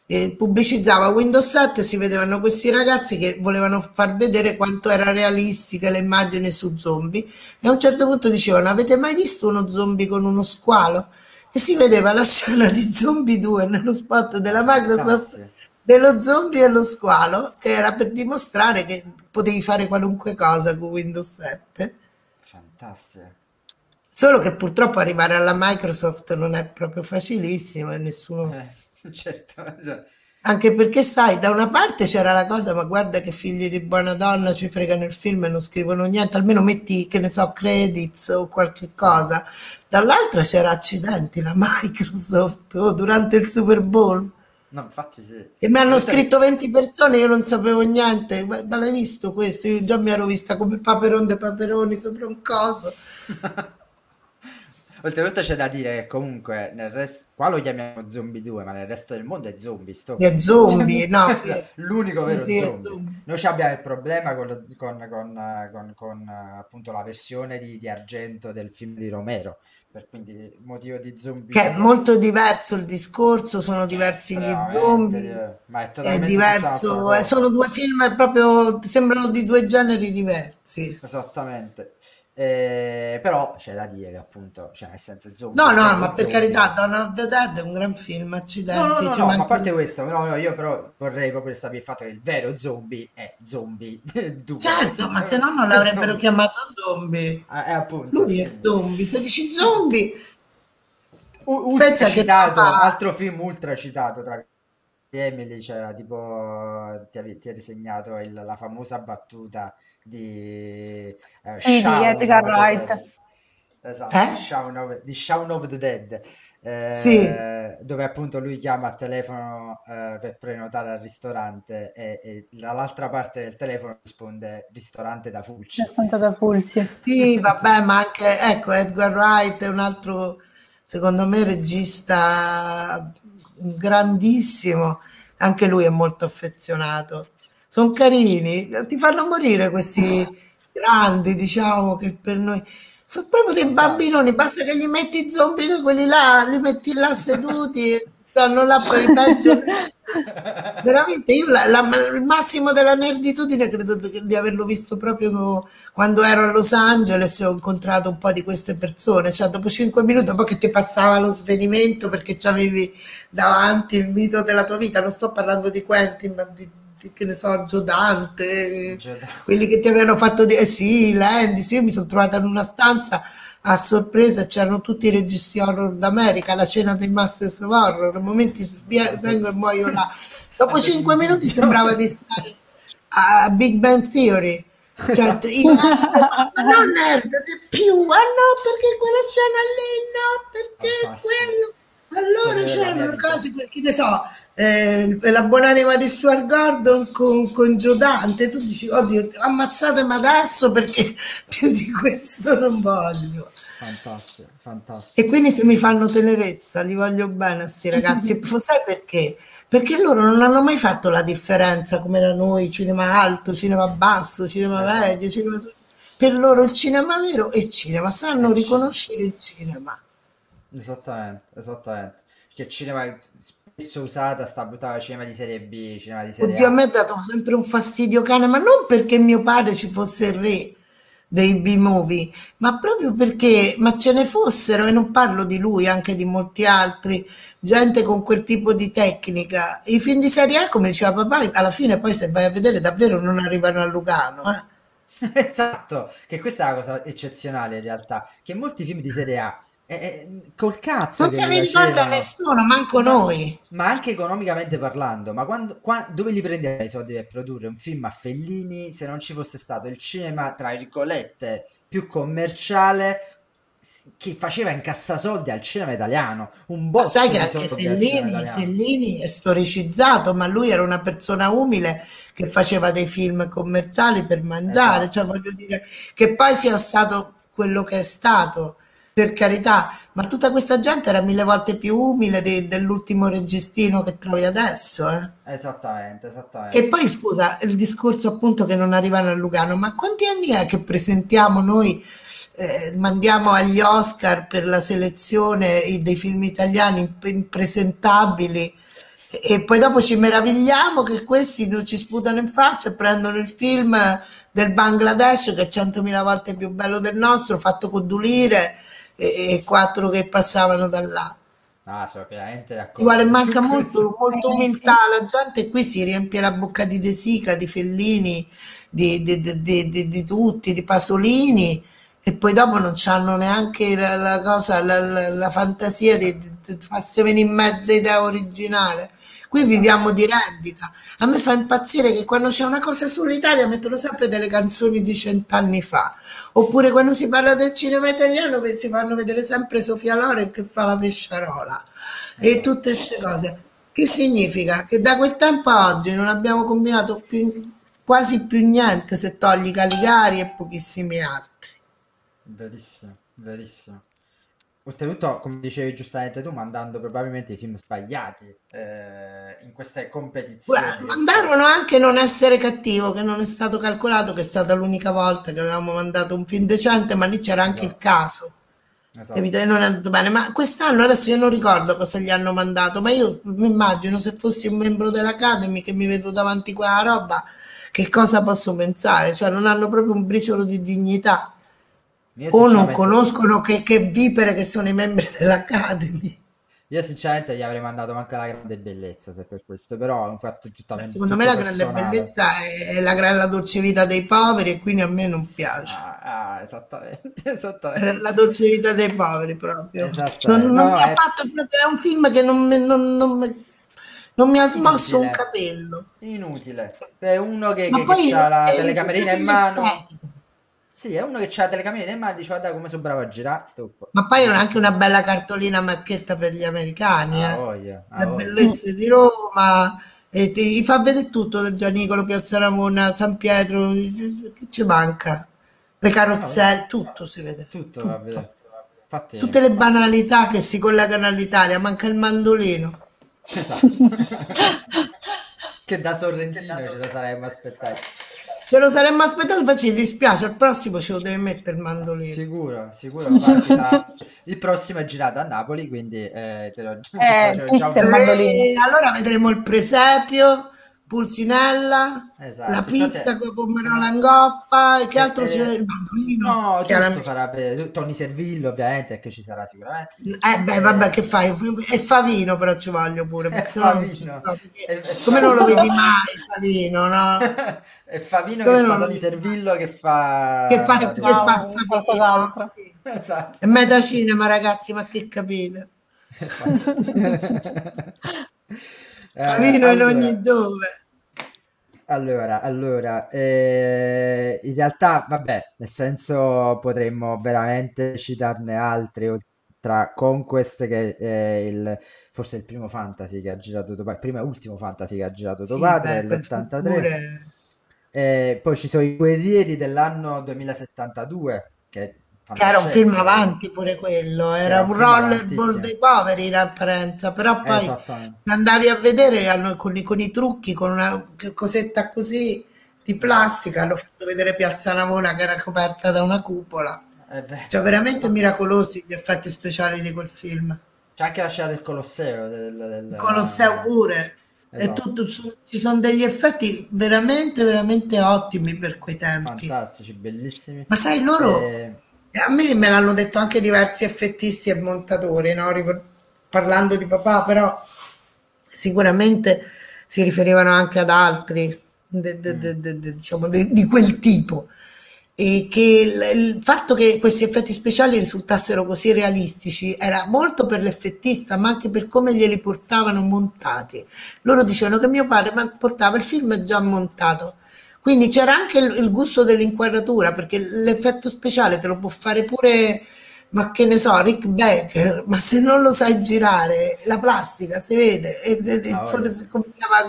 e pubblicizzava Windows 7 si vedevano questi ragazzi che volevano far vedere quanto era realistica l'immagine su zombie e a un certo punto dicevano avete mai visto uno zombie con uno squalo? E si vedeva la scena di Zombie 2 nello spot della Microsoft fantastico. Dello zombie e lo squalo che era per dimostrare che potevi fare qualunque cosa con Windows 7 Fantastico. Solo che purtroppo arrivare alla Microsoft non è proprio facilissimo e nessuno... Eh, certo, cioè, Anche perché, sai, da una parte c'era la cosa, ma guarda che figli di buona donna ci fregano il film e non scrivono niente, almeno metti, che ne so, credits o qualche cosa. Dall'altra c'era accidenti la Microsoft oh, durante il Super Bowl. No, infatti sì. E mi hanno scritto 20 persone, io non sapevo niente. Ma, ma l'hai visto questo? Io già mi ero vista come Paperon de Paperoni sopra un coso. Oltretutto c'è da dire che comunque nel resto, qua lo chiamiamo Zombie 2, ma nel resto del mondo è zombie, sto. È zombie, no? Esatto, L'unico vero Sì, zombie. zombie. Noi abbiamo il problema con, con- con, eh, con- eh, appunto la versione di, di argento del film di Romero, per quindi motivo di zombie Che è 2 molto diverso il discorso, sono è diversi gli zombie, diver- ma è è diverso, eh, sono due film proprio, sembrano di due generi diversi. Esattamente. Eh, però c'è da dire che appunto, cioè nel senso zombie, No, è no, ma per carità, Dawn of the Dead è un gran film, No, no, accidenti, no, ci no, ma a manca... parte questo, no, no, io però vorrei proprio restabilire il fatto che il vero zombie è zombie 2. Certo, ma se no non l'avrebbero chiamato zombie. Ah, eh, appunto. Lui è zombie, se dici zombie, U- ultra pensa che citato, papà... altro film ultra citato tra Emily c'era tipo ti, avevi- ti hai disegnato il- la famosa battuta di eh, Sì, di Shaun Edgar of the Wright. Dead. Esatto, Eh? Shaun of, di Shaun of the Dead, Sì, eh, dove appunto lui chiama a telefono eh, per prenotare al ristorante e, e dall'altra parte del telefono risponde ristorante da Fulci. Restante da Fulci. sì, vabbè, ma anche, ecco, Edgar Wright è un altro, secondo me, regista grandissimo, anche lui è molto affezionato. Sono carini, ti fanno morire questi grandi, diciamo, che per noi. Sono proprio dei bambinoni, basta che gli metti i zombie, quelli là, li metti là seduti e stanno là poi peggio. Veramente, io la- la- il massimo della nerditudine credo di averlo visto proprio quando ero a Los Angeles e ho incontrato un po' di queste persone, cioè dopo cinque minuti, dopo che ti passava lo svenimento perché avevi davanti il mito della tua vita, non sto parlando di Quentin, ma di, che ne so, Gio Dante, Jedi. quelli che ti avevano fatto dire, eh sì, Landis, io mi sono trovata in una stanza a sorpresa, c'erano tutti i registi horror d'America, la cena dei Masters of Horror, momenti svia- vengo e muoio là. Dopo cinque minuti sembrava di stare a Big Bang Theory. Cioè, i nerd, ma non nerd, più, ah no, perché quella scena lì, no, perché quello. Allora c'erano cose, che ne so, eh, la buonanima di Stuart Gordon con, con Joe Dante, tu dici, oddio, ammazzatemi adesso perché più di questo non voglio. Fantastico, fantastico. E quindi se mi fanno tenerezza, li voglio bene a sti ragazzi. Sai perché? Perché loro non hanno mai fatto la differenza come da noi, cinema alto, cinema basso, cinema Esatto. medio, cinema... Per loro il cinema vero è il cinema, sanno È il riconoscere il cinema. Esattamente, esattamente. Perché il cinema è spesso usata, sta buttata cinema di serie B, cinema di serie Oddio, a A. me ha dato sempre un fastidio cane, ma non perché mio padre ci fosse il re dei B-movie, ma proprio perché, ma ce ne fossero, e non parlo di lui, anche di molti altri, gente con quel tipo di tecnica. I film di serie A, come diceva papà, alla fine poi se vai a vedere davvero non arrivano a Lugano. eh. Esatto, che questa è la cosa eccezionale in realtà, che molti film di serie A, eh, eh, col cazzo Non se ne ricorda nessuno, manco ma, noi. ma anche economicamente parlando, ma quando, qua- dove li prendeva i soldi per produrre un film a Fellini se non ci fosse stato il cinema, tra virgolette, più commerciale che faceva incassasoldi al cinema italiano, un Ma sai botto che anche Fellini. Fellini è storicizzato, ma lui era una persona umile che faceva dei film commerciali per mangiare, Esatto, cioè voglio dire che poi sia stato quello che è stato, per carità, ma tutta questa gente era mille volte più umile de- dell'ultimo registino che trovi adesso, eh. esattamente, E esattamente. poi scusa, il discorso appunto che non arrivano a Lugano, ma quanti anni è che presentiamo noi, eh, mandiamo agli Oscar per la selezione dei film italiani imp- impresentabili e, e poi dopo ci meravigliamo che questi non ci sputano in faccia e prendono il film del Bangladesh che è centomila volte più bello del nostro, fatto con due lire e, e quattro che passavano da là. Ah, sono vuole, d'accordo su manca molto, molto umiltà alla gente, qui si riempie la bocca di De Sica, di Fellini, di, di- di- di- di- di tutti, di Pasolini e poi dopo non hanno neanche la, la cosa, la, la- la fantasia di, di, di farsi venire in mezzo idea originale. Qui viviamo di rendita. A me fa impazzire che quando c'è una cosa sull'Italia mettono sempre delle canzoni di cent'anni fa. Oppure quando si parla del cinema italiano si fanno vedere sempre Sofia Loren che fa la pesciarola e Esatto. tutte queste cose. Che significa? Che da quel tempo a oggi non abbiamo combinato più- quasi più niente se togli Caligari e pochissimi altri. Verissimo, verissimo. Oltretutto, come dicevi giustamente tu, mandando probabilmente i film sbagliati eh, in queste competizioni. Mandarono anche non essere cattivo, che non è stato calcolato, che è stata l'unica volta che avevamo mandato un film decente, ma lì c'era anche il Esatto, caso. esatto. Capito? Non è andato bene. Ma quest'anno adesso io non ricordo cosa gli hanno mandato, ma io mi immagino se fossi un membro dell'Academy che mi vedo davanti quella roba, che cosa posso pensare? Cioè non hanno proprio un briciolo di dignità. Io O non conoscono che, che vipere che sono i membri dell'Academy. io sinceramente gli avrei mandato anche la grande bellezza se per questo, però è un fatto giustamente Secondo me la grande bellezza è, la, la dolce vita dei poveri e quindi a me non piace. Ah, ah, esattamente, esattamente. La dolce vita dei poveri proprio. Non, non No, mi ha è fatto proprio, è un film che non mi, non- non non mi ha smosso un inutile, capello. inutile. È uno che, Ma che, che ha la telecamerina in mano. l'estetica. Sì, è uno che ha la telecamerina in mano e dice guarda come sono bravo a girare, stop. Ma poi è anche una bella cartolina macchietta per gli americani, Ah, eh. voglia, ah, Le voglia. bellezze di Roma, e ti, fa vedere tutto del Gianicolo, Piazza Ramona, San Pietro, che ci manca? Le No, carrozzelle, tutto si vede, tutto va a tutto. vedere. Infatti, Tutte le banalità che si collegano all'Italia, manca il mandolino. esatto. Che da sorrentino ce lo saremmo aspettati. Ce lo saremmo aspettato, infatti ci dispiace, al prossimo ce lo deve mettere il mandolino. Sicuro, sicuro. Il prossimo è girato a Napoli, quindi eh, te lo, ti Eh, già un pizza e mandolino. E allora vedremo il presepio, Pulcinella, Esatto, la pizza se- con pomerolo langoppa, e che Eh, altro eh, c'è? Il mandolino, No, tutto chiaramente. farà vedere. Tony Servillo, ovviamente, che ci sarà sicuramente. Eh beh, vabbè, che fai? È Favino però ci voglio pure, È non Favino. perché- È- è come non lo vedi mai Favino, no? È Favino Come che non fa lo Tony vedi? Servillo che fa... Che fa, che No, fa Favino? qualcos'altro. Esatto. È metacinema, ragazzi, ma che capite? Eh, Favino in allora, ogni dove. Allora, allora, eh, in realtà, vabbè, nel senso potremmo veramente citarne altri, tra Conquest che è il, forse il primo fantasy che ha girato tuo padre, primo e ultimo fantasy che ha girato tuo Sì, padre, beh, dell'83. pure... E poi ci sono i Guerrieri dell'anno 2072, che Che era un film avanti pure quello, era era un un rollerball dei poveri in apparenza, però poi andavi a vedere con i, con i trucchi, con una cosetta così di plastica, hanno fatto vedere Piazza Navona che era coperta da una cupola. Eh Cioè, veramente miracolosi gli effetti speciali di quel film. C'è anche la scena del Colosseo, del, del- Colosseo pure. Esatto, tutto, ci sono degli effetti veramente, veramente ottimi per quei tempi. fantastici, bellissimi. Ma sai, loro, E- a me me l'hanno detto anche diversi effettisti e montatori, no? Parlando di papà, però sicuramente si riferivano anche ad altri, de- de- mm, de- de- diciamo, di quel tipo. E che il, il fatto che questi effetti speciali risultassero così realistici era molto per l'effettista, ma anche per come glieli portavano montati. Loro dicevano che mio padre portava il film già montato. Quindi c'era anche il, il gusto dell'inquadratura, perché l'effetto speciale te lo può fare pure, ma che ne so, Rick Baker, ma se non lo sai girare, la plastica si vede. E, e- ah, forse- come si chiama?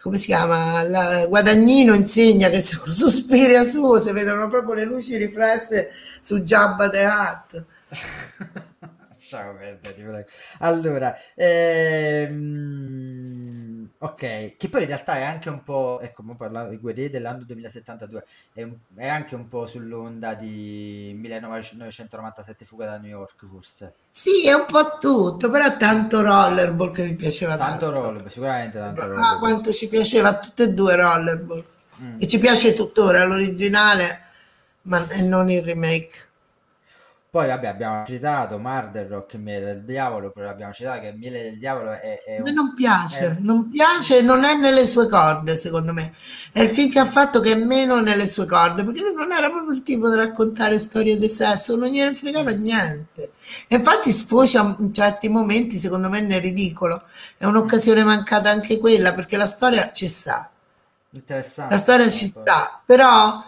come si chiama? La- Guadagnino insegna che su Suspiria suo si vedono proprio le luci riflesse su Jabba the Hutt. Perdere, prego. Allora, ehm, ok, che poi in realtà è anche un po', ecco, mo parlavo di Guerrieri dell'anno 2072, è, un- è anche un po' sull'onda di 1997 Fuga da New York, forse. Sì, è un po' tutto, però è tanto rollerball che mi piaceva Tanto tanto. roll, sicuramente tanto Ah, roll. quanto ci piaceva a tutte e due rollerball. Mm. E ci piace tuttora l'originale, ma e non il remake. Poi vabbè abbiamo citato Murder Rock e Miele del Diavolo, però abbiamo citato che Miele del Diavolo è, è un... non piace, è- non piace, non è nelle sue corde, secondo me. È il film che ha fatto che è meno nelle sue corde, perché lui non era proprio il tipo da raccontare storie di sesso, non gliene fregava niente. E infatti sfocia in certi momenti, secondo me, nel ridicolo. È un'occasione mancata anche quella, perché la storia ci sta. La Interessante storia questa ci storia. sta, però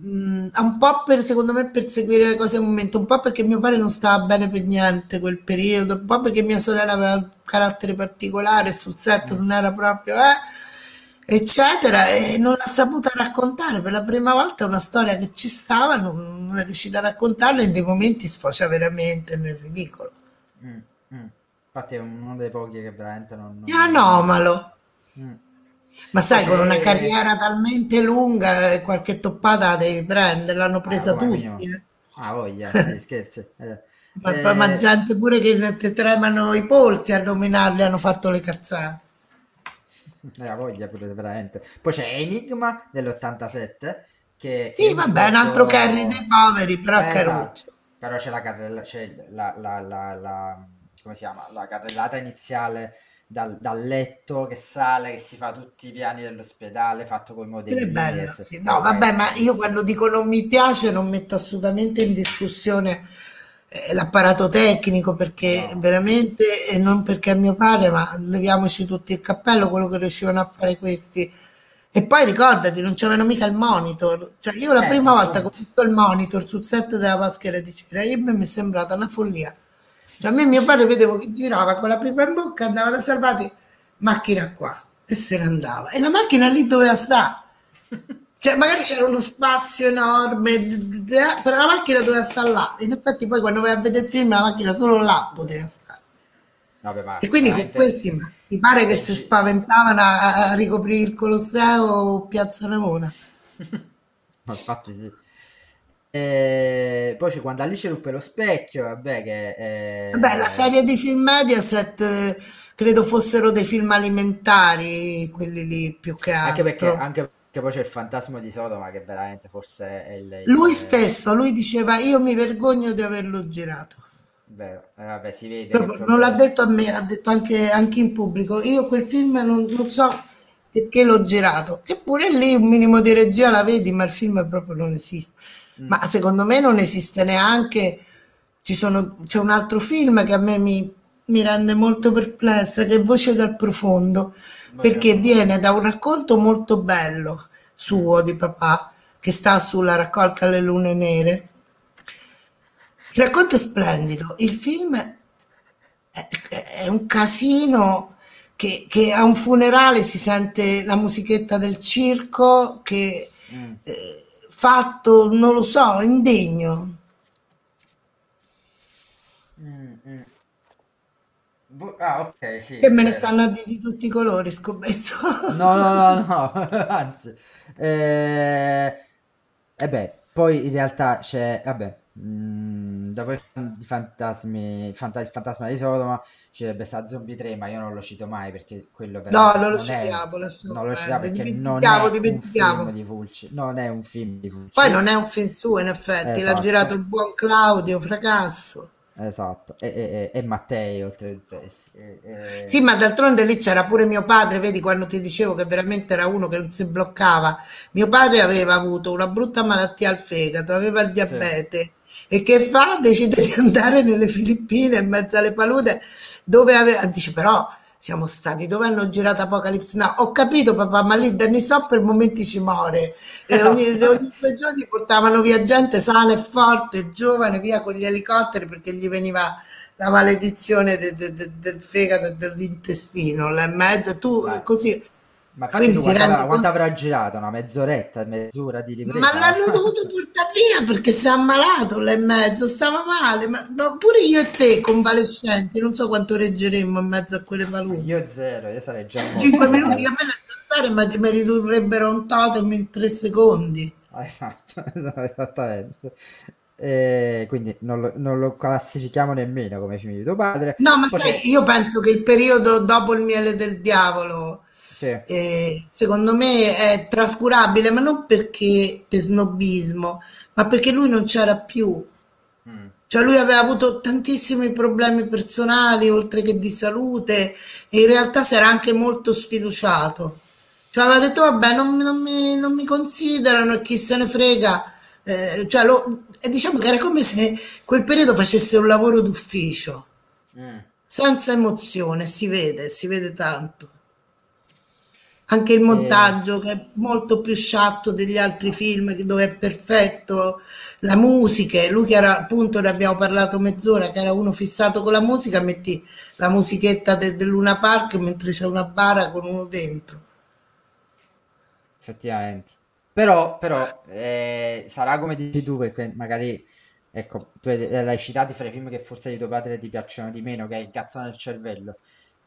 mh, un po' per, secondo me, per seguire le cose al momento, un po' perché mio padre non stava bene per niente quel periodo, un po' perché mia sorella aveva un carattere particolare, sul set Mm. non era proprio, eh, eccetera, e non l'ha saputa raccontare. Per la prima volta una storia che ci stava, non, non è riuscita a raccontarla, e in dei momenti sfocia veramente nel ridicolo. Mm, mm. Infatti è uno dei pochi che veramente non... È non- anomalo. Mm. Ma sai, con una c'è... carriera talmente lunga, eh, qualche toppata la devi prendere, l'hanno Ah, presa come tutti. eh. Ah, voglia, scherzi. Eh, Ma, poi- ma eh, gente pure che ti tremano i polsi a nominarli hanno fatto le cazzate. eh, voglia pure veramente. Poi c'è Enigma dell'87 che Sì, vabbè, un altro Carry dei poveri, però Eh, esatto, però c'è la carrella, c'è la, la, la, la- come si chiama? La carrellata iniziale dal, dal letto che sale, che si fa tutti i piani dell'ospedale, fatto con i modellini. bello, sì. No, eh, vabbè, ma io quando dico non mi piace non metto assolutamente in discussione eh, l'apparato tecnico perché No, veramente, e non perché è mio padre, ma leviamoci tutti il cappello quello che riuscivano a fare questi. E poi ricordati, non c'avevano mica il monitor. Cioè, io la eh, prima volta che ho visto il monitor sul set della maschera di cera, io mi è sembrata una follia. Cioè, a me mio padre vedevo che girava con la pipa in bocca, andava da Salvati, macchina qua, e se ne andava. E la macchina lì doveva stare. Cioè, magari c'era uno spazio enorme, d- però la macchina doveva stare là. In effetti poi quando vai a vedere il film la macchina solo là poteva stare. Vabbè, ma E quindi con questi mi pare che è si spaventavano a, a ricoprire il Colosseo o Piazza Navona. Ma infatti sì. E poi c'è quando Alice ruppe lo specchio, vabbè che Vabbè, la è... serie di film Mediaset eh, credo fossero dei film alimentari, quelli lì più che Anche perché, altro. anche perché poi c'è il fantasma di Sodoma che veramente forse è il... Lui stesso, lui diceva io mi vergogno di averlo girato. Vero, eh, vabbè, si vede Proprio, non l'ha detto a me, l'ha detto anche, anche in pubblico. Io quel film non, non so perché l'ho girato. Eppure lì un minimo di regia la vedi, ma il film proprio non esiste. Mm. Ma secondo me non esiste neanche. Ci sono, c'è un altro film che a me mi, mi rende molto perplessa, che è Voce dal profondo, perché viene da un racconto molto bello suo di papà che sta sulla raccolta Le lune nere. Il racconto è splendido, il film è, è un casino che, che, a un funerale si sente la musichetta del circo che mm. eh, fatto, non lo so, indegno. Mm, mm. Ah, ok, sì. E me ne stanno a dire di tutti i colori, scommetto. No, no, no, no, anzi. Eh, e beh, poi in realtà c'è, vabbè, mh, dopo il fantasmi, fanta- il fantasma di Sodoma ci sarebbe sta Zombie 3, ma io non lo cito mai perché quello No, non lo citiamo, non lo citiamo perché non dimentichiamo, è un film di Fulci, non è un film di Fulci. Poi non è un film suo, in effetti, l'ha Esatto. girato il buon Claudio Fracasso. Esatto, e, e- e- e Mattei oltretutto. eh sì, e- Sì, ma d'altronde lì c'era pure mio padre, vedi quando ti dicevo che veramente era uno che non si bloccava. Mio padre aveva avuto una brutta malattia al fegato, aveva il diabete e che fa? Decide di andare nelle Filippine in mezzo alle paludi dove aveva, dice però siamo stati dove hanno girato Apocalypse Now. Ho capito papà, ma lì Danny So per momenti ci muore. E Esatto. ogni, ogni due giorni portavano via gente sana e forte, giovane, via con gli elicotteri perché gli veniva la maledizione de- de- de- del fegato e dell'intestino là in mezzo. Tu Ma- così. Ma Quindi ti quanto, avrà, girato? Una mezz'oretta, mezz'ora di ripresa? Ma l'hanno dovuto portare via perché si è ammalato là in mezzo, stava male, ma, ma pure io e te convalescenti, non so quanto reggeremmo in mezzo a quelle paludi. Io zero, io sarei già morto. 5 minuti che a me le zanzare ma mi ridurrebbero un totem in 3 secondi. Ah, Esatto, esatto, esattamente. E quindi non lo, non lo classifichiamo nemmeno come film di tuo padre. No, ma Poi sai, c'è- io penso che il periodo dopo il miele del diavolo, sì, eh, secondo me è trascurabile, ma non perché per snobismo, ma perché lui non c'era più. mm, Cioè lui aveva avuto tantissimi problemi personali, oltre che di salute, e in realtà si era anche molto sfiduciato. Cioè aveva detto, vabbè, non, mi- non mi, non mi considerano e chi se ne frega. Eh, cioè, lo- e diciamo che era come se quel periodo facesse un lavoro d'ufficio, mm. senza emozione, si vede, si vede tanto. Anche il E- montaggio che è molto più sciatto degli altri film, dove è perfetto, la musica, lui che era appunto, ne abbiamo parlato mezz'ora, che era uno fissato con la musica, metti la musichetta de- del Luna Park mentre c'è una bara con uno dentro. effettivamente. Però, però eh, sarà come dici tu, perché magari, ecco, tu hai- l'hai citato fra i film che forse di tuo padre ti piacciono di meno, che è Il gatto nel cervello,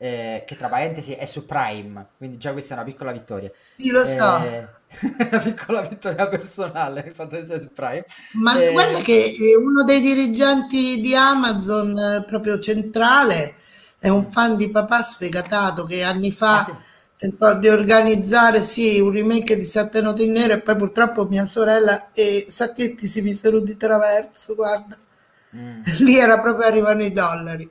eh, che tra parentesi è su Prime, quindi già questa è una piccola vittoria. Sì, lo so. Eh, una piccola vittoria personale, il fatto di essere su Prime. Ma Eh, guarda che eh, uno dei dirigenti di Amazon, eh, proprio centrale, è un fan di papà sfegatato che anni ah, fa sì. tentò di organizzare sì, un remake di Sette note in nero e poi purtroppo mia sorella e Sacchetti si misero di traverso, guarda. Mm. Lì era proprio arrivano i dollari.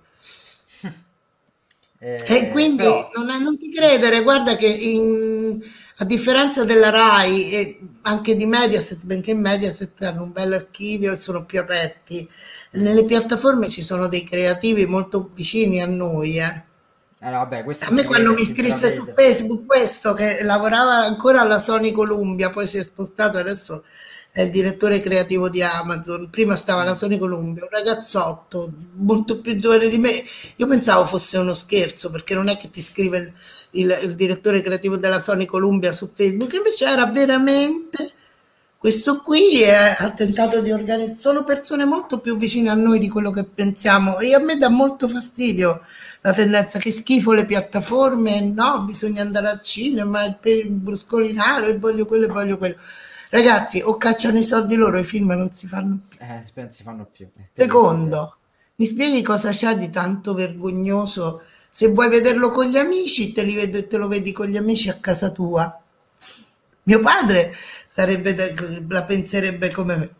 Eh, E quindi però, non, non ti credere, guarda che in- a differenza della RAI e anche di Mediaset, benché Mediaset hanno un bel archivio e sono più aperti, nelle piattaforme ci sono dei creativi molto vicini a noi. eh. eh, vabbè, questo A me quando mi scrisse su. Facebook questo, che lavorava ancora alla Sony Columbia, poi si è spostato, adesso è il direttore creativo di Amazon, prima stava alla Sony Columbia, un ragazzotto molto più giovane di me, io pensavo fosse uno scherzo, perché non è che ti scrive il, il- il direttore creativo della Sony Columbia su Facebook, invece era veramente questo qui ha tentato di organizzare, sono persone molto più vicine a noi di quello che pensiamo e a me dà molto fastidio la tendenza che schifo le piattaforme, no, bisogna andare al cinema per il bruscolinare e voglio quello e voglio quello. Ragazzi, o cacciano i soldi loro, i film non si fanno più. Eh, non si fanno più. Eh, Secondo, mi spieghi cosa c'è di tanto vergognoso? Se vuoi vederlo con gli amici, te, li ved- te lo vedi con gli amici a casa tua. Mio padre sarebbe de- la penserebbe come me.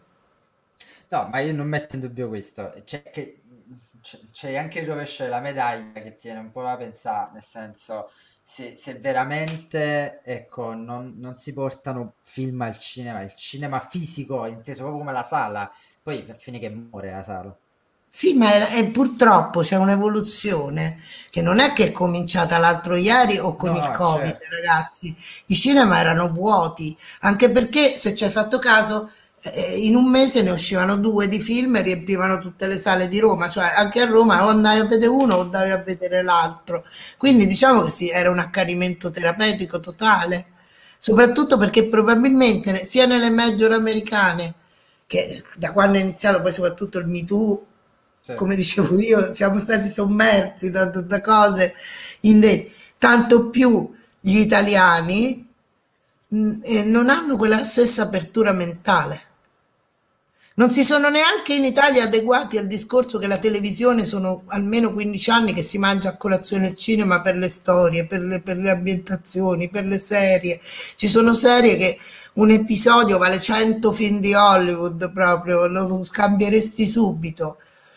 No, ma io non metto in dubbio questo. C'è, che, c'è, c'è anche il rovescio della medaglia che tiene un po' da pensare, nel senso, se, se veramente, ecco, non, non si portano film al cinema, il cinema fisico, inteso proprio come la sala, poi a fine che muore la sala. Sì, ma è- è- purtroppo c'è un'evoluzione che non è che è cominciata l'altro ieri o con No, il Covid, certo. ragazzi. I cinema erano vuoti, anche perché, se ci hai fatto caso, in un mese ne uscivano due di film e riempivano tutte le sale di Roma, cioè anche a Roma o andavi a vedere uno o andavi a vedere l'altro. Quindi diciamo che sì, era un accanimento terapeutico totale, soprattutto perché probabilmente sia nelle major americane che da quando è iniziato poi soprattutto il Me Too, Sì. come dicevo io, siamo stati sommersi da, da- cose indette, tanto più gli italiani mh, eh, non hanno quella stessa apertura mentale. Non si sono neanche in Italia adeguati al discorso che la televisione sono almeno 15 anni che si mangia a colazione il cinema per le storie, per le, per le ambientazioni, per le serie. Ci sono serie che un episodio vale 100 film di Hollywood proprio, lo scambieresti subito.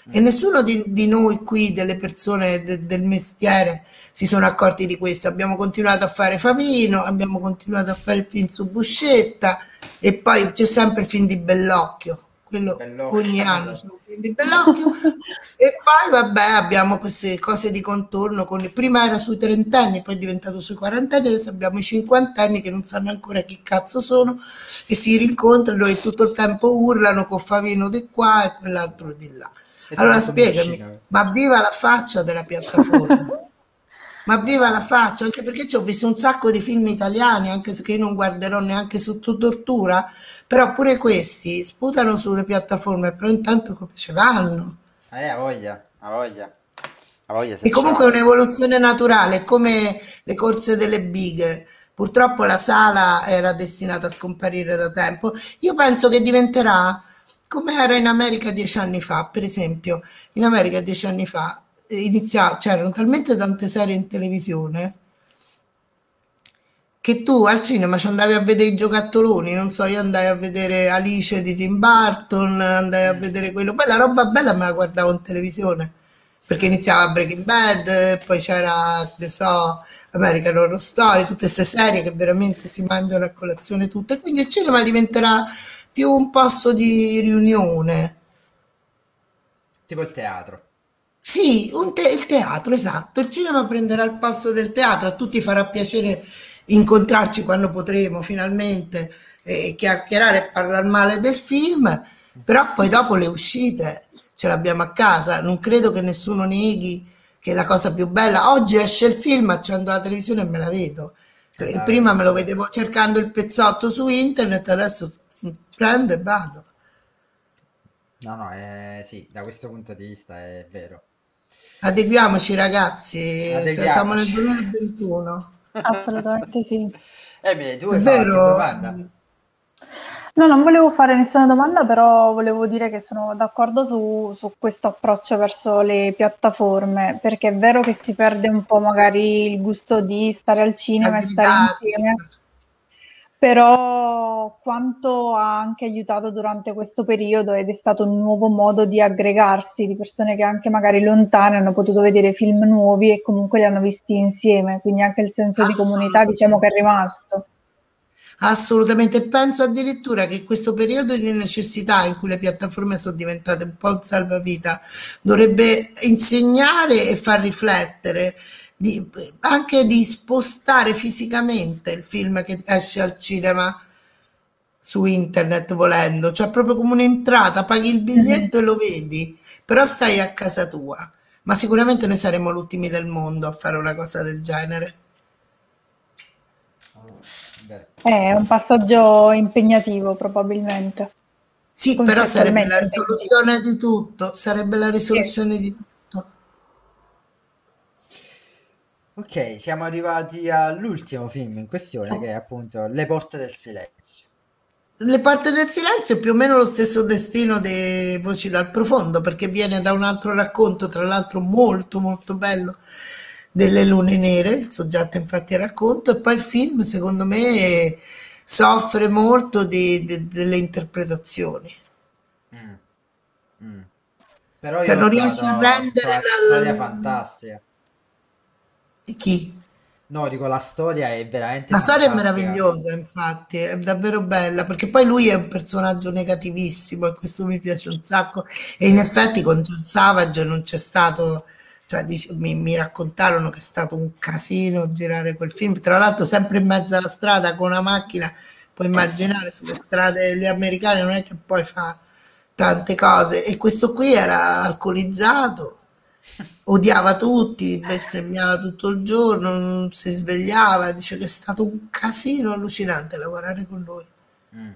E nessuno di, di noi qui, delle persone de- del mestiere, si sono accorti di questo. Abbiamo continuato a fare Favino, abbiamo continuato a fare il film su Buscetta e poi c'è sempre il film di Bellocchio. Quello Bellocchio. ogni anno c'è un film di Bellocchio. e poi vabbè abbiamo queste cose di contorno. Con, prima era sui trentenni, poi è diventato sui quarantenni, adesso abbiamo i cinquantenni che non sanno ancora chi cazzo sono e si rincontrano e tutto il tempo urlano con Favino di qua e quell'altro di là. E Allora spiegami, vicino. ma viva la faccia della piattaforma, ma viva la faccia, anche perché ci ho visto un sacco di film italiani, anche se che io non guarderò neanche sotto tortura, però pure questi sputano sulle piattaforme, però intanto come ci vanno? Eh, ha voglia, ha voglia. Ha voglia E comunque è un'evoluzione naturale, come le corse delle bighe. Purtroppo la sala era destinata a scomparire da tempo. Io penso che diventerà come era in America dieci anni fa, per esempio. In America dieci anni fa eh, inizia- c'erano talmente tante serie in televisione che tu al cinema ci andavi a vedere i giocattoloni, non so, io andai a vedere Alice di Tim Burton, andai a Mm. vedere quello, poi la roba bella me la guardavo in televisione, perché iniziava Breaking Bad, poi c'era, che ne so, American Horror Story, tutte queste serie che veramente si mangiano a colazione tutte, quindi il cinema diventerà più un posto di riunione. Tipo il teatro. Sì, te- il teatro, esatto. Il cinema prenderà il posto del teatro, a tutti farà piacere incontrarci quando potremo finalmente e chiacchierare e parlare male del film, però poi dopo le uscite ce l'abbiamo a casa. Non credo che nessuno neghi che la cosa più bella, oggi esce il film, accendo la televisione e me la vedo. Eh, Eh, Prima me lo vedevo cercando il pezzotto su internet, adesso prendo e vado. No, no, eh, sì, da questo punto di vista è vero. Adeguiamoci ragazzi, se siamo nel Adeguiamoci. 2021. Assolutamente sì. Emily, tu qualche vero? No, non volevo fare nessuna domanda, però volevo dire che sono d'accordo su, su questo approccio verso le piattaforme, perché è vero che si perde un po' magari il gusto di stare al cinema e stare insieme, però quanto ha anche aiutato durante questo periodo ed è stato un nuovo modo di aggregarsi di persone che anche magari lontane hanno potuto vedere film nuovi e comunque li hanno visti insieme, quindi anche il senso di comunità diciamo che è rimasto. Assolutamente, penso addirittura che questo periodo di necessità in cui le piattaforme sono diventate un po' un salvavita dovrebbe insegnare e far riflettere, di- anche di spostare fisicamente il film che esce al cinema su internet volendo, cioè proprio come un'entrata, paghi il biglietto e lo vedi, però stai a casa tua. Ma sicuramente noi saremo l'ultimi del mondo a fare una cosa del genere. È un passaggio impegnativo probabilmente. Sì, però sarebbe la risoluzione di tutto, sarebbe la risoluzione di tutto. Ok, siamo arrivati all'ultimo film in questione, che è appunto Le porte del silenzio. Le porte del silenzio è più o meno lo stesso destino dei Voci dal profondo, perché viene da un altro racconto, tra l'altro molto molto bello, delle Lune Nere, il soggetto infatti è racconto, e poi il film secondo me soffre molto di- di- delle interpretazioni. Mm. Mm. Però io Cioè, non riesce a rendere la- storia la- fantastica. Chi? No, dico, la storia è veramente La storia è fantastica. meravigliosa, infatti, è davvero bella, perché poi lui è un personaggio negativissimo e questo mi piace un sacco. E in effetti con John Savage non c'è stato, cioè dice- mi, mi raccontarono che è stato un casino girare quel film, tra l'altro sempre in mezzo alla strada con una macchina, puoi immaginare sulle strade le americane non è che poi fa tante cose. E questo qui era alcolizzato odiava tutti, bestemmiava tutto il giorno, non si svegliava, dice che è stato un casino allucinante lavorare con lui. Mm.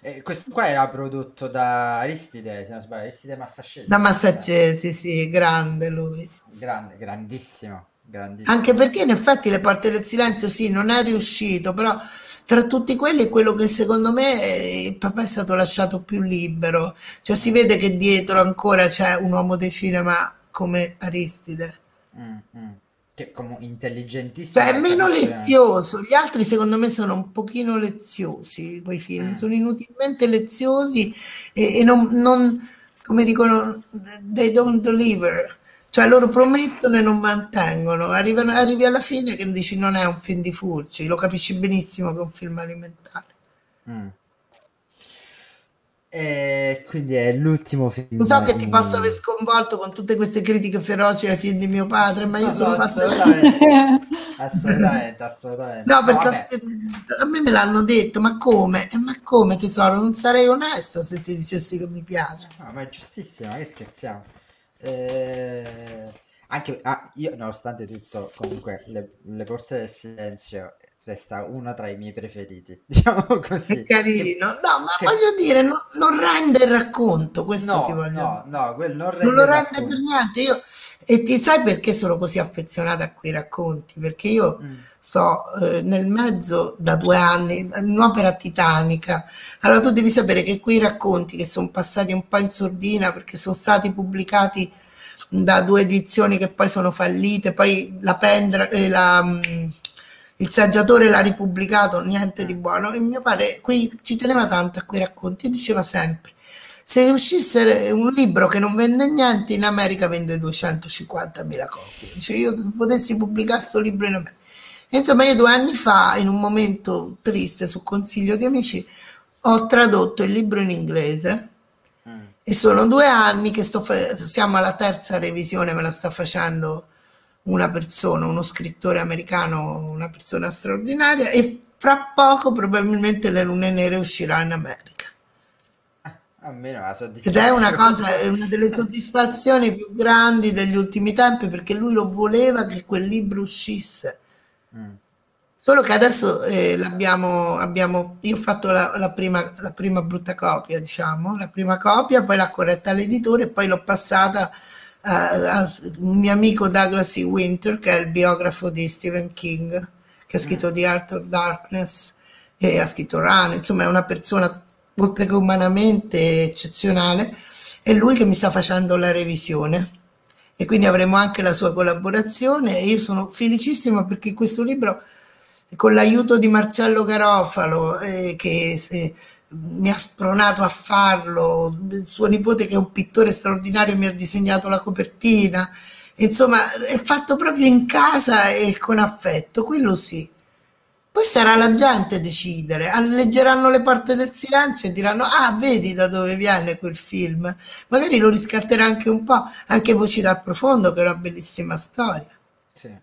E questo qua era prodotto da Aristide, se non sbaglio, Aristide Massacelli. Da Massaccesi, sì, grande lui. Grande, grandissimo, grandissimo. Anche perché in effetti Le Porte del Silenzio sì, non è riuscito, però tra tutti quelli è quello che secondo me eh, il papà è stato lasciato più libero. Cioè si vede che dietro ancora c'è un uomo di cinema come Aristide. Mm, mm. Che come intelligentissimo. Cioè, è meno lezioso. Gli altri, secondo me, sono un pochino leziosi, quei film, Mm. sono inutilmente leziosi e, e non, non- come dicono, they don't deliver. Cioè, loro promettono e non mantengono. Arrivano- arrivi alla fine che dici non è un film di Fulci, lo capisci benissimo che è un film alimentare. Mm. E quindi è l'ultimo film. Lo so che ti posso aver sconvolto con tutte queste critiche feroci ai film di mio padre, ma io No, sono no, assolutamente, assolutamente, assolutamente. No, perché a me me l'hanno detto, ma come? Eh, ma come tesoro? Non sarei onesta se ti dicessi che mi piace. No, ma è giustissimo, che scherziamo. Eh, anche ah, io, nonostante tutto, comunque, le, Le Porte del Silenzio resta uno tra i miei preferiti, diciamo È così. Che, carino. No, ma che- voglio dire, non, non rende il racconto, questo ti no, voglio no, no, quello non Non lo il rende per racconto. niente. Io, e ti sai perché sono così affezionata a quei racconti? Perché io Mm, sto eh, nel mezzo da due anni in un'opera titanica. Allora tu devi sapere che quei racconti che sono passati un po' in sordina perché sono stati pubblicati da due edizioni che poi sono fallite, poi la Pendra, eh, la, mm, il saggiatore l'ha ripubblicato, niente di buono. E mio padre qui, ci teneva tanto a quei racconti e diceva sempre: se uscisse un libro che non vende niente, in America vende 250.000 copie. Dice, io potessi pubblicare questo libro in America. E insomma, io due anni fa, in un momento triste, su consiglio di amici, ho tradotto il libro in inglese mm. e sono due anni che sto fa- siamo alla terza revisione, me la sta facendo una persona, uno scrittore americano, una persona straordinaria e fra poco probabilmente Le Lune Nere uscirà in America. Ah, Almeno la Ed è una soddisfazione. cosa, è una delle soddisfazioni più grandi degli ultimi tempi perché lui lo voleva che quel libro uscisse. Mm, Solo che adesso eh, l'abbiamo, abbiamo, io ho fatto la, la prima, la prima brutta copia, diciamo, la prima copia, poi l'ha corretta l'editore e poi l'ho passata a, a un mio amico Douglas E. Winter, che è il biografo di Stephen King, che ha mm, scritto The Art of Darkness e ha scritto Run, insomma è una persona oltre che umanamente eccezionale, è lui che mi sta facendo la revisione e quindi avremo anche la sua collaborazione e io sono felicissima perché questo libro con l'aiuto di Marcello Garofalo eh, che se- mi ha spronato a farlo, suo nipote che è un pittore straordinario mi ha disegnato la copertina, insomma è fatto proprio in casa e con affetto, quello sì. Poi sarà la gente a decidere, Ah, leggeranno le porte del silenzio e diranno: Ah, vedi da dove viene quel film. Magari lo riscatterà anche un po', anche Voci dal profondo, che è una bellissima storia. Sì.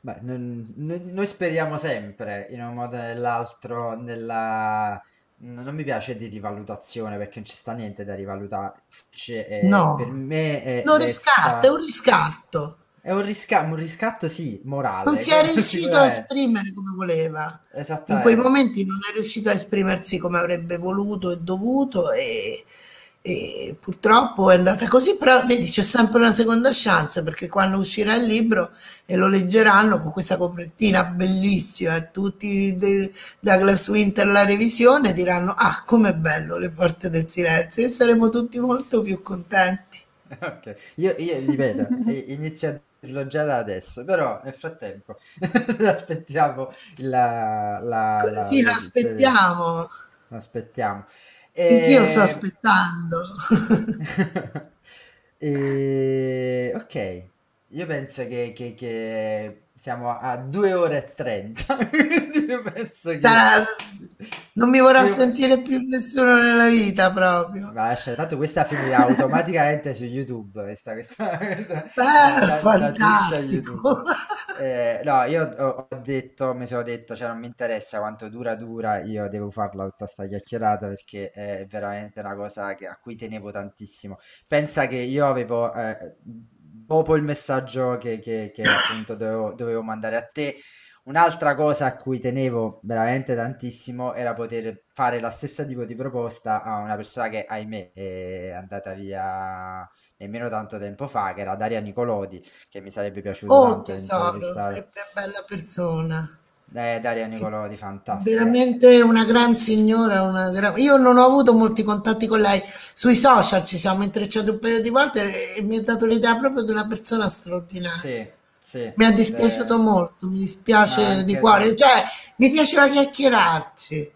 Beh, noi, noi speriamo sempre, in un modo o nell'altro, nella... Non mi piace di rivalutazione perché non ci sta niente da rivalutare. Cioè, eh, per No, me è- lo riscatta, è un riscatto. È un riscatto, un riscatto sì, Non morale, si è quello riuscito a sicuramente. esprimere come voleva. In quei momenti non è riuscito a esprimersi come avrebbe voluto e dovuto e, e purtroppo è andata così, però vedi c'è sempre una seconda chance perché quando uscirà il libro e lo leggeranno con questa copertina bellissima e tutti de- Douglas Winter la revisione diranno ah com'è bello le porte del silenzio e saremo tutti molto più contenti. Ok, io, io ripeto, eh, inizio a dirlo già da adesso, però nel frattempo aspettiamo la, la, la Sì, revisione. l'aspettiamo. Aspettiamo. Anch'io sto E... aspettando. e... Ok, io penso che, che, che siamo a 2 ore e 30, quindi io penso che... Sarà- Non mi vorrà io- sentire più nessuno nella vita proprio. Ma lascia, tanto questa finirà automaticamente su YouTube, questa, questa, questa- Beh, da- da Twitch a fantastico. YouTube. Eh, no, io ho, ho detto, mi sono detto, cioè non mi interessa quanto dura dura, io devo farla tutta sta chiacchierata perché è veramente una cosa che- a cui tenevo tantissimo. Pensa che io avevo, eh, dopo il messaggio che, che- che appunto dovevo, dovevo mandare a te, un'altra cosa a cui tenevo veramente tantissimo era poter fare la stessa tipo di proposta a una persona che, ahimè, è andata via nemmeno tanto tempo fa, che era Daria Nicolodi, che mi sarebbe piaciuto Oh tanto tesoro, che bella persona. Eh, Daria Nicolodi, fantastica. Veramente una gran signora, una gran- Io non ho avuto molti contatti con lei. Sui social ci siamo intrecciati un paio di volte e mi ha dato l'idea proprio di una persona straordinaria. Sì, sì. Mi è dispiaciuto Eh, molto, mi dispiace di cuore. Cioè, mi piaceva chiacchierarci.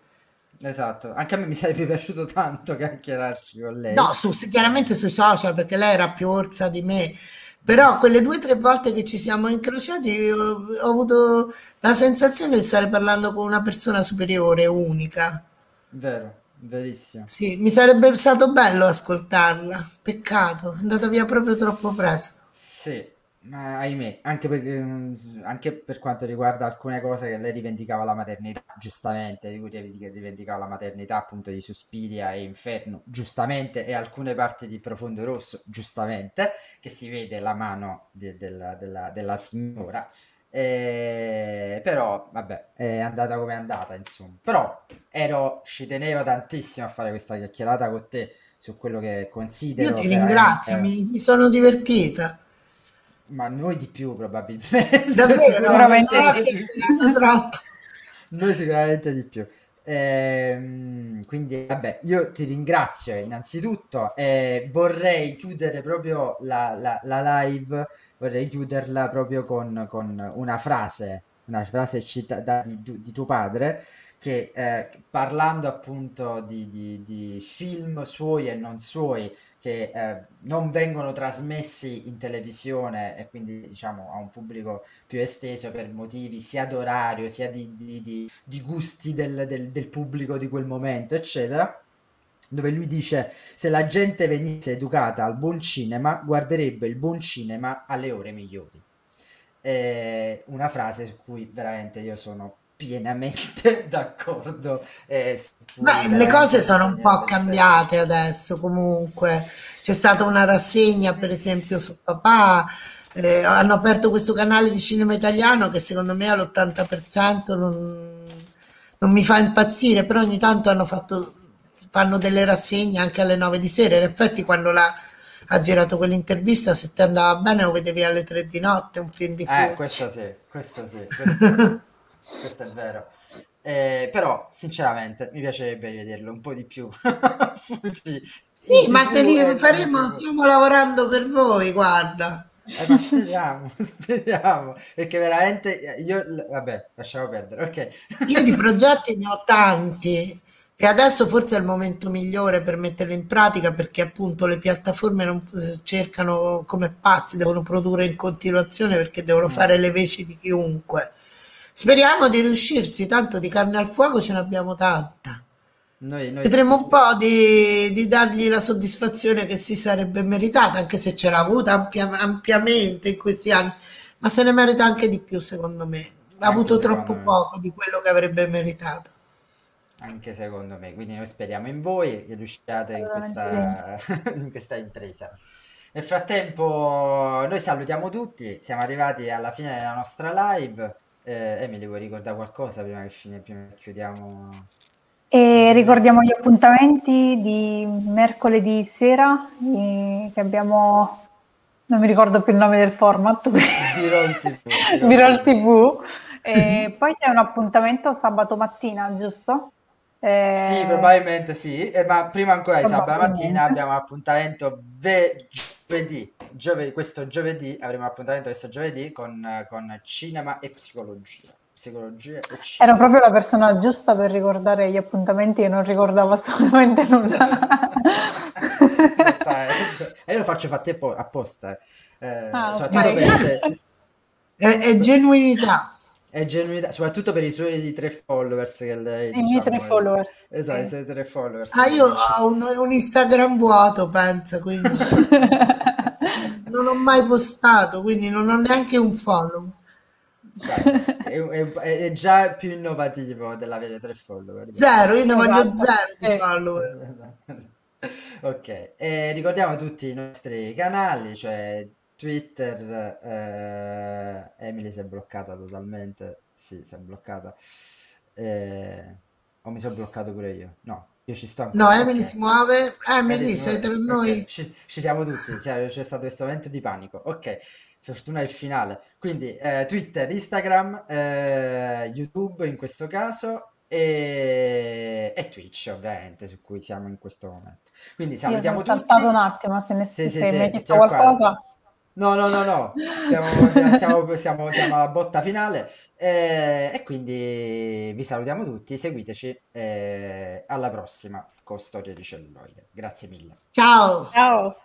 Esatto, anche a me mi sarebbe piaciuto tanto chiacchierarci con lei. No, su- chiaramente sui social perché lei era più orsa di me. Però quelle due o tre volte che ci siamo incrociati ho, ho avuto la sensazione di stare parlando con una persona superiore, unica. Vero, verissimo. Sì, mi sarebbe stato bello ascoltarla. Peccato, è andata via proprio troppo presto. Sì, ma ahimè, anche perché, mm, anche per quanto riguarda alcune cose che lei rivendicava la maternità, giustamente, di cui rivendica- rivendicava la maternità appunto di Suspiria e Inferno, giustamente, e alcune parti di Profondo Rosso, giustamente, che si vede la mano de- della, della- della signora. Eh, però, vabbè, è andata come è andata, insomma. Però ero, ci tenevo tantissimo a fare questa chiacchierata con te su quello che Io considero ti ringrazio, mi, mi sono divertita. Ma noi di più probabilmente. Davvero, Sicuramente troppo. Noi sicuramente di più. Ehm, quindi vabbè, io ti ringrazio innanzitutto e vorrei chiudere proprio la, la- la live, vorrei chiuderla proprio con, con una frase, una frase citata di, di- di tuo padre che eh, parlando appunto di, di- di film suoi e non suoi che eh, non vengono trasmessi in televisione e quindi diciamo a un pubblico più esteso per motivi sia d'orario sia di, di- di- di gusti del, del- del pubblico di quel momento, eccetera. Dove lui dice: Se la gente venisse educata al buon cinema, guarderebbe il buon cinema alle ore migliori. È una frase su cui veramente io sono pienamente d'accordo. e cui Beh, le cose sono un po' cambiate adesso comunque. C'è stata una rassegna, per esempio, su Papà. eh, hanno aperto questo canale di cinema italiano che secondo me all'80% non, non mi fa impazzire, però ogni tanto hanno fatto, fanno delle rassegne anche alle 9 di sera. In effetti, quando la, ha girato quell'intervista, se ti andava bene, lo vedevi alle 3 di notte, un film di Eh, fuoco. questo sì, questo sì, questo sì, questo è vero. Eh, però, sinceramente, mi piacerebbe vederlo un po' di più. Fuji, Sì, ma te li faremo, stiamo lavorando per voi, guarda. Eh, ma speriamo, speriamo, perché veramente io, vabbè, lasciamo perdere, ok. Io di progetti ne ho tanti e adesso forse è il momento migliore per metterli in pratica perché appunto le piattaforme non cercano come pazzi, devono produrre in continuazione perché devono Mm. fare le veci di chiunque. Speriamo di riuscirsi, tanto di carne al fuoco ce n'abbiamo tanta. Noi, noi Vedremo un po' di, di dargli la soddisfazione che si sarebbe meritata, anche se ce l'ha avuta ampia- ampiamente in questi anni, ma se ne merita anche di più, secondo me. Ha anche avuto troppo me. poco di quello che avrebbe meritato. Anche secondo me, quindi noi speriamo in voi che riusciate in questa, in questa impresa. Nel frattempo, noi salutiamo tutti, siamo arrivati alla fine della nostra live. Eh, Emily, vuoi ricordare qualcosa prima che, fine, prima che chiudiamo? E ricordiamo gli appuntamenti di mercoledì sera eh, che abbiamo, non mi ricordo più il nome del format, Birol TV. Birol TV. E poi c'è un appuntamento sabato mattina, giusto? Eh, Sì, probabilmente sì, eh, ma prima ancora di sabato mattina abbiamo appuntamento ve- giovedì, Giove- questo giovedì avremo appuntamento questo giovedì con, con cinema e psicologia. Psicologia e cinema. Ero proprio la persona giusta per ricordare gli appuntamenti e non ricordavo assolutamente nulla. E io lo faccio fatti appo- apposta. eh. Ah, per, È, è genuinità. È genuinità, soprattutto per i suoi tre followers che lei, I miei tre diciamo, è- follower. Esatto, i suoi tre followers. Ah, io ho un, un Instagram vuoto, penso, quindi non ho mai postato, quindi non ho neanche un follow. Dai, è, è- è già più innovativo dell'avere tre follower. Zero, io ne voglio Esatto. zero di Eh. follower. Ok, e ricordiamo tutti i nostri canali, cioè Twitter, eh, Emily si è bloccata totalmente, sì, si è bloccata, Eh, o mi sono bloccato pure io? No, io ci sto ancora. No, Emily ok. si muove. Emily, Emily sei tra noi. Ci, ci siamo tutti, cioè, c'è stato questo momento di panico, ok, fortuna è il finale, quindi eh, Twitter, Instagram, eh, YouTube in questo caso e, e Twitch ovviamente su cui siamo in questo momento. Quindi salutiamo tutti. saltato un attimo, se, ne, Sì, sì, sì, siamo qua. No, no, no, no, siamo, siamo- siamo- siamo alla botta finale eh, e quindi vi salutiamo tutti, seguiteci eh, alla prossima con Storie di Celluloide. Grazie mille. Ciao. Ciao.